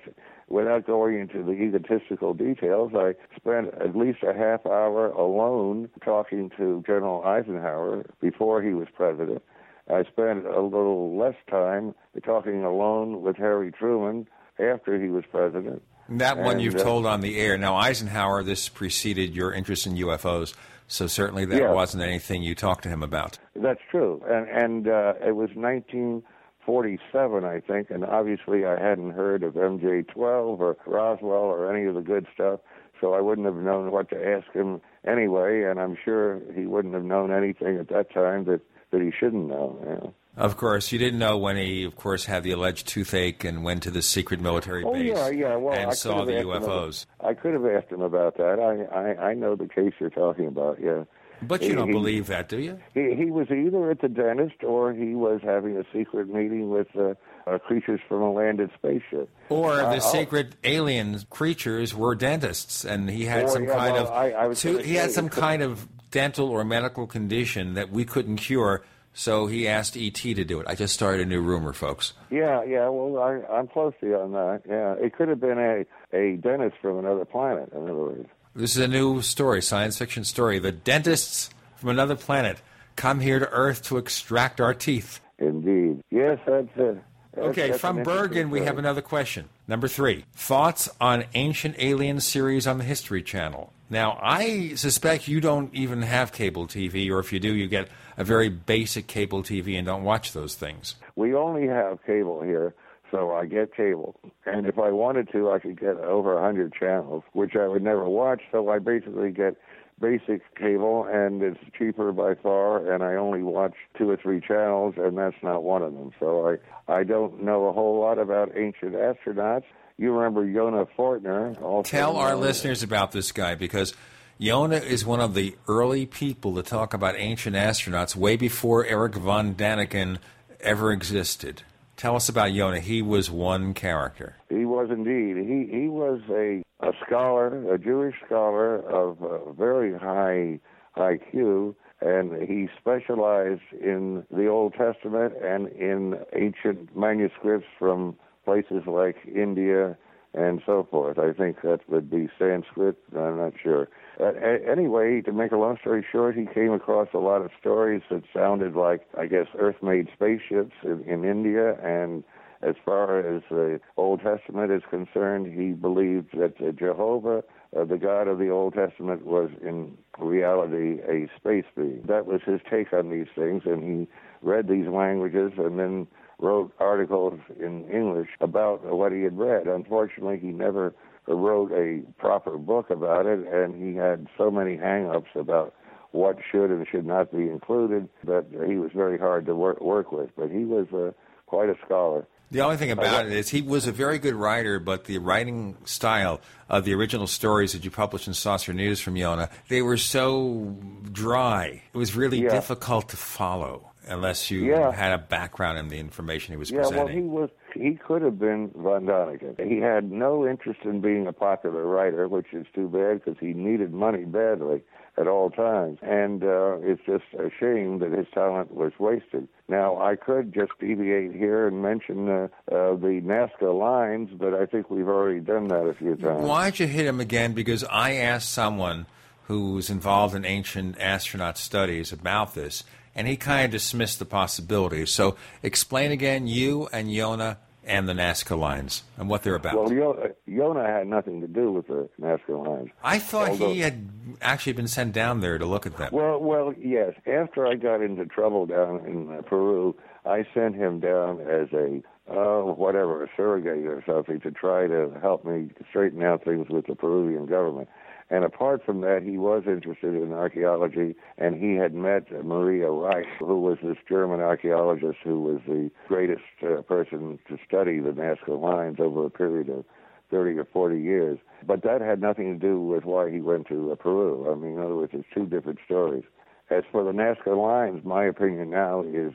without going into the egotistical details, I spent at least a half hour alone talking to General Eisenhower before he was president. I spent a little less time talking alone with Harry Truman after he was president. That one And, you've uh, told on the air. Now, Eisenhower, this preceded your interest in UFOs, so certainly that Yeah. wasn't anything you talked to him about. That's true, and and uh, it was 1947, I think, and obviously I hadn't heard of MJ12 or Roswell or any of the good stuff, so I wouldn't have known what to ask him anyway, and I'm sure he wouldn't have known anything at that time that that he shouldn't know. You know? Of course, you didn't know when he, of course, had the alleged toothache and went to the secret military Oh base yeah, yeah. Well, and I saw the have asked him UFOs. About, I could have asked him about that. I I, I know the case you're talking about. Yeah. But you He- don't believe that, do you? He, he was either at the dentist or he was having a secret meeting with uh, uh, creatures from a landed spaceship. Or Uh, the I'll- secret alien creatures were dentists, and he had Or, some yeah, kind well, of I- I to- he had some kind of dental or medical condition that we couldn't cure. So he asked ET to do it. I just started a new rumor, folks. Yeah, yeah. Well, I, I'm close to you on that. Yeah, it could have been a a dentist from another planet. In other words. This is a new story, science fiction story. The dentists from another planet come here to Earth to extract our teeth. Indeed. Yes, that's it. That's- Okay, that's from Bergen, we have another question. Number three Thoughts on Ancient Alien series on the History Channel. Now, I suspect you don't even have cable TV, or if you do, you get a very basic cable TV and don't watch those things. We only have cable here, so I get cable. And if I wanted to, I could get over a 100 channels, which I would never watch, so I basically get basic cable, and it's cheaper by far, and I only watch two or three channels, and that's not one of them. So I, I don't know a whole lot about ancient astronauts. You remember Yona Fortner. Also Tell our listeners about this guy because Yona is one of the early people to talk about ancient astronauts way before Erich von Däniken ever existed. Tell us about Yona. He was one character. He was indeed. He he was a a scholar, a Jewish scholar of very high IQ, and he specialized in the Old Testament and in ancient manuscripts from places like India and so forth. I think that would be Sanskrit. I'm not sure. Uh, anyway, to make a long story short, he came across a lot of stories that sounded like, I guess, Earth-made spaceships in, in India. And as far as the Old Testament is concerned, he believed that uh, Jehovah, uh, the God of the Old Testament, was in reality a space being. That was his take on these things, and he read these languages and then wrote articles in English about what he had read. Unfortunately, he never wrote a proper book about it, and he had so many hang-ups about what should and should not be included that he was very hard to work, work with. But he was uh, quite a scholar. The only thing about it is he was a very good writer, but the writing style of the original stories that you published in Saucer News from Yona, they were so dry. It was really Yeah. difficult to follow unless you Yeah. had a background in the information he was Yeah, well, presenting. he was. He could have been Von Däniken. He had no interest in being a popular writer, which is too bad because he needed money badly at all times. And uh, it's just a shame that his talent was wasted. Now, I could just deviate here and mention uh, uh, the Nazca lines, but I think we've already done that a few times. Why'd you hit him again? Because I asked someone who was involved in ancient astronaut studies about this, and he kind of dismissed the possibility. So explain again you and Yona and the Nazca lines and what they're about. Well, Yo- Yona had nothing to do with the Nazca lines. I thought although- he had actually been sent down there to look at them. Well, well, yes. After I got into trouble down in uh, Peru, I sent him down as a uh, whatever, a surrogate or something to try to help me straighten out things with the Peruvian government. And apart from that, he was interested in archaeology, and he had met Maria Reiche, who was this German archaeologist who was the greatest uh, person to study the Nazca lines over a period of 30 or 40 years. But that had nothing to do with why he went to uh, Peru. I mean, in other words, it's two different stories. As for the Nazca lines, my opinion now is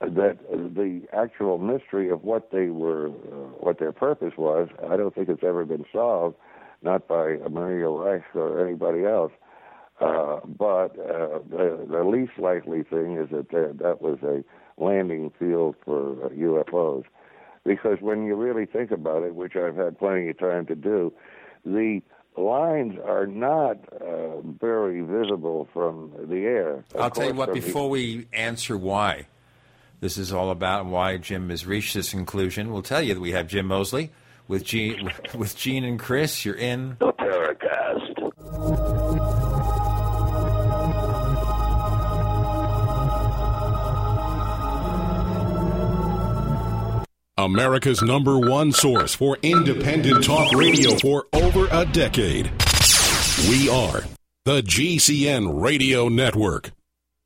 that the actual mystery of what they were, uh, what their purpose was, I don't think it's ever been solved, not by Maria Reiche or anybody else. Uh, but uh, the, the least likely thing is that there, that was a landing field for uh, UFOs. Because when you really think about it, which I've had plenty of time to do, the lines are not uh, very visible from the air. Of I'll tell you what, from the- before we answer why this is all about and why Jim has reached this conclusion, we'll tell you that we have Jim Moseley with Gene, with Gene and Chris. You're in the Paracast. America's number one source for independent talk radio for over a decade. We are the GCN Radio Network.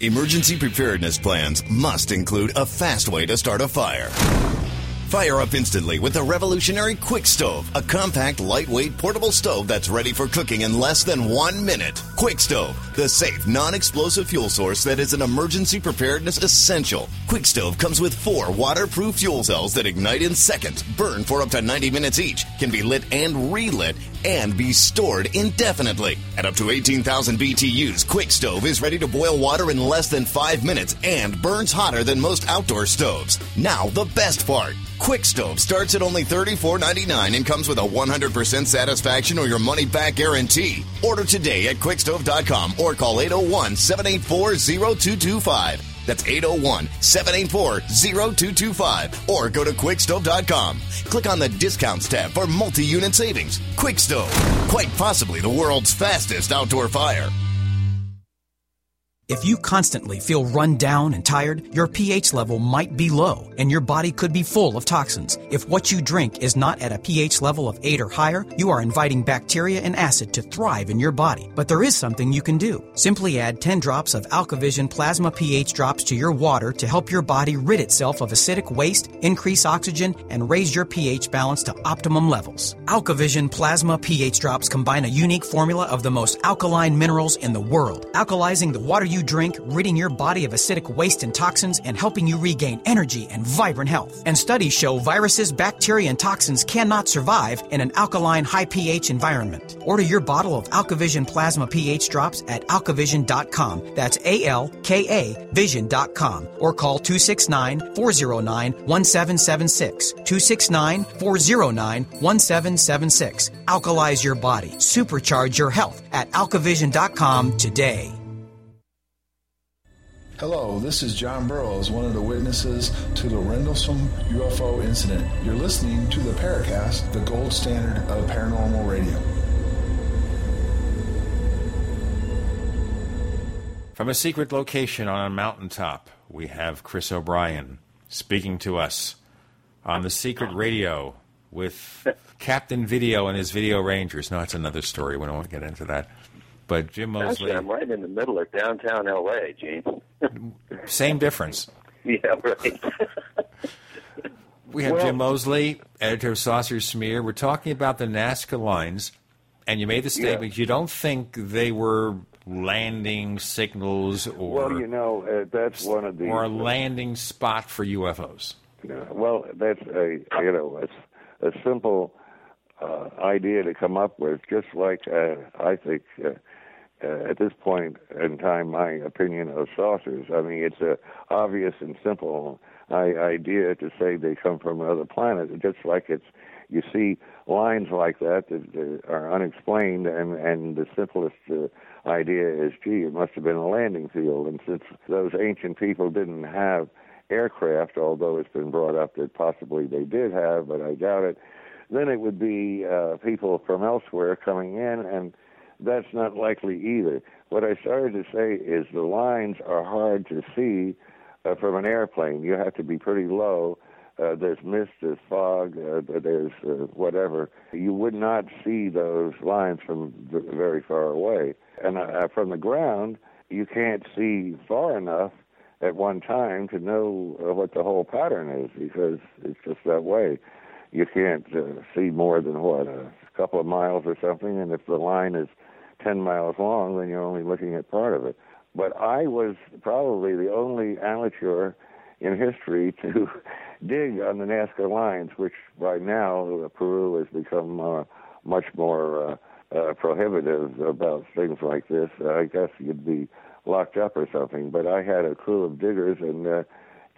Emergency preparedness plans must include a fast way to start a fire. Fire up instantly with the revolutionary Quick Stove, a compact, lightweight, portable stove that's ready for cooking in less than one minute. Quick Stove, the safe, non-explosive fuel source that is an emergency preparedness essential. Quick Stove comes with four waterproof fuel cells that ignite in seconds, burn for up to 90 minutes each, can be lit and relit, and be stored indefinitely. At up to 18,000 BTUs, Quick Stove is ready to boil water in less than five minutes and burns hotter than most outdoor stoves. Now, the best part. Quick Stove starts at only $34.99 and comes with a 100% satisfaction or your money back guarantee. Order today at quickstove.com or call 801 784 0225. That's 801 784 0225. Or go to quickstove.com. Click on the discounts tab for multi unit savings. Quick Stove, quite possibly the world's fastest outdoor fire. If you constantly feel run down and tired, your pH level might be low and your body could be full of toxins. If what you drink is not at a pH level of 8 or higher, you are inviting bacteria and acid to thrive in your body. But there is something you can do. Simply add 10 drops of AlkaVision plasma pH drops to your water to help your body rid itself of acidic waste, increase oxygen, and raise your pH balance to optimum levels. AlkaVision plasma pH drops combine a unique formula of the most alkaline minerals in the world, alkalizing the water you drink, ridding your body of acidic waste and toxins, and helping you regain energy and vibrant health. And studies show viruses, bacteria, and toxins cannot survive in an alkaline, high pH environment. Order your bottle of AlkaVision plasma pH drops at alkavision.com. That's A L K A vision.com. Or call 269 409 1776. 269 409 1776. Alkalize your body. Supercharge your health at alkavision.com today. Hello, this is John Burroughs, one of the witnesses to the Rendlesham UFO incident. You're listening to the Paracast, the gold standard of paranormal radio. From a secret location on a mountaintop, we have Chris O'Brien speaking to us on the secret radio with Captain Video and his Video Rangers. No, it's another story. We don't want to get into that. But Jim Moseley. Actually, I'm right in the middle of downtown L.A., Gene. Same [LAUGHS] difference. yeah, right. We have Well- Jim Moseley, editor of Saucer Smear. We're talking about the Nazca lines, and you made the statement you don't think they were landing signals or Well, you know, uh, that's one of the or a landing spot for UFOs. Yeah, well, that's a you know a, a simple uh, idea to come up with. Just like uh, I think uh, at this point in time, my opinion of saucers. I mean, it's a obvious and simple idea to say they come from another planet. Just like it's you see lines like that that, that are unexplained, and and the simplest uh, idea is, gee, it must have been a landing field. And since those ancient people didn't have aircraft, although it's been brought up that possibly they did have, but I doubt it. Then it would be uh, people from elsewhere coming in, and that's not likely either. What I started to say is the lines are hard to see uh, from an airplane. You have to be pretty low. Uh, there's mist, there's fog, uh, there's uh, whatever. You would not see those lines from very far away. And uh, from the ground, you can't see far enough at one time to know uh, what the whole pattern is because it's just that way. You can't uh, see more than what a couple of miles or something, and if the line is 10 miles long, then you're only looking at part of it. But I was probably the only amateur in history [LAUGHS] to dig on the Nazca lines, which by now uh, Peru has become uh, much more uh, uh, prohibitive about things like this. I guess you'd be locked up or something. But I had a crew of diggers, and uh,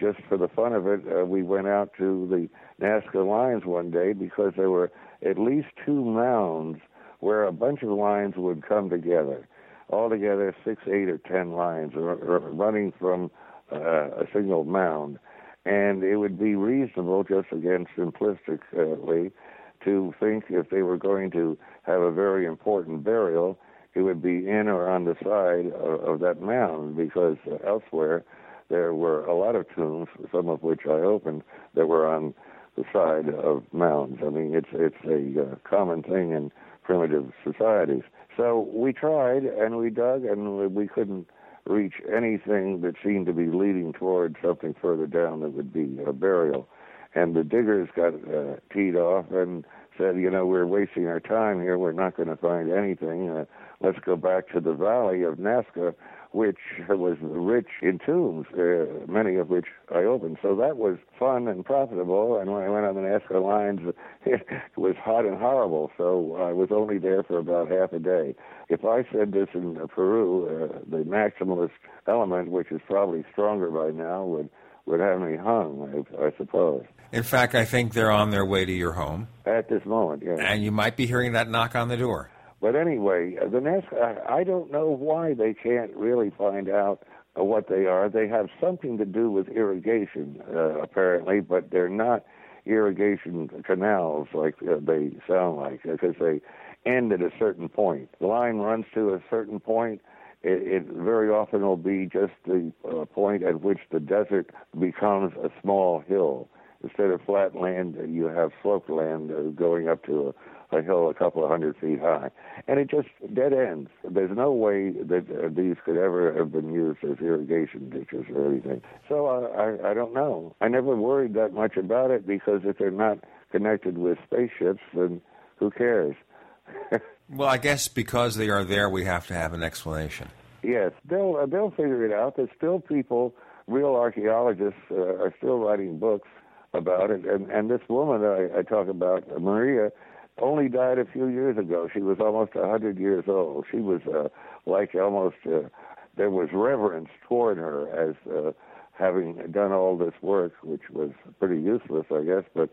just for the fun of it, uh, we went out to the Nazca lines one day because there were at least two mounds where a bunch of lines would come together. Altogether, six, eight, or ten lines r- r- running from uh, a single mound. And it would be reasonable, just again simplistically, to think if they were going to have a very important burial, it would be in or on the side of, of that mound because elsewhere there were a lot of tombs, some of which I opened, that were on the side of mounds. I mean, it's it's a uh, common thing in primitive societies. So we tried and we dug and we couldn't reach anything that seemed to be leading toward something further down that would be a burial. And the diggers got uh, teed off and said, you know, we're wasting our time here. We're not going to find anything. Uh, let's go back to the valley of Nazca, which was rich in tombs, uh, many of which I opened. So that was fun and profitable. And when I went on the Nazca lines, [LAUGHS] it was hot and horrible. So I was only there for about half a day. If I said this in Peru, uh, the maximalist element, which is probably stronger by now, would would have me hung, I, I suppose. In fact, I think they're on their way to your home. At this moment, yeah. And you might be hearing that knock on the door. But anyway, uh, the Nazca, I don't know why they can't really find out uh, what they are. They have something to do with irrigation, uh, apparently, but they're not irrigation canals like uh, they sound like, because they end at a certain point. The line runs to a certain point. It, it very often will be just the uh, point at which the desert becomes a small hill. Instead of flat land, you have sloped land going up to a, a hill a couple of hundred feet high. And it just dead ends. There's no way that uh, these could ever have been used as irrigation ditches or anything. So uh, I, I don't know. I never worried that much about it because if they're not connected with spaceships, then who cares? [LAUGHS] Well, I guess because they are there, we have to have an explanation. Yes, they'll uh, they'll figure it out. There's still people, real archaeologists, uh, are still writing books about it. And and this woman I, I talk about, Maria, only died a few years ago. She was almost a hundred years old. She was uh, like almost uh, there was reverence toward her as uh, having done all this work, which was pretty useless, I guess. But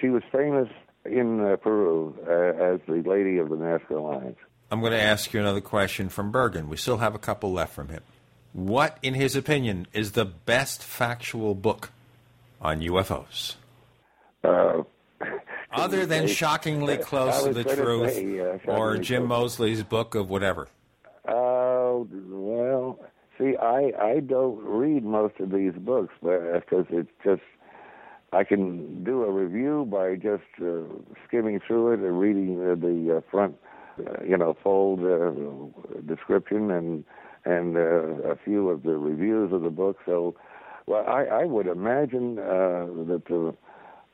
she was famous in uh, Peru uh, as the lady of the Nazca lines. I'm going to ask you another question from Bergen. We still have a couple left from him. What, in his opinion, is the best factual book on UFOs? Uh, Other than Shockingly Close to the Truth say, uh, or Jim Close. Moseley's book of whatever. Uh, well, see, I I don't read most of these books because it's just I can do a review by just uh, skimming through it and reading the, the uh, front, uh, you know, fold uh, description and and uh, a few of the reviews of the book. So, well, I, I would imagine uh, that the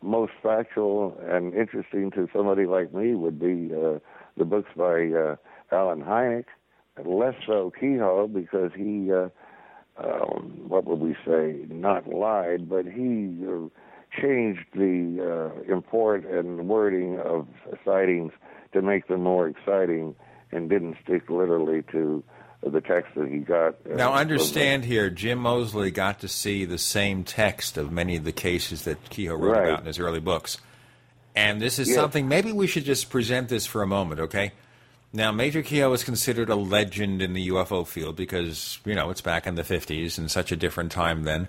most factual and interesting to somebody like me would be uh, the books by uh, Allen Hynek. Less so Keyhoe because he, uh, um, what would we say, not lied, but he uh, changed the uh, import and wording of sightings to make them more exciting and didn't stick literally to the text that he got. Uh, now, understand here, Jim Moseley got to see the same text of many of the cases that Keyhoe wrote Right. about in his early books. And this is Yes. something, maybe we should just present this for a moment, okay? Now, Major Keyhoe is considered a legend in the UFO field because, you know, it's back in the 50s and such a different time then.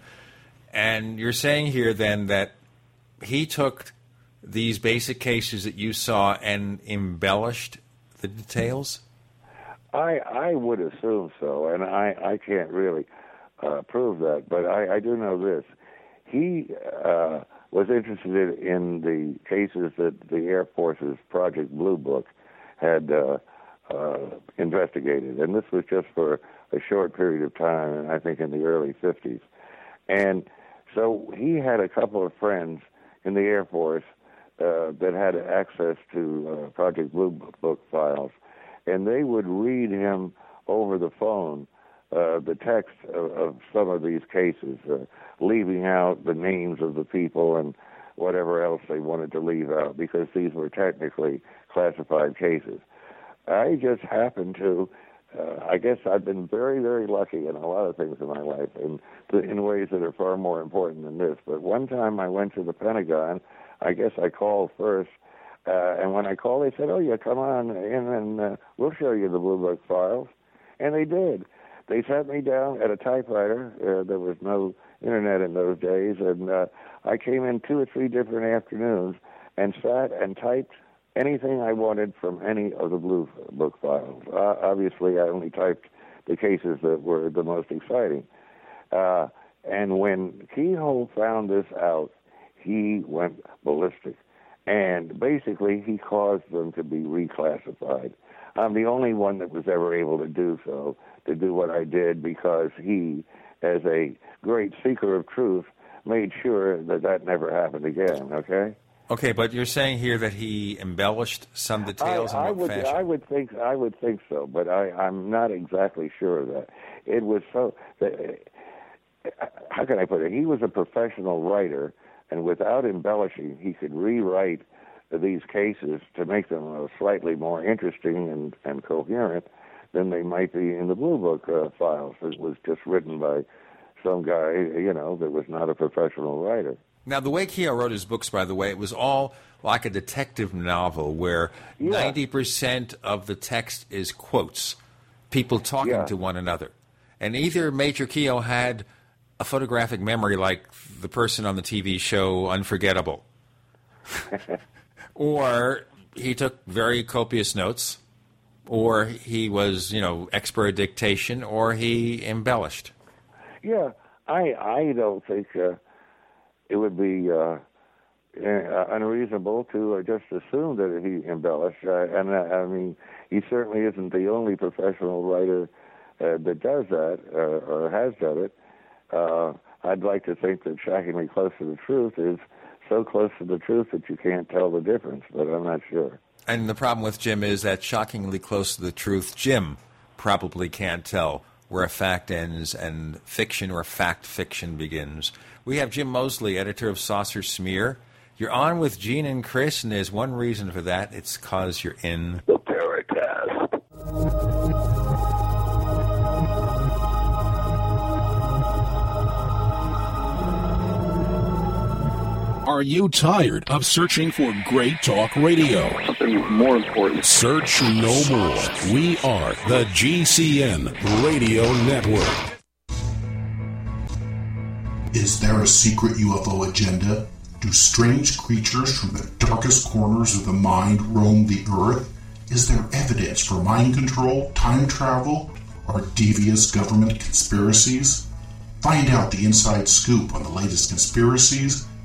And you're saying here then that he took these basic cases that you saw and embellished the details? I I would assume so, and I I can't really uh, prove that, but I I do know this: he uh, was interested in the cases that the Air Force's Project Blue Book had uh, uh, investigated, and this was just for a short period of time, and I think in the early '50s, and so he had a couple of friends in the Air Force uh, that had access to uh, Project Blue Book files, and they would read him over the phone uh, the text of, of some of these cases, uh, leaving out the names of the people and whatever else they wanted to leave out because these were technically classified cases. I just happened to. Uh, I guess I've been very, very lucky in a lot of things in my life, in in ways that are far more important than this. But one time I went to the Pentagon. I guess I called first, uh, and when I called, they said, "Oh, yeah, come on in, and uh, we'll show you the Blue Book files." And they did. They sat me down at a typewriter. Uh, there was no internet in those days, and uh, I came in two or three different afternoons and sat and typed anything I wanted from any of the Blue Book files. Uh, obviously, I only typed the cases that were the most exciting. Uh, and when Keyhoe found this out, he went ballistic. And basically, he caused them to be reclassified. I'm the only one that was ever able to do so, to do what I did, because he, as a great seeker of truth, made sure that that never happened again, okay? Okay, but you're saying here that he embellished some details I, in what would, fashion? I would think, I would think so, but I, I'm not exactly sure of that. It was so. The, how can I put it? He was a professional writer, and without embellishing, he could rewrite these cases to make them uh, slightly more interesting and, and coherent than they might be in the Blue Book uh, files. It was just written by some guy, you know, that was not a professional writer. Now, the way Keyhoe wrote his books, by the way, it was all like a detective novel where 90% of the text is quotes, people talking to one another. And either Major Keyhoe had a photographic memory like the person on the TV show Unforgettable, [LAUGHS] or he took very copious notes, or he was, you know, expert at dictation, or he embellished. Yeah, I I don't think uh, it would be uh, uh, unreasonable to uh, just assume that he embellished. Uh, and I mean, he certainly isn't the only professional writer uh, that does that uh, or has done it. Uh, I'd like to think that shockingly close to the truth is so close to the truth that you can't tell the difference, but I'm not sure. And the problem with Jim is that shockingly close to the truth, Jim probably can't tell where a fact ends and fiction or fact fiction begins. We have Jim Moseley, editor of Saucer Smear. You're on with Gene and Chris, and there's one reason for that. It's because you're in Are you tired of searching for great talk radio? Something more important. Search no more. We are the GCN Radio Network. Is there a secret UFO agenda? Do strange creatures from the darkest corners of the mind roam the earth? Is there evidence for mind control, time travel, or devious government conspiracies? Find out the inside scoop on the latest conspiracies,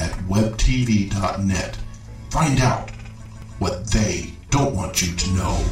At webtv.net. Find out what they don't want you to know.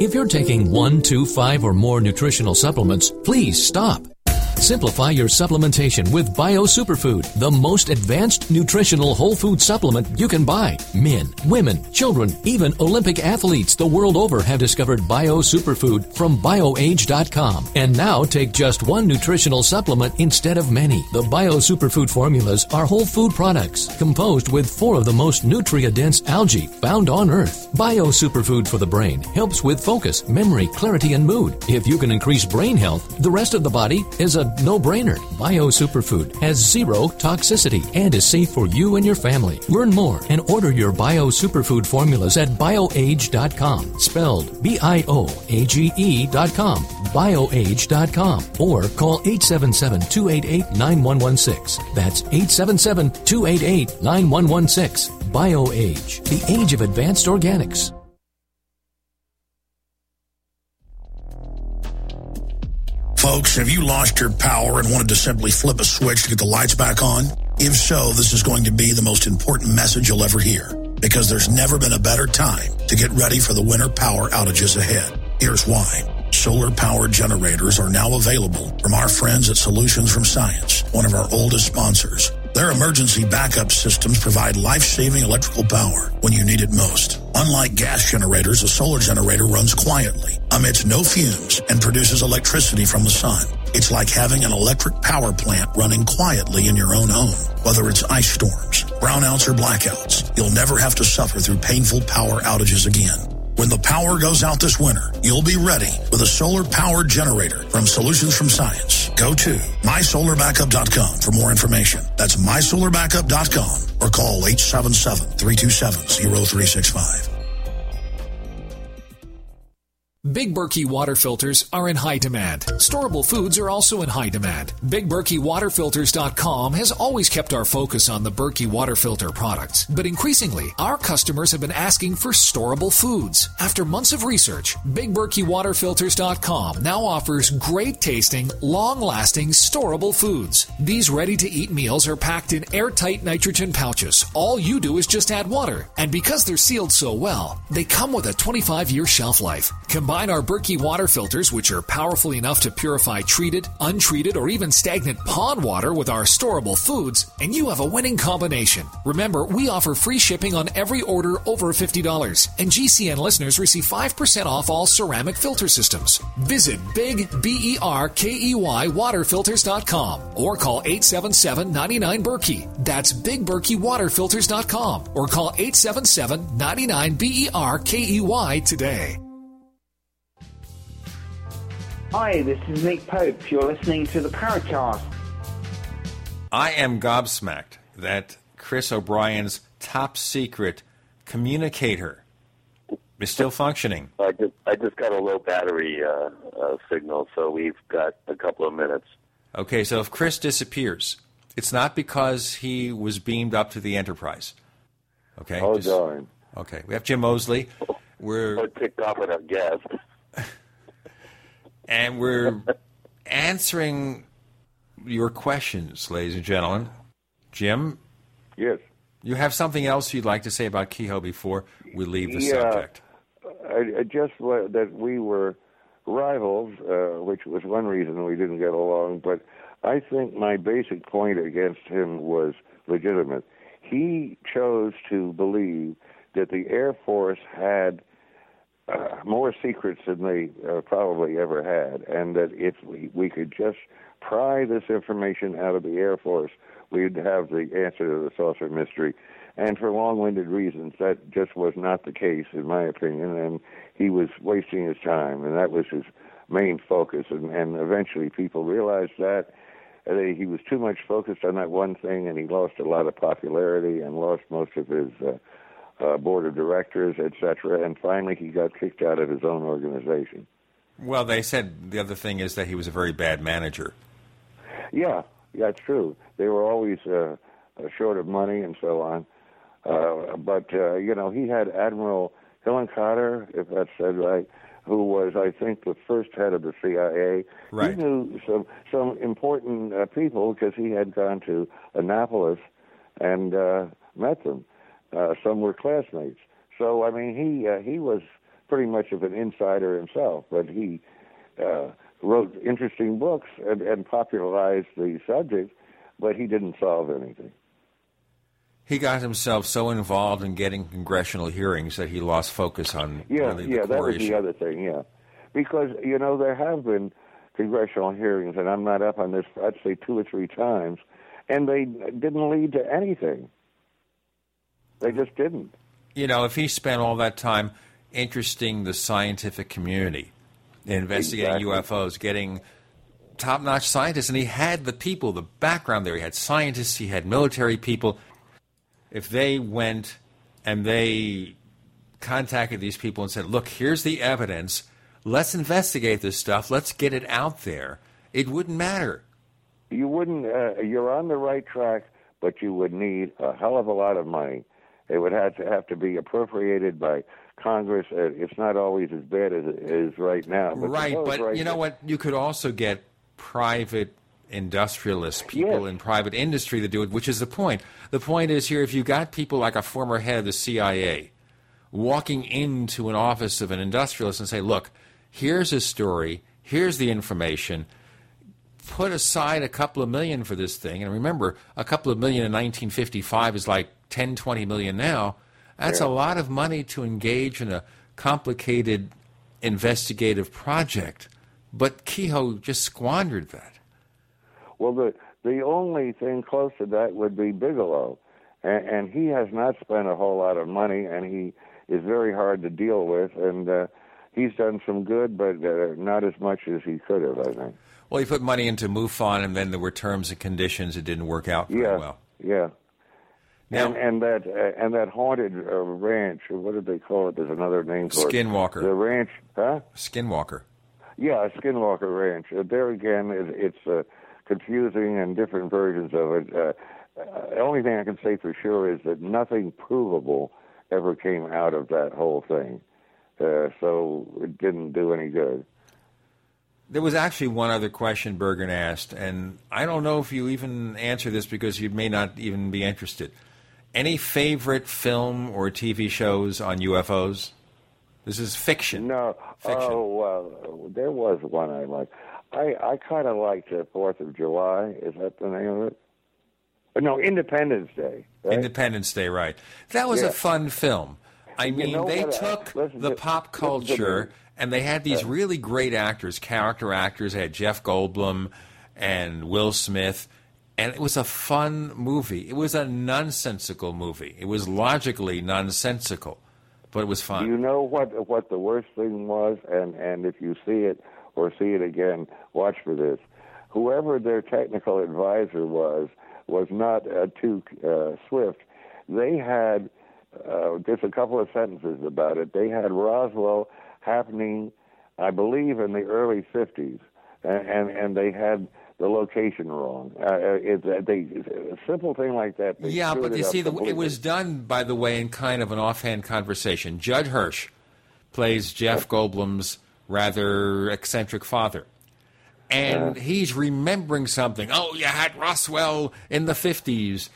If you're taking one, two, five, or more nutritional supplements, please stop. Simplify your supplementation with Bio Superfood, the most advanced nutritional whole food supplement you can buy. Men, women, children, even Olympic athletes the world over have discovered Bio Superfood from BioAge.com. And now take just one nutritional supplement instead of many. The Bio Superfood formulas are whole food products composed with four of the most nutrient dense algae found on Earth. Bio Superfood for the brain helps with focus, memory, clarity, and mood. If you can increase brain health, the rest of the body is a no brainer. Bio Superfood has zero toxicity and is safe for you and your family. Learn more and order your Bio Superfood formulas at bioage.com, spelled B I O A G E.com, bioage.com, or call 877 288 9116. That's 877 288 9116. BioAge, the age of advanced organics. Folks, have you lost your power and wanted to simply flip a switch to get the lights back on? If so, this is going to be the most important message you'll ever hear because there's never been a better time to get ready for the winter power outages ahead. Here's why. Solar powered generators are now available from our friends at Solutions from Science, one of our oldest sponsors. Their emergency backup systems provide life-saving electrical power when you need it most. Unlike gas generators, a solar generator runs quietly, emits no fumes, and produces electricity from the sun. It's like having an electric power plant running quietly in your own home. Whether it's ice storms, brownouts, or blackouts, you'll never have to suffer through painful power outages again. When the power goes out this winter, you'll be ready with a solar powered generator from Solutions from Science. Go to mysolarbackup.com for more information. That's mysolarbackup.com or call 877 327 0365. Big Berkey water filters are in high demand. Storable foods are also in high demand. BigBerkeyWaterFilters.com has always kept our focus on the Berkey water filter products, but increasingly, our customers have been asking for storable foods. After months of research, BigBerkeyWaterFilters.com now offers great tasting, long lasting, storable foods. These ready to eat meals are packed in airtight nitrogen pouches. All you do is just add water, and because they're sealed so well, they come with a 25 year shelf life. Combine our Berkey water filters, which are powerful enough to purify treated, untreated, or even stagnant pond water with our storable foods, and you have a winning combination. Remember, we offer free shipping on every order over $50, and GCN listeners receive 5% off all ceramic filter systems. Visit Big B E R K E Y waterfilters.com or call 877 99 Berkey. That's BigBerkeyWaterFilters.com or call 877 99 B E R K E Y today. Hi, this is Nick Pope. You're listening to the Paracast. I am gobsmacked that Chris O'Brien's top secret communicator is still [LAUGHS] functioning. I just I just got a low battery uh, uh, signal, so we've got a couple of minutes. Okay, so if Chris disappears, it's not because he was beamed up to the Enterprise. Okay. Oh, Just- darn. Okay, we have Jim Moseley. [LAUGHS] We're Or ticked off at our guest. [LAUGHS] and we're answering your questions, ladies and gentlemen. Jim? Yes. You have something else you'd like to say about Keyhoe before we leave the Yeah. subject? I, I just that we were rivals, uh, which was one reason we didn't get along. But I think my basic point against him was legitimate. He chose to believe that the Air Force had uh, more secrets than they uh, probably ever had, and that if we, we could just pry this information out of the Air Force, we'd have the answer to the saucer mystery. And for long-winded reasons, that just was not the case, in my opinion. And he was wasting his time, and that was his main focus, and, and eventually people realized that he was too much focused on that one thing, and he lost a lot of popularity and lost most of his uh, uh, board of directors, etc. And finally, he got kicked out of his own organization. Well, they said the other thing is that he was a very bad manager. Yeah, yeah, it's true. They were always uh, short of money and so on. Uh, but uh, you know, he had Admiral Hillenkoetter, if that's said right, who was, I think, the first head of the CIA. Right. He knew some some important uh, people because he had gone to Annapolis and uh, met them. Uh, some were classmates. So I mean, he uh, he was pretty much of an insider himself, but he uh, wrote interesting books and, and popularized the subject, but he didn't solve anything. He got himself so involved in getting congressional hearings that he lost focus on Yeah, really yeah, the that was issue. the other thing. Yeah, because you know there have been congressional hearings, and I'm not up on this. I'd say two or three times, and they didn't lead to anything. They just didn't. You know, if he spent all that time interesting the scientific community, investigating Exactly. UFOs, getting top notch scientists, and he had the people, the background there. He had scientists, he had military people. If they went and they contacted these people and said, look, here's the evidence, let's investigate this stuff, let's get it out there, it wouldn't matter. You wouldn't. Uh, you're on the right track, but you would need a hell of a lot of money. It would have to have to be appropriated by Congress. Uh, it's not always as bad as it is right now. But right, but right you know now- what? You could also get private industrialists, people in private industry to do it, which is the point. The point is here if you got people like a former head of the CIA walking into an office of an industrialist and say, look, here's a story, here's the information, put aside a couple of million for this thing. And remember, a couple of million in 1955 is like 10, 20 million now. That's Yeah. a lot of money to engage in a complicated investigative project. But Keyhoe just squandered that. Well, the the only thing close to that would be Bigelow, and, and he has not spent a whole lot of money, and he is very hard to deal with, and uh, he's done some good, but uh, not as much as he could have, I think. Well, he put money into MUFON, and then there were terms and conditions that didn't work out very yeah, well. yeah. Now- and and that uh, and that haunted uh, ranch, or what did they call it? There's another name for it. Skinwalker. The ranch, huh? Skinwalker. Yeah, Skinwalker Ranch. Uh, there again, it, it's uh, confusing and different versions of it. Uh, uh, the only thing I can say for sure is that nothing provable ever came out of that whole thing. Uh, so it didn't do any good. There was actually one other question Bergen asked, and I don't know if you even answer this because you may not even be interested. Any favorite film or TV shows on UFOs? This is fiction. No. Oh, well, there was one I liked. I, I kind of liked uh, Fourth of July. Is that the name of it? No, Independence Day. right? Independence Day, right. That was Yeah. a fun film. I You mean, know they what, uh, took listen the to- pop culture and they had these really great actors, character actors. They had Jeff Goldblum and Will Smith, and it was a fun movie. It was a nonsensical movie. It was logically nonsensical, but it was fun. you know what what the worst thing was? And and if you see it or see it again, watch for this. Whoever their technical advisor was was not uh, too uh, swift. They had uh, just a couple of sentences about it. They had Roswell happening, I believe, in the early '50s, and and, and they had the location wrong. Uh, it, they, a simple thing like that. Yeah, but you see, the, it was done, by the way, in kind of an offhand conversation. Judd Hirsch plays Jeff Goldblum's rather eccentric father. And he's remembering something. Oh, you had Roswell in the 50s.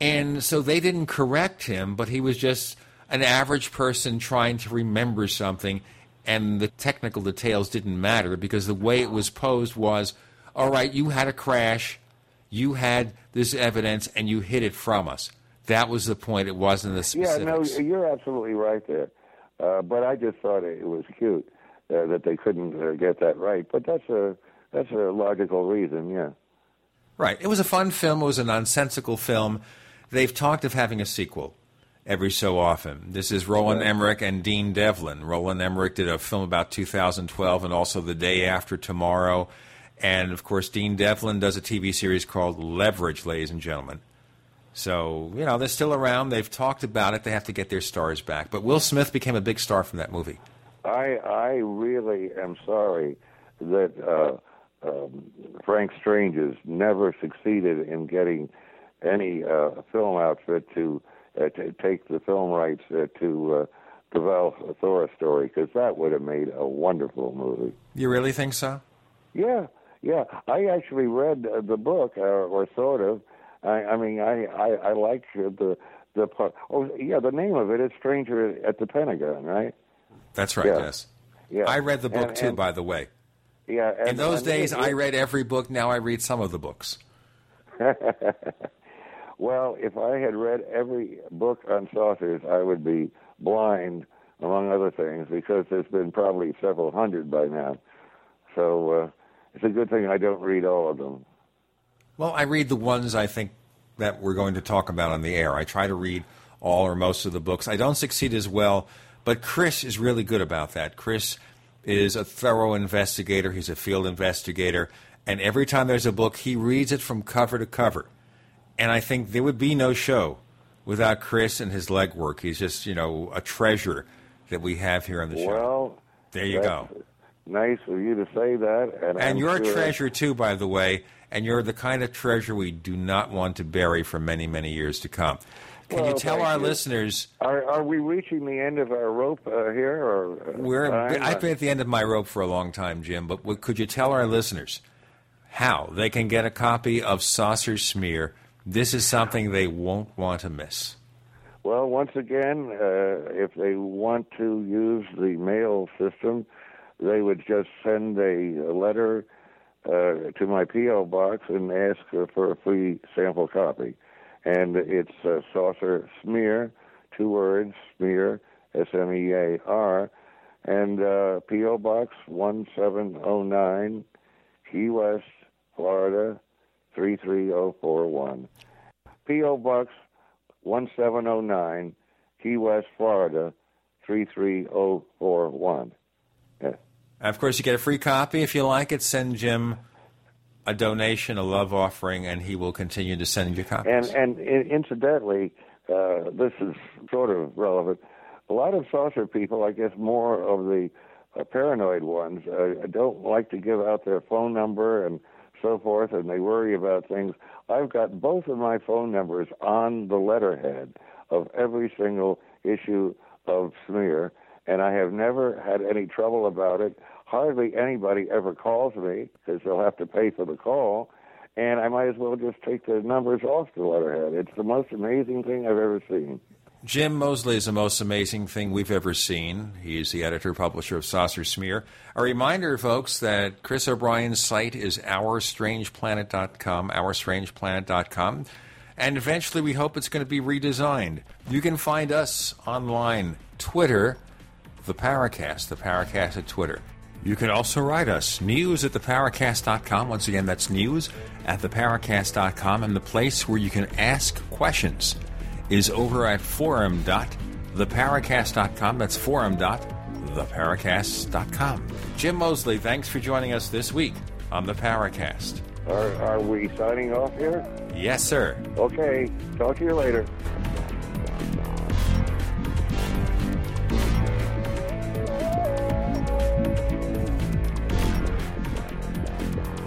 And so they didn't correct him, but he was just an average person trying to remember something. And the technical details didn't matter because the way it was posed was all right, you had a crash, you had this evidence, and you hid it from us. That was the point. It wasn't the specifics. Yeah, no, you're absolutely right there. Uh, but I just thought it was cute uh, that they couldn't uh, get that right. But that's a that's a logical reason, yeah. Right. It was a fun film. It was a nonsensical film. They've talked of having a sequel. every so often. This is Roland Emmerich and Dean Devlin. Roland Emmerich did a film about 2012 and also The Day After Tomorrow. And of course, Dean Devlin does a TV series called Leverage, ladies and gentlemen. So, you know, they're still around. They've talked about it. They have to get their stars back. But Will Smith became a big star from that movie. I I really am sorry that uh, um, Frank Stranges has never succeeded in getting any uh, film outfit to, uh, to take the film rights uh, to uh, the Val Thor story because that would have made a wonderful movie. You really think so? Yeah, yeah. I actually read uh, the book, uh, or sort of. I, I mean, I I, I like the the part. Oh, yeah. The name of it is Stranger at the Pentagon, right? That's right. Yeah. Yes. Yeah. I read the book And- too, and- by the way. Yeah. And, In those days, it- I read every book. Now I read some of the books. [LAUGHS] well, if I had read every book on saucers, I would be blind, among other things, because there's been probably several hundred by now. So uh, it's a good thing I don't read all of them. Well, I read the ones I think that we're going to talk about on the air. I try to read all or most of the books. I don't succeed as well, but Chris is really good about that. Chris is a thorough investigator, he's a field investigator, and every time there's a book, he reads it from cover to cover. And I think there would be no show without Chris and his legwork. He's just, you know, a treasure that we have here on the show. Well, there you go. Nice of you to say that. And, And you're a sure- treasure too, by the way, and you're the kind of treasure we do not want to bury for many, many years to come. Can you tell our you. listeners Are, are we reaching the end of our rope uh, here? Or uh, we're? time? I've been at the end of my rope for a long time, Jim. But what, could you tell our listeners how they can get a copy of Saucer Smear? This is something they won't want to miss. Well, once again, uh, if they want to use the mail system, they would just send a, letter uh, to my P.O. box and ask for a free sample copy. And it's uh, saucer smear, two words, smear, S M E A R, and uh, P.O. Box 1709, Key West, Florida 33041. P.O. Box 1709, Key West, Florida 33041. Yeah. Of course, you get a free copy if you like it. Send Jim a donation, a love offering, and he will continue to send you copies. And and incidentally, uh, this is sort of relevant. A lot of saucer people, I guess, more of the uh, paranoid ones, uh, don't like to give out their phone number and so forth, and they worry about things. I've got both of my phone numbers on the letterhead of every single issue of Smear, and I have never had any trouble about it. Hardly anybody ever calls me because they'll have to pay for the call, and I might as well just take the numbers off the letterhead. It's the most amazing thing I've ever seen. Jim Moseley is the most amazing thing we've ever seen. He's the editor publisher of Saucer Smear. A reminder, folks, that Chris O'Brien's site is OurStrangePlanet.com, OurStrangePlanet.com, and eventually we hope it's going to be redesigned. You can find us online, Twitter, the Paracast, the Paracast at Twitter. You can also write us, news at theparacast.com. Once again, that's news at theparacast.com, and the place where you can ask questions is over at forum.theparacast.com. That's forum.theparacast.com. Jim Moseley, thanks for joining us this week on the Paracast. Are, are we signing off here? Yes, sir. Okay. Talk to you later.